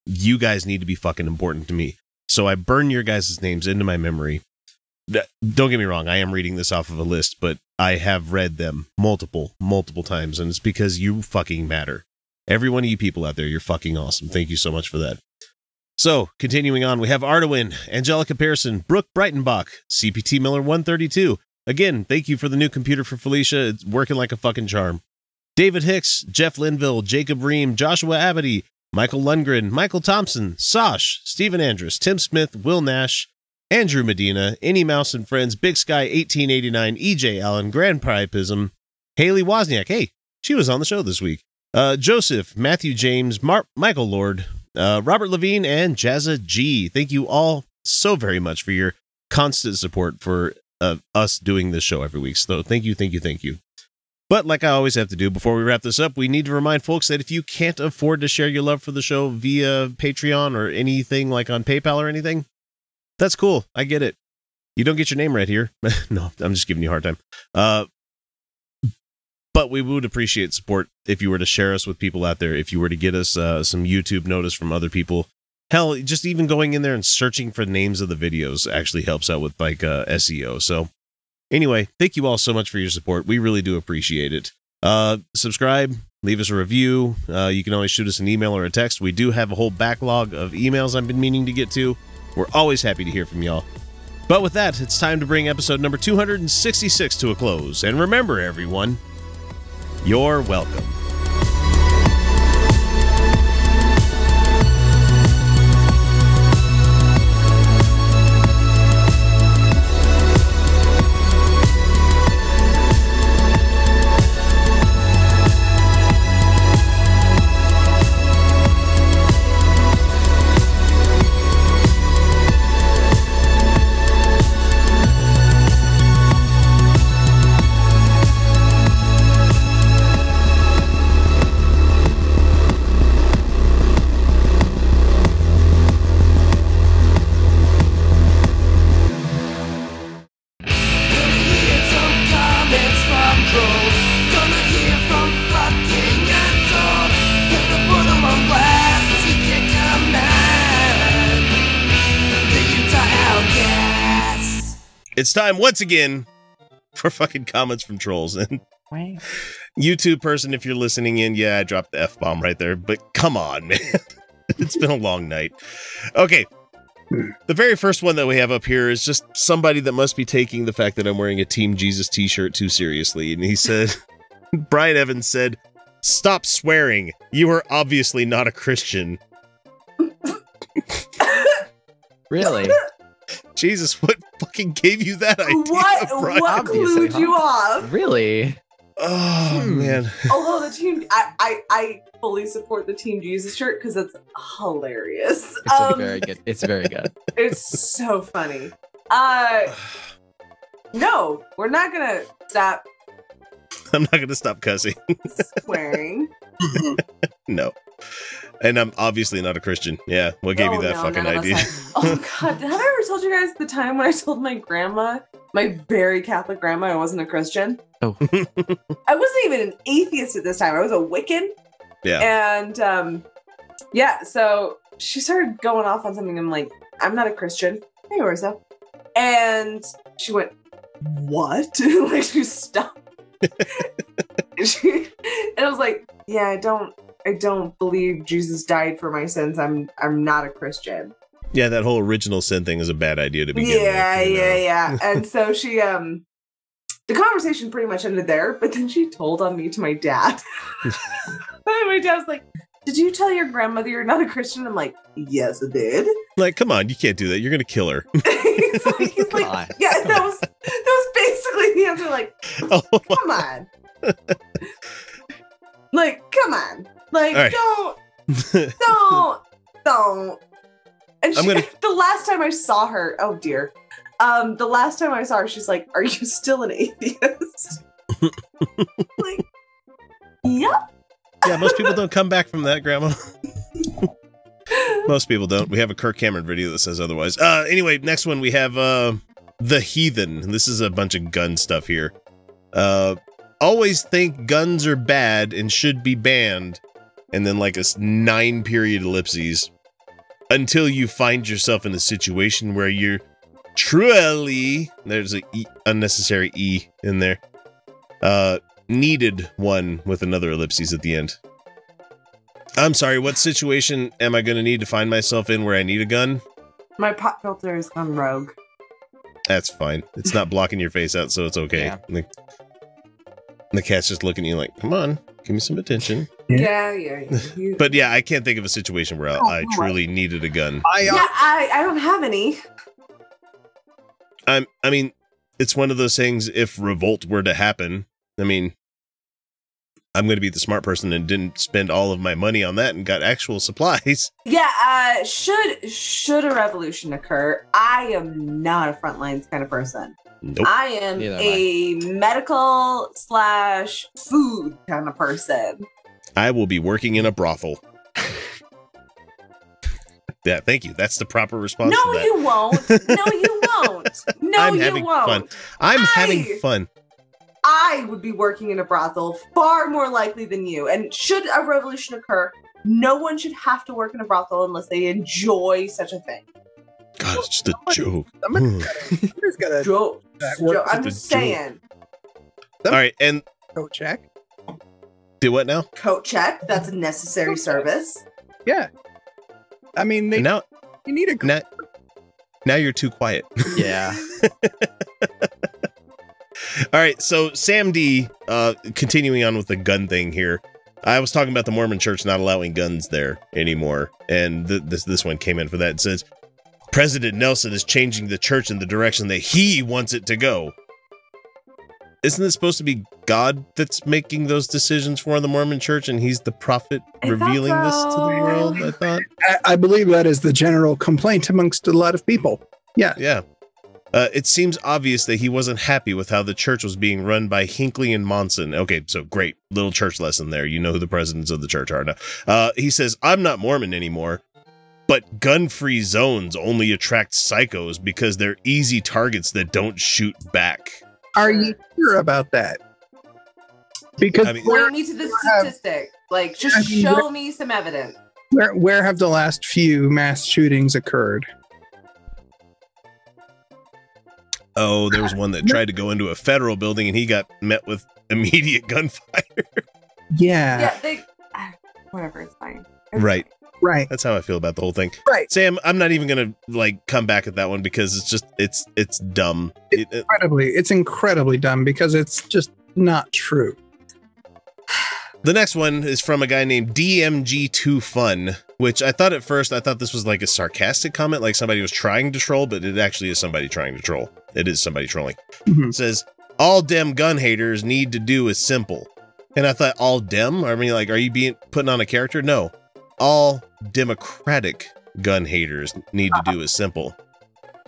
[SPEAKER 1] you guys need to be fucking important to me. So I burn your guys' names into my memory th- don't get me wrong, I am reading this off of a list, but I have read them multiple, multiple times, and it's because you fucking matter. Every one of you people out there, you're fucking awesome. Thank you so much for that. So, continuing on, we have Arduin, Angelica Pearson, Brooke Breitenbach, CPT Miller 132. Again, thank you for the new computer for Felicia. It's working like a fucking charm. David Hicks, Jeff Linville, Jacob Ream, Joshua Abity, Michael Lundgren, Michael Thompson, Sosh, Stephen Andrus, Tim Smith, Will Nash, Andrew Medina, Any Mouse and Friends, Big Sky 1889, EJ Allen, Grand Priapism, Haley Wozniak. Hey, she was on the show this week. Uh, Joseph, Matthew James, Mar- Michael Lord, uh, Robert Levine, and Jazza G. Thank you all so very much for your constant support for uh, us doing this show every week. So thank you, thank you, thank you. But like I always have to do before we wrap this up, we need to remind folks that if you can't afford to share your love for the show via Patreon or anything like on PayPal or anything, that's cool. I get it. You don't get your name right here. no, I'm just giving you a hard time. Uh, but we would appreciate support if you were to share us with people out there. If you were to get us uh, some YouTube notice from other people. Hell, just even going in there and searching for names of the videos actually helps out with like uh, SEO. So Anyway, thank you all so much for your support. We really do appreciate it. Uh, subscribe, leave us a review. Uh, you can always shoot us an email or a text. We do have a whole backlog of emails I've been meaning to get to. We're always happy to hear from y'all. But with that, it's time to bring episode number 266 to a close. And remember, everyone, you're welcome. It's time once again for fucking comments from trolls. And YouTube person, if you're listening in, yeah, I dropped the F bomb right there, but come on, man. it's been a long night. Okay. The very first one that we have up here is just somebody that must be taking the fact that I'm wearing a Team Jesus t shirt too seriously. And he said, Brian Evans said, Stop swearing. You are obviously not a Christian.
[SPEAKER 4] Really?
[SPEAKER 1] Jesus, what fucking gave you that idea?
[SPEAKER 3] What?
[SPEAKER 1] Brian?
[SPEAKER 3] What clued you off?
[SPEAKER 4] Really?
[SPEAKER 1] Oh man.
[SPEAKER 3] Although the team, I, I, I fully support the Team Jesus shirt because it's hilarious.
[SPEAKER 4] It's
[SPEAKER 3] Um,
[SPEAKER 4] very good. It's very good.
[SPEAKER 3] it's so funny. Uh, no, we're not gonna stop
[SPEAKER 1] I'm not going to stop cussing.
[SPEAKER 3] swearing.
[SPEAKER 1] no. And I'm obviously not a Christian. Yeah. What gave
[SPEAKER 3] Oh,
[SPEAKER 1] you that
[SPEAKER 3] no,
[SPEAKER 1] fucking
[SPEAKER 3] none of us
[SPEAKER 1] idea?
[SPEAKER 3] have- Oh God, have I ever told you guys the time when I told my grandma, my very Catholic grandma, I wasn't a Christian?
[SPEAKER 4] Oh.
[SPEAKER 3] I wasn't even an atheist at this time. I was a Wiccan.
[SPEAKER 1] Yeah.
[SPEAKER 3] And um, yeah, so she started going off on something. I'm like, I'm not a Christian. Hey, Marissa. And she went, What? like she stopped. and, she, and I was like, Yeah, I don't I don't believe Jesus died for my sins. I'm I'm not a Christian.
[SPEAKER 1] yeah, that whole original sin thing is a bad idea to begin
[SPEAKER 3] Yeah,
[SPEAKER 1] with. you
[SPEAKER 3] yeah,
[SPEAKER 1] know?
[SPEAKER 3] yeah. And so she um the conversation pretty much ended there, but then she told on me to my dad. my dad was like, Did you tell your grandmother you're not a Christian? I'm like, Yes, I did.
[SPEAKER 1] Like, come on, you can't do that. You're going to kill her.
[SPEAKER 3] he's like, he's like Yeah, that was that was basically the answer. Like,
[SPEAKER 1] Oh,
[SPEAKER 3] come on. like, come on. Like,
[SPEAKER 1] right.
[SPEAKER 3] don't don't don't and she,
[SPEAKER 1] gonna-
[SPEAKER 3] the last time i saw her oh dear um the last time i saw her she's like are you still an atheist like yep
[SPEAKER 1] yeah, most people don't come back from that, Grandma. most people don't. We have a Kirk Cameron video that says otherwise. Uh, anyway, next one we have uh, the Heathen. This is a bunch of gun stuff here. Uh, always think guns are bad and should be banned, and then like a nine period ellipses until you find yourself in a situation where you're truly, there's a e, unnecessary E in there. Uh, needed one with another ellipses at the end. I'm sorry, what situation am I going to need to find myself in where I need a gun?
[SPEAKER 3] My pop filter has gone rogue.
[SPEAKER 1] That's fine. It's not blocking your face out, so it's okay.
[SPEAKER 3] Yeah.
[SPEAKER 1] The, the cat's just looking at you like, come on, give me some attention.
[SPEAKER 3] Yeah, yeah. yeah. You-
[SPEAKER 1] But yeah, I can't think of a situation where I,
[SPEAKER 3] Oh,
[SPEAKER 1] I
[SPEAKER 3] boy.
[SPEAKER 1] truly needed a gun.
[SPEAKER 3] yeah, I, I don't have any.
[SPEAKER 1] I'm, I mean, it's one of those things. If revolt were to happen, I mean, I'm going to be the smart person and didn't spend all of my money on that and got actual supplies.
[SPEAKER 3] Yeah, uh, should should a revolution occur, I am not a front lines kind of person.
[SPEAKER 1] Nope.
[SPEAKER 3] I am
[SPEAKER 1] Neither am
[SPEAKER 3] a medical slash food kind of person.
[SPEAKER 1] I will be working in a brothel. yeah, thank you. That's the proper response
[SPEAKER 3] no, you won't. No, you won't. No,
[SPEAKER 1] I'm
[SPEAKER 3] you
[SPEAKER 1] having
[SPEAKER 3] won't.
[SPEAKER 1] fun. I'm having fun.
[SPEAKER 3] I would be working in a brothel far more likely than you. And should a revolution occur, no one should have to work in a brothel unless they enjoy such a thing.
[SPEAKER 1] God, it's just a joke.
[SPEAKER 2] Somebody's got a
[SPEAKER 3] joke.
[SPEAKER 2] That
[SPEAKER 3] Jo-
[SPEAKER 2] works
[SPEAKER 3] I'm
[SPEAKER 2] the
[SPEAKER 3] just
[SPEAKER 2] joke.
[SPEAKER 3] saying.
[SPEAKER 1] All right, and
[SPEAKER 2] Coat check.
[SPEAKER 1] do what now?
[SPEAKER 3] Coat check. That's a necessary service.
[SPEAKER 2] Yeah. I mean, they,
[SPEAKER 1] And now,
[SPEAKER 2] you need a
[SPEAKER 1] now, now you're too quiet.
[SPEAKER 4] Yeah.
[SPEAKER 1] All right, so Sam D, uh, continuing on with the gun thing here. I was talking about the Mormon Church not allowing guns there anymore, and th- this this one came in for that. It says President Nelson is changing the church in the direction that he wants it to go. Isn't it supposed to be God that's making those decisions for the Mormon Church, and he's the prophet revealing this to the world? I thought.
[SPEAKER 2] I, I believe that is the general complaint amongst a lot of people. Yeah.
[SPEAKER 1] Yeah. Uh, it seems obvious that he wasn't happy with how the church was being run by Hinckley and Monson. Okay, so great. Little church lesson there. You know who the presidents of the church are now. Uh, he says, I'm not Mormon anymore, but gun free zones only attract psychos because they're easy targets that don't shoot back.
[SPEAKER 2] Are you sure about that? Because
[SPEAKER 1] I mean-
[SPEAKER 3] We need to the statistic. Like, just
[SPEAKER 2] I mean,
[SPEAKER 3] show
[SPEAKER 2] where-
[SPEAKER 3] me some evidence.
[SPEAKER 2] where where have the last few mass shootings occurred?
[SPEAKER 1] Oh, there was one that tried to go into a federal building and he got met with immediate gunfire.
[SPEAKER 2] Yeah.
[SPEAKER 3] Yeah, they. ah, Whatever, it's fine.
[SPEAKER 1] right.
[SPEAKER 2] Right.
[SPEAKER 1] That's how I feel about the whole thing.
[SPEAKER 2] Right.
[SPEAKER 1] Sam, I'm not even gonna like come back at that one because it's just it's it's dumb. It- it-
[SPEAKER 2] Incredibly, it's incredibly dumb because it's just not true.
[SPEAKER 1] the next one is from a guy named DMG2 Fun, which I thought at first I thought this was like a sarcastic comment, like somebody was trying to troll, but it actually is somebody trying to troll. It is somebody trolling.
[SPEAKER 2] Mhm.
[SPEAKER 1] It says all dem gun haters need to do is simple. And I thought all dem? I mean, like, are you being putting on a character? No. All democratic gun haters need to do is simple.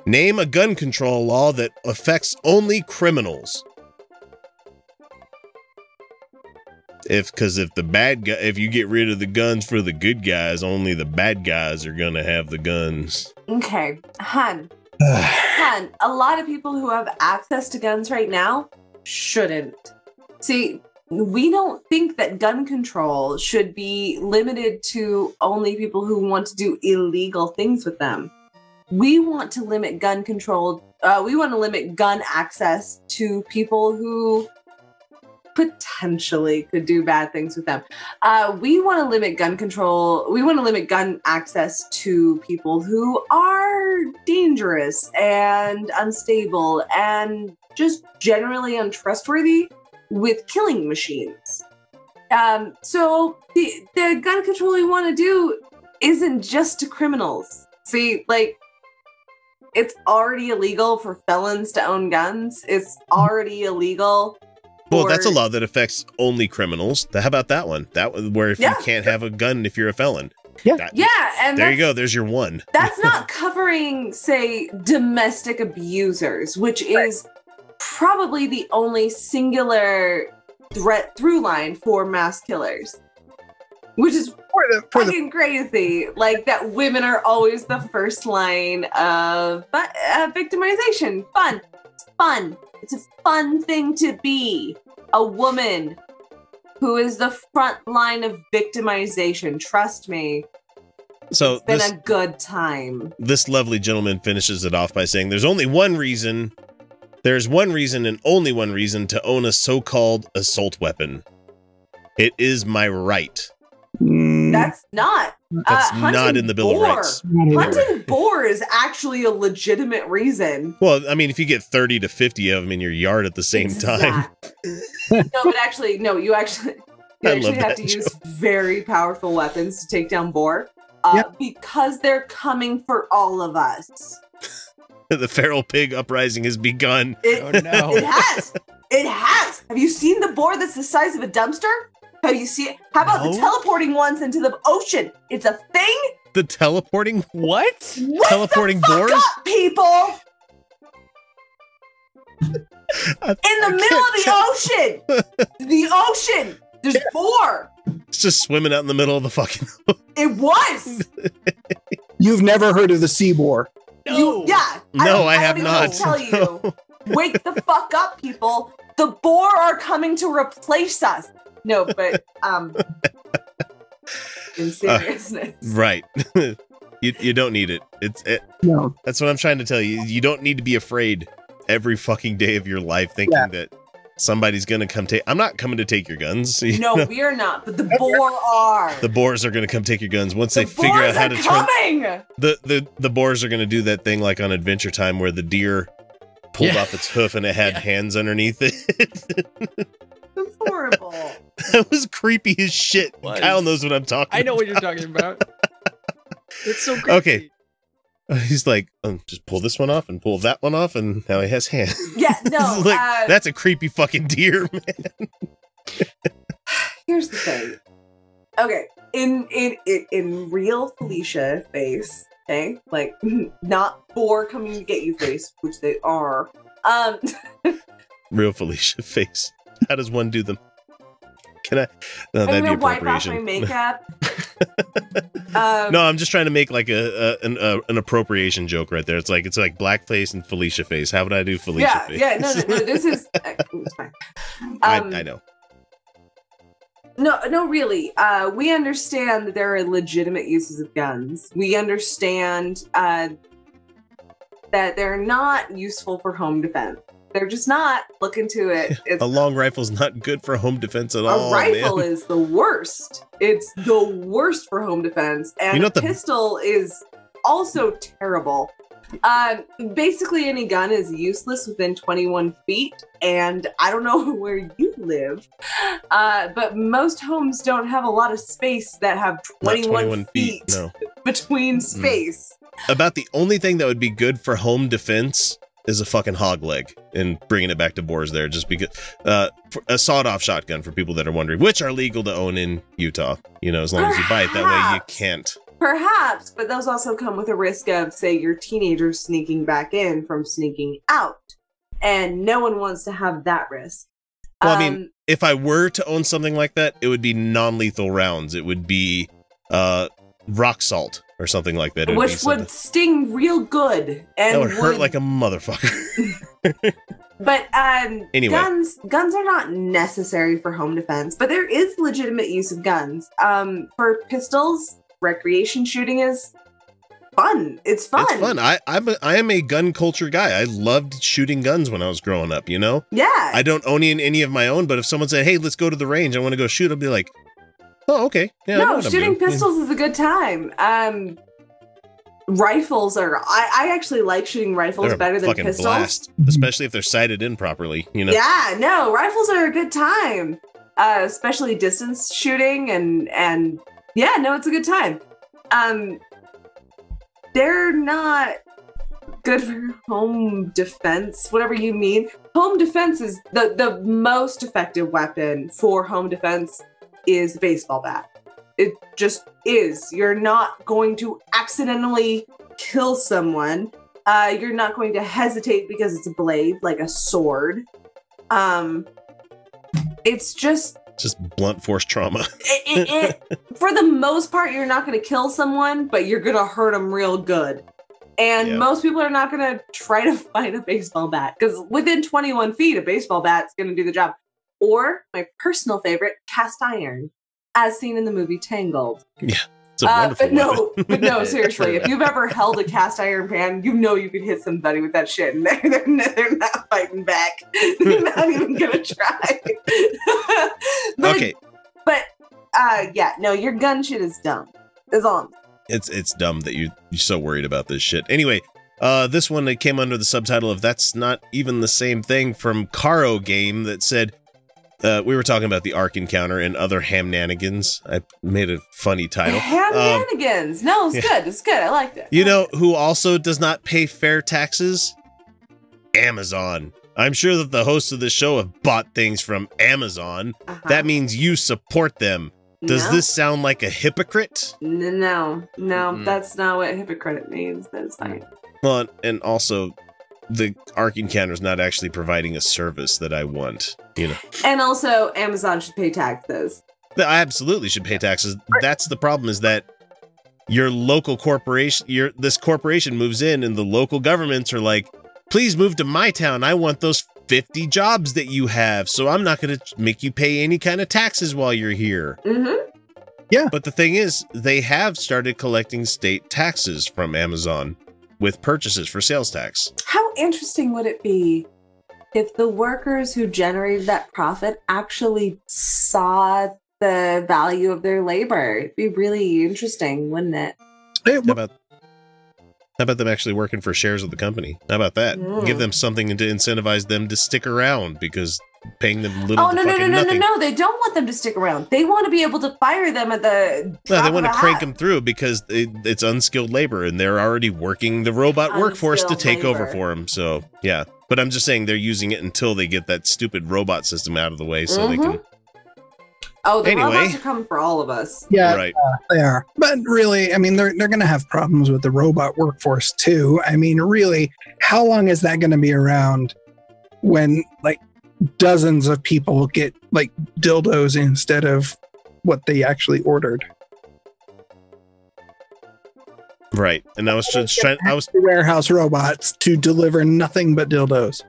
[SPEAKER 1] Name a gun control law that affects only criminals. If because if the bad guy, if you get rid of the guns for the good guys, only the bad guys are gonna have the guns.
[SPEAKER 3] Okay, hun. hun, a lot of people who have access to guns right now shouldn't. See, we don't think that gun control should be limited to only people who want to do illegal things with them. We want to limit gun control, uh, we want to limit gun access to people who potentially could do bad things with them. Uh, we want to limit gun control. We want to limit gun access to people who are dangerous and unstable and just generally untrustworthy with killing machines. Um, so the the gun control we want to do isn't just to criminals. See, like it's already illegal for felons to own guns. It's already illegal
[SPEAKER 1] Well, that's a law that affects only criminals. How about that one? That one where if
[SPEAKER 3] Yeah.
[SPEAKER 1] you can't have a gun if you're a felon.
[SPEAKER 2] Yeah.
[SPEAKER 3] Yeah, and
[SPEAKER 1] there you go. There's your one.
[SPEAKER 3] that's not covering say domestic abusers which is probably the only singular threat through line for mass killers. Which is for the fucking crazy. Like that women are always the first line of but, uh, victimization. Fun. It's fun. It's a fun thing to be. A woman who is the front line of victimization. Trust me.
[SPEAKER 1] So
[SPEAKER 3] It's been
[SPEAKER 1] this
[SPEAKER 3] a good time.
[SPEAKER 1] this lovely gentleman finishes it off by saying, "There's only one reason. There's one reason and only one reason to own a so-called assault weapon. It is my right."
[SPEAKER 3] That's not.
[SPEAKER 1] That's
[SPEAKER 3] uh,
[SPEAKER 1] not in the Bill of. Rights.
[SPEAKER 3] Hunting boar is actually a legitimate reason.
[SPEAKER 1] Well, I mean, if you get 30 to 50 of them in your yard at the same time,
[SPEAKER 3] no, but actually, no. You actually, you
[SPEAKER 1] I
[SPEAKER 3] actually have
[SPEAKER 1] that
[SPEAKER 3] to use very powerful weapons to take down boar, uh, because they're coming for all of us.
[SPEAKER 1] the feral pig uprising has begun.
[SPEAKER 3] It, oh, it has. It has. Have you seen the boar that's the size of a dumpster? Have you seen? How about the teleporting ones into the ocean? It's a thing.
[SPEAKER 1] The teleporting
[SPEAKER 4] what?
[SPEAKER 3] What
[SPEAKER 1] teleporting
[SPEAKER 3] the fuck
[SPEAKER 1] boars?
[SPEAKER 3] up, people? In the middle of the ocean, the ocean. There's four.
[SPEAKER 1] It's just swimming out in the middle of the fucking.
[SPEAKER 3] It was.
[SPEAKER 2] You've never heard of the sea boar.
[SPEAKER 3] You, yeah.
[SPEAKER 1] No,
[SPEAKER 3] don't-
[SPEAKER 1] I
[SPEAKER 3] don't
[SPEAKER 1] have
[SPEAKER 3] even know
[SPEAKER 1] not.
[SPEAKER 3] to Tell you. Wake the fuck up, people. The boar are coming to replace us. No, but um, in seriousness,
[SPEAKER 1] Right. you you don't need it. It's it,
[SPEAKER 2] No.
[SPEAKER 1] That's what I'm trying to tell you. You don't need to be afraid every fucking day of your life thinking that somebody's going to come take I'm not coming to take your guns. you
[SPEAKER 3] no,
[SPEAKER 1] know?
[SPEAKER 3] we are not. But the boar are.
[SPEAKER 1] The boars are going to come take your guns once they figure out
[SPEAKER 3] boars
[SPEAKER 1] how
[SPEAKER 3] are
[SPEAKER 1] to turn
[SPEAKER 3] coming.
[SPEAKER 1] the the the boars are going to do that thing like on Adventure Time where the deer pulled
[SPEAKER 4] Yeah.
[SPEAKER 1] off its hoof and it had hands underneath it.
[SPEAKER 3] That's horrible.
[SPEAKER 1] that was creepy as shit.
[SPEAKER 4] Was.
[SPEAKER 1] Kyle knows what I'm talking.
[SPEAKER 4] I know what you're talking about. It's so creepy.
[SPEAKER 1] Okay. Uh, He's like, um, just pull this one off and pull that one off, and now he has hands.
[SPEAKER 3] Yeah, no.
[SPEAKER 1] like,
[SPEAKER 3] uh,
[SPEAKER 1] that's a creepy fucking deer, man.
[SPEAKER 3] here's the thing. Okay, in in in, in real Felicia face, okay, like not boar coming to get you face, which they are. Um,
[SPEAKER 1] Real Felicia face. How does one do them? Can I? No,
[SPEAKER 3] I'm
[SPEAKER 1] that'd
[SPEAKER 3] gonna wipe off my makeup. Um,
[SPEAKER 1] no, I'm just trying to make like a, a an a, an appropriation joke right there. It's like it's like blackface and Felicia face. How would I do Felicia
[SPEAKER 3] yeah,
[SPEAKER 1] face?
[SPEAKER 3] yeah, no, no, no. This is uh, it's fine.
[SPEAKER 1] I,
[SPEAKER 3] Um,
[SPEAKER 1] I know.
[SPEAKER 3] No, no, really. Uh, we understand that there are legitimate uses of guns. We understand uh, that they're not useful for home defense. They're just not. Look into it. It's,
[SPEAKER 1] A long rifle's not good for home defense at
[SPEAKER 3] a
[SPEAKER 1] all.
[SPEAKER 3] A rifle
[SPEAKER 1] man.
[SPEAKER 3] is the worst. It's the worst for home defense, and
[SPEAKER 1] You know
[SPEAKER 3] a
[SPEAKER 1] the-
[SPEAKER 3] pistol is also terrible. Um, basically, any gun is useless within 21 feet, and I don't know where you live, uh, but most homes don't have a lot of space that have 21,
[SPEAKER 1] 21 feet. No.
[SPEAKER 3] between space.
[SPEAKER 1] About the only thing that would be good for home defense is a fucking hog leg and bringing it back to boars there just because uh a sawed-off shotgun for people that are wondering which are legal to own in Utah you know as long as you buy it that way you can't.
[SPEAKER 3] Perhaps, but those also come with a risk of, say, your teenager sneaking back in from sneaking out, and no one wants to have that risk.
[SPEAKER 1] well i
[SPEAKER 3] Um,
[SPEAKER 1] mean if i were to own something like that it would be non-lethal rounds. It would be uh rock salt or something like that. It would
[SPEAKER 3] which would sting real good and
[SPEAKER 1] that would hurt like a motherfucker.
[SPEAKER 3] But um
[SPEAKER 1] Anyway.
[SPEAKER 3] guns guns are not necessary for home defense but there is legitimate use of guns. Um for pistols recreation shooting is fun. It's fun.
[SPEAKER 1] It's fun. I i'm a, i am a gun culture guy. I loved shooting guns when i was growing up you know?
[SPEAKER 3] Yeah.
[SPEAKER 1] I don't own any, any of my own, but if someone said, "Hey, let's go to the range. I want to go shoot," I'll be like, "Oh, okay." Yeah,
[SPEAKER 3] no shooting
[SPEAKER 1] doing."
[SPEAKER 3] pistols is a good time um rifles are i, I actually like shooting rifles
[SPEAKER 1] They're
[SPEAKER 3] better than pistols
[SPEAKER 1] blast, especially if they're sighted in properly. You know.
[SPEAKER 3] Yeah, no, rifles are a good time, uh, especially distance shooting and and yeah, no, it's a good time. Um, they're not good for home defense, whatever you mean. Home defense is the the most effective weapon for home defense is a baseball bat. It just is. You're not going to accidentally kill someone. Uh, you're not going to hesitate because it's a blade, like a sword. Um, it's just
[SPEAKER 1] Just blunt force trauma.
[SPEAKER 3] it, it, it, for the most part, you're not going to kill someone, but you're going to hurt them real good. And most people are not going to try to find a baseball bat because within 21 feet, a baseball bat's going to do the job. Or my personal favorite, cast iron, as seen in the movie Tangled.
[SPEAKER 1] Yeah. It's a
[SPEAKER 3] Uh, but no, but no, seriously, if you've ever held a cast iron pan, you know you could hit somebody with that shit, and they're they're, not- they're not fighting back. They're not even gonna try. but,
[SPEAKER 1] okay,
[SPEAKER 3] but uh, yeah, no, your gun shit is dumb. Is all.
[SPEAKER 1] it's it's dumb that you you're so worried about this shit. Anyway, uh, this one it came under the subtitle of "That's not even the same thing" from Caro Game that said. Uh, we were talking about the Ark encounter and other hamnanigans. I made a funny title. Um,
[SPEAKER 3] no, it's
[SPEAKER 1] yeah.
[SPEAKER 3] good. It's good. I liked it.
[SPEAKER 1] You know who also does not pay fair taxes? Amazon. I'm sure that the hosts of this show have bought things from Amazon. That means you support them. Does
[SPEAKER 3] Uh-huh. No.
[SPEAKER 1] this sound like a hypocrite?
[SPEAKER 3] No, no, that's not what hypocrite means. That's fine.
[SPEAKER 1] Well, and also, the Ark Encounter is not actually providing a service that I want. You know,
[SPEAKER 3] And also, Amazon should pay taxes.
[SPEAKER 1] I absolutely should pay taxes. That's the problem. Is that your local corporation, your this corporation moves in, and the local governments are like, "Please move to my town. I want those 50 jobs that you have. So I'm not going to make you pay any kind of taxes while you're here."
[SPEAKER 3] Mm-hmm.
[SPEAKER 2] Yeah.
[SPEAKER 1] But the thing is, they have started collecting state taxes from Amazon with purchases for sales tax.
[SPEAKER 3] How interesting would it be if the workers who generated that profit actually saw the value of their labor? It'd be really interesting, wouldn't it?
[SPEAKER 1] How about how about them actually working for shares of the company? How about that?
[SPEAKER 3] Mm.
[SPEAKER 1] Give them something to incentivize them to stick around because paying them little
[SPEAKER 3] Oh
[SPEAKER 1] to
[SPEAKER 3] no no no
[SPEAKER 1] fucking
[SPEAKER 3] no no no! They don't want them to stick around. They want to be able to fire them at the.
[SPEAKER 1] No, they want to crank
[SPEAKER 3] hat.
[SPEAKER 1] them through because it, it's unskilled labor and they're already working the robot workforce to
[SPEAKER 3] Unskilled
[SPEAKER 1] take over for them. So, yeah. But I'm just saying they're using it until they get that stupid robot system out of the way so they can.
[SPEAKER 3] Mhm. Oh, the
[SPEAKER 1] Anyway.
[SPEAKER 3] robots are coming for all of us.
[SPEAKER 2] Yeah,
[SPEAKER 1] Right.
[SPEAKER 2] uh, they are. But really, I mean, they're they're going to have problems with the robot workforce too. I mean, really, how long is that going to be around when like dozens of people get like dildos instead of what they actually ordered?
[SPEAKER 1] Right. And I was just trying, I was,
[SPEAKER 2] Warehouse robots to deliver nothing but dildos.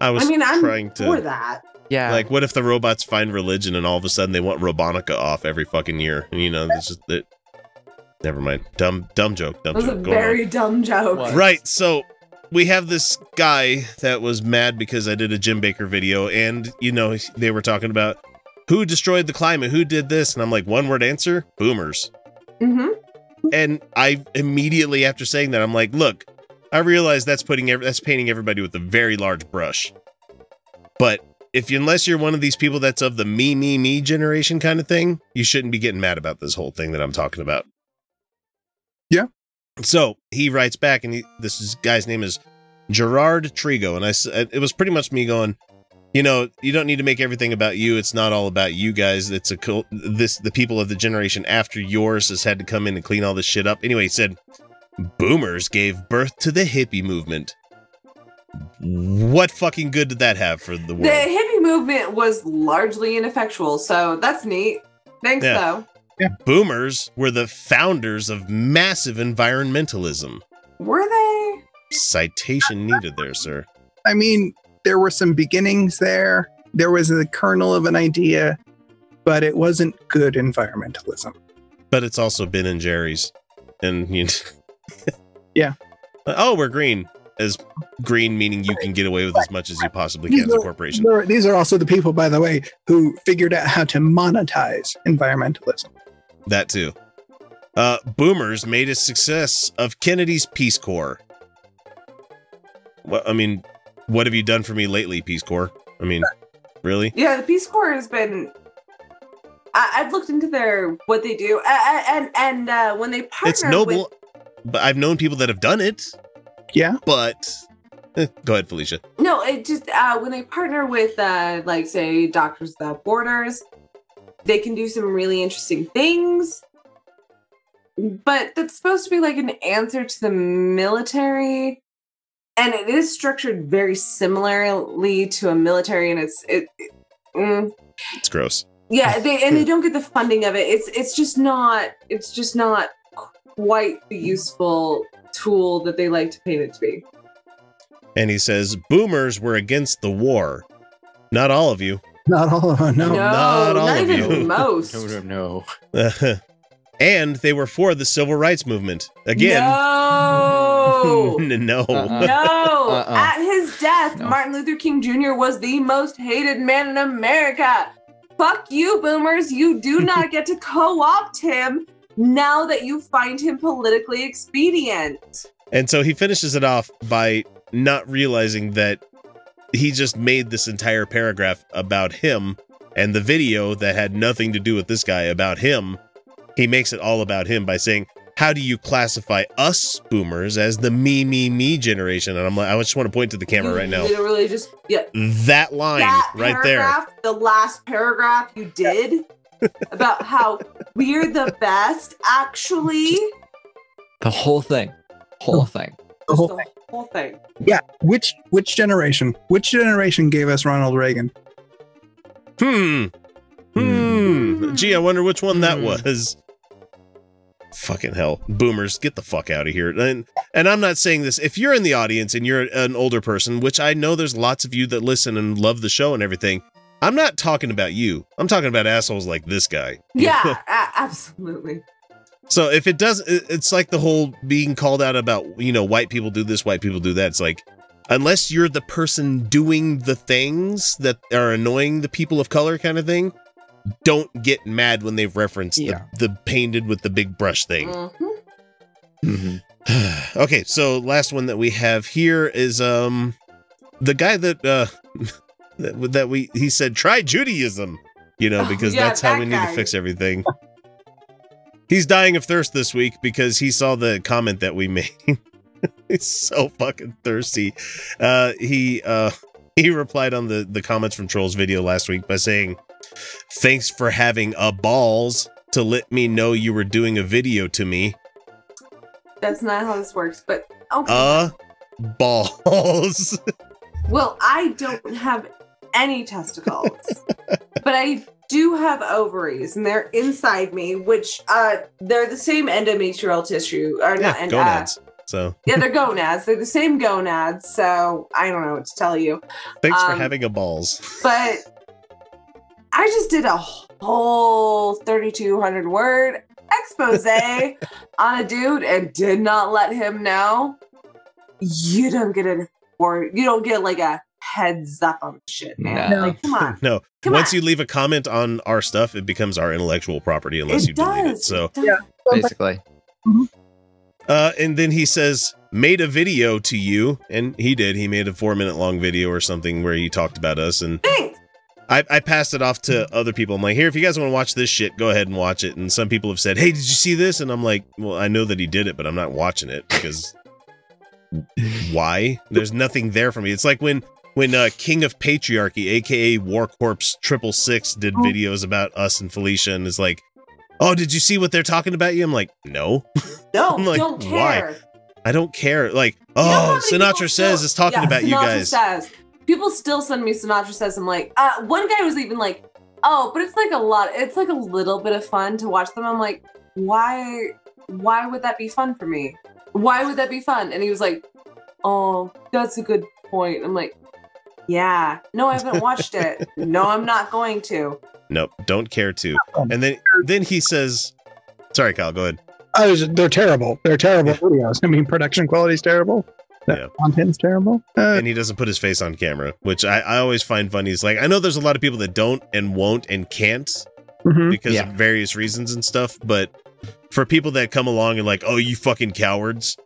[SPEAKER 1] I was
[SPEAKER 3] I mean, I'm
[SPEAKER 1] trying to.
[SPEAKER 3] for that.
[SPEAKER 4] Yeah.
[SPEAKER 1] Like, what if the robots find religion and all of a sudden they want Robonica off every fucking year? And, you know, this is it. Never mind. Dumb, dumb joke. Dumb
[SPEAKER 3] That was a
[SPEAKER 1] joke. Go on.
[SPEAKER 3] very dumb joke.
[SPEAKER 1] Right. So we have this guy that was mad because I did a Jim Bakker video, and you know they were talking about who destroyed the climate, who did this, and I'm like, one word answer: boomers.
[SPEAKER 3] Mm-hmm.
[SPEAKER 1] And I immediately after saying that, I'm like, look, I realize that's putting ev- that's painting everybody with a very large brush, but. If you, unless you're one of these people that's of the me, me, me generation kind of thing, you shouldn't be getting mad about this whole thing that I'm talking about.
[SPEAKER 2] Yeah.
[SPEAKER 1] So he writes back, and he, this is, guy's name is Gerard Trigo, and I it was pretty much me going, you know, you don't need to make everything about you. It's not all about you guys. It's a cul- this the people of the generation after yours has had to come in and clean all this shit up. Anyway, he said, boomers gave birth to the hippie movement. What fucking good did that have for the world?
[SPEAKER 3] The hippie movement was largely ineffectual, so that's neat. Thanks,
[SPEAKER 1] Yeah.
[SPEAKER 3] though.
[SPEAKER 1] Boomers were the founders of massive environmentalism.
[SPEAKER 3] Were they?
[SPEAKER 1] Citation needed there, sir.
[SPEAKER 2] I mean, there were some beginnings there. There was a kernel of an idea, but it wasn't good environmentalism.
[SPEAKER 1] But it's also Ben and Jerry's, and you.
[SPEAKER 2] Yeah.
[SPEAKER 1] Oh, we're green. As green meaning you can get away with as much as you possibly can as a corporation.
[SPEAKER 2] Are- These are also the people, by the way, who figured out how to monetize environmentalism.
[SPEAKER 1] That too. Uh, boomers made a success of Kennedy's Peace Corps. Well, I mean, what have you done for me lately, Peace Corps? I mean, really?
[SPEAKER 3] Yeah, the Peace Corps has been. I, I've looked into their what they do, A- a- and and uh, when they partner
[SPEAKER 1] It's noble,
[SPEAKER 3] with
[SPEAKER 1] but I've known people that have done it.
[SPEAKER 2] Yeah.
[SPEAKER 1] But eh, go ahead, Felicia.
[SPEAKER 3] No, it just uh, when they partner with, uh, like, say, Doctors Without Borders, they can do some really interesting things. But that's supposed to be like an answer to the military, and it is structured very similarly to a military, and it's it. it- mm,
[SPEAKER 1] It's gross.
[SPEAKER 3] yeah, they and they don't get the funding of it. It's it's just not it's just not quite the useful tool that they like to paint it to be.
[SPEAKER 1] And he says, Boomers were against the war. Not all of you.
[SPEAKER 2] Not all of them. No.
[SPEAKER 1] not all of
[SPEAKER 3] even
[SPEAKER 1] you.
[SPEAKER 3] most.
[SPEAKER 4] No, no, no.
[SPEAKER 1] and they were for the civil rights movement. Again,
[SPEAKER 3] No.
[SPEAKER 1] no.
[SPEAKER 4] Uh-uh.
[SPEAKER 3] No.
[SPEAKER 4] Uh-uh.
[SPEAKER 3] At his death, Martin Luther King Jr. was the most hated man in America. Fuck you, boomers. You do not get to co opt him now that you find him politically expedient.
[SPEAKER 1] And so he finishes it off by not realizing that he just made this entire paragraph about him and the video that had nothing to do with this guy about him. He makes it all about him by saying, How do you classify us boomers as the me, me, me generation? And I'm like, I just want to point to the camera
[SPEAKER 3] You
[SPEAKER 1] right now.
[SPEAKER 3] Literally just, yeah.
[SPEAKER 1] That line
[SPEAKER 3] that
[SPEAKER 1] right there.
[SPEAKER 3] the last paragraph you did about how we're the best, actually.
[SPEAKER 4] The whole thing. Whole oh. thing.
[SPEAKER 2] The whole thing.
[SPEAKER 3] Whole thing.
[SPEAKER 2] Yeah. Which which generation? Which generation gave us Ronald Reagan?
[SPEAKER 1] Hmm. Hmm. Gee, I wonder which one
[SPEAKER 4] Hmm.
[SPEAKER 1] that was. Fucking hell. Boomers, get the fuck out of here. And and I'm not saying this if you're in the audience and you're an older person, which I know there's lots of you that listen and love the show and everything. I'm not talking about you. I'm talking about assholes like this guy.
[SPEAKER 3] Yeah, a- absolutely.
[SPEAKER 1] So if it does it- it's like the whole being called out about, you know, white people do this, white people do that. It's like unless you're the person doing the things that are annoying the people of color kind of thing, don't get mad when they reference
[SPEAKER 4] Yeah.
[SPEAKER 1] the, the painted with the big brush thing.
[SPEAKER 3] Mhm.
[SPEAKER 1] okay, so last one that we have here is um the guy that uh that, that we he said try Judaism, you know,
[SPEAKER 3] Oh,
[SPEAKER 1] because
[SPEAKER 3] yeah,
[SPEAKER 1] that's how
[SPEAKER 3] that
[SPEAKER 1] we need to fix everything. He's dying of thirst this week because he saw the comment that we made. He's so fucking thirsty. Uh he uh he replied on the the comments from Trolls video last week by saying, "Thanks for having a balls to let me know you were doing a video to me."
[SPEAKER 3] That's not how this works, but okay.
[SPEAKER 1] Uh balls.
[SPEAKER 3] well, I don't have any testicles, but I do have ovaries, and they're inside me, which uh, they're the same endometrial tissue, or
[SPEAKER 1] yeah,
[SPEAKER 3] and,
[SPEAKER 1] gonads. so
[SPEAKER 3] Uh, yeah, they're gonads. They're the same gonads. So I don't know what to tell you.
[SPEAKER 1] thanks for
[SPEAKER 3] um,
[SPEAKER 1] having a balls.
[SPEAKER 3] But I just did a whole 3,200 word expose on a dude and did not let him know. You don't get a or you don't get like a heads up on shit, man.
[SPEAKER 1] No.
[SPEAKER 3] Like, come on.
[SPEAKER 1] No,
[SPEAKER 3] Come
[SPEAKER 1] once you leave a comment on our stuff, it becomes our intellectual property unless
[SPEAKER 3] It
[SPEAKER 1] you delete it. So
[SPEAKER 2] Yeah.
[SPEAKER 4] Basically.
[SPEAKER 1] Uh, and then he says, made a video to you. And he did. He made a four minute long video or something where he talked about us. And
[SPEAKER 3] Thanks.
[SPEAKER 1] I, I passed it off to other people. I'm like, here, if you guys want to watch this shit, go ahead and watch it. And some people have said, hey, did you see this? And I'm like, well, I know that he did it, but I'm not watching it because why? There's nothing there for me. It's like when. When uh, King of Patriarchy, aka War Corpse Triple Six, did videos about us and Felicia, and is like, "Oh, did you see what they're talking about you?" I'm like, "No."
[SPEAKER 3] No,
[SPEAKER 1] I'm like,
[SPEAKER 3] don't
[SPEAKER 1] why?
[SPEAKER 3] care.
[SPEAKER 1] I don't care. Like,
[SPEAKER 3] You know
[SPEAKER 1] oh, Sinatra says is talking
[SPEAKER 3] yeah,
[SPEAKER 1] about you guys.
[SPEAKER 3] Says. People still send me Sinatra says. I'm like, uh, one guy was even like, oh, but it's like a lot. It's like a little bit of fun to watch them. I'm like, why? Why would that be fun for me? Why would that be fun? And he was like, oh, that's a good point. I'm like, yeah, no, I haven't watched it. No, I'm not going to.
[SPEAKER 1] Nope, don't care to. And then then he says, "Sorry, Kyle, go ahead."
[SPEAKER 2] I was, they're terrible. They're terrible videos. I mean, production quality's terrible. The
[SPEAKER 1] Yeah.
[SPEAKER 2] content's terrible. Uh,
[SPEAKER 1] and he doesn't put his face on camera, which I, I always find funny. It's like I know there's a lot of people that don't and won't and can't
[SPEAKER 2] mhm.
[SPEAKER 1] because
[SPEAKER 4] Yeah.
[SPEAKER 1] of various reasons and stuff. But for people that come along and like, oh, you fucking cowards,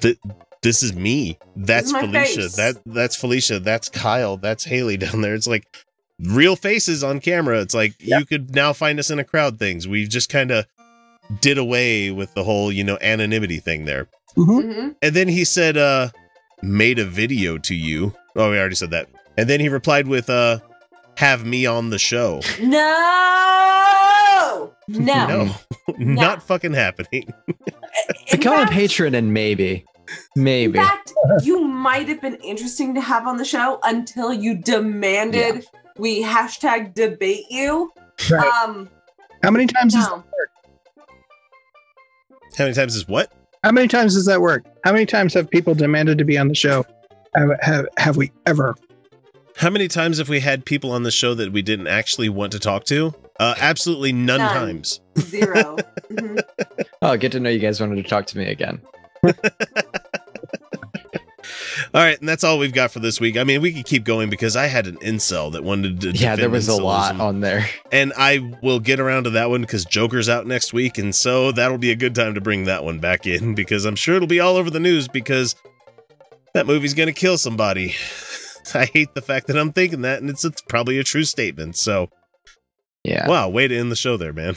[SPEAKER 1] th- this is me. That's
[SPEAKER 3] is
[SPEAKER 1] Felicia.
[SPEAKER 3] face.
[SPEAKER 1] That that's Felicia. That's Kyle. That's Haley down there. It's like real faces on camera. It's like you could now find us in a crowd. Things we just kind of did away with the whole you know anonymity thing there.
[SPEAKER 3] hmm
[SPEAKER 1] And then he said, uh, made a video to you. Oh, we already said that. And then he replied with, uh, have me on the show.
[SPEAKER 3] No, no,
[SPEAKER 1] No, not fucking happening.
[SPEAKER 4] Become a patron and maybe. Maybe.
[SPEAKER 3] In fact, you might have been interesting to have on the show until you demanded we hashtag debate you.
[SPEAKER 2] Right.
[SPEAKER 3] Um,
[SPEAKER 2] How many times does
[SPEAKER 3] no.
[SPEAKER 1] How many times is what?
[SPEAKER 2] how many times does that work? How many times have people demanded to be on the show? Have have, have we ever?
[SPEAKER 1] How many times have we had people on the show that we didn't actually want to talk to? Uh, absolutely none,
[SPEAKER 3] None.
[SPEAKER 1] times.
[SPEAKER 3] 0 Mhm.
[SPEAKER 4] Oh, good to know you guys wanted to talk to me again.
[SPEAKER 1] All right, and that's all we've got for this week. I mean, we could keep going because I had an incel that wanted to.
[SPEAKER 4] Yeah, there was a lot on there.
[SPEAKER 1] and I will get around to that one because Joker's out next week, and so that'll be a good time to bring that one back in because I'm sure it'll be all over the news because that movie's gonna kill somebody. I hate the fact that I'm thinking that, and it's, it's probably a true statement. So,
[SPEAKER 4] yeah,
[SPEAKER 1] wow, way to end the show there, man.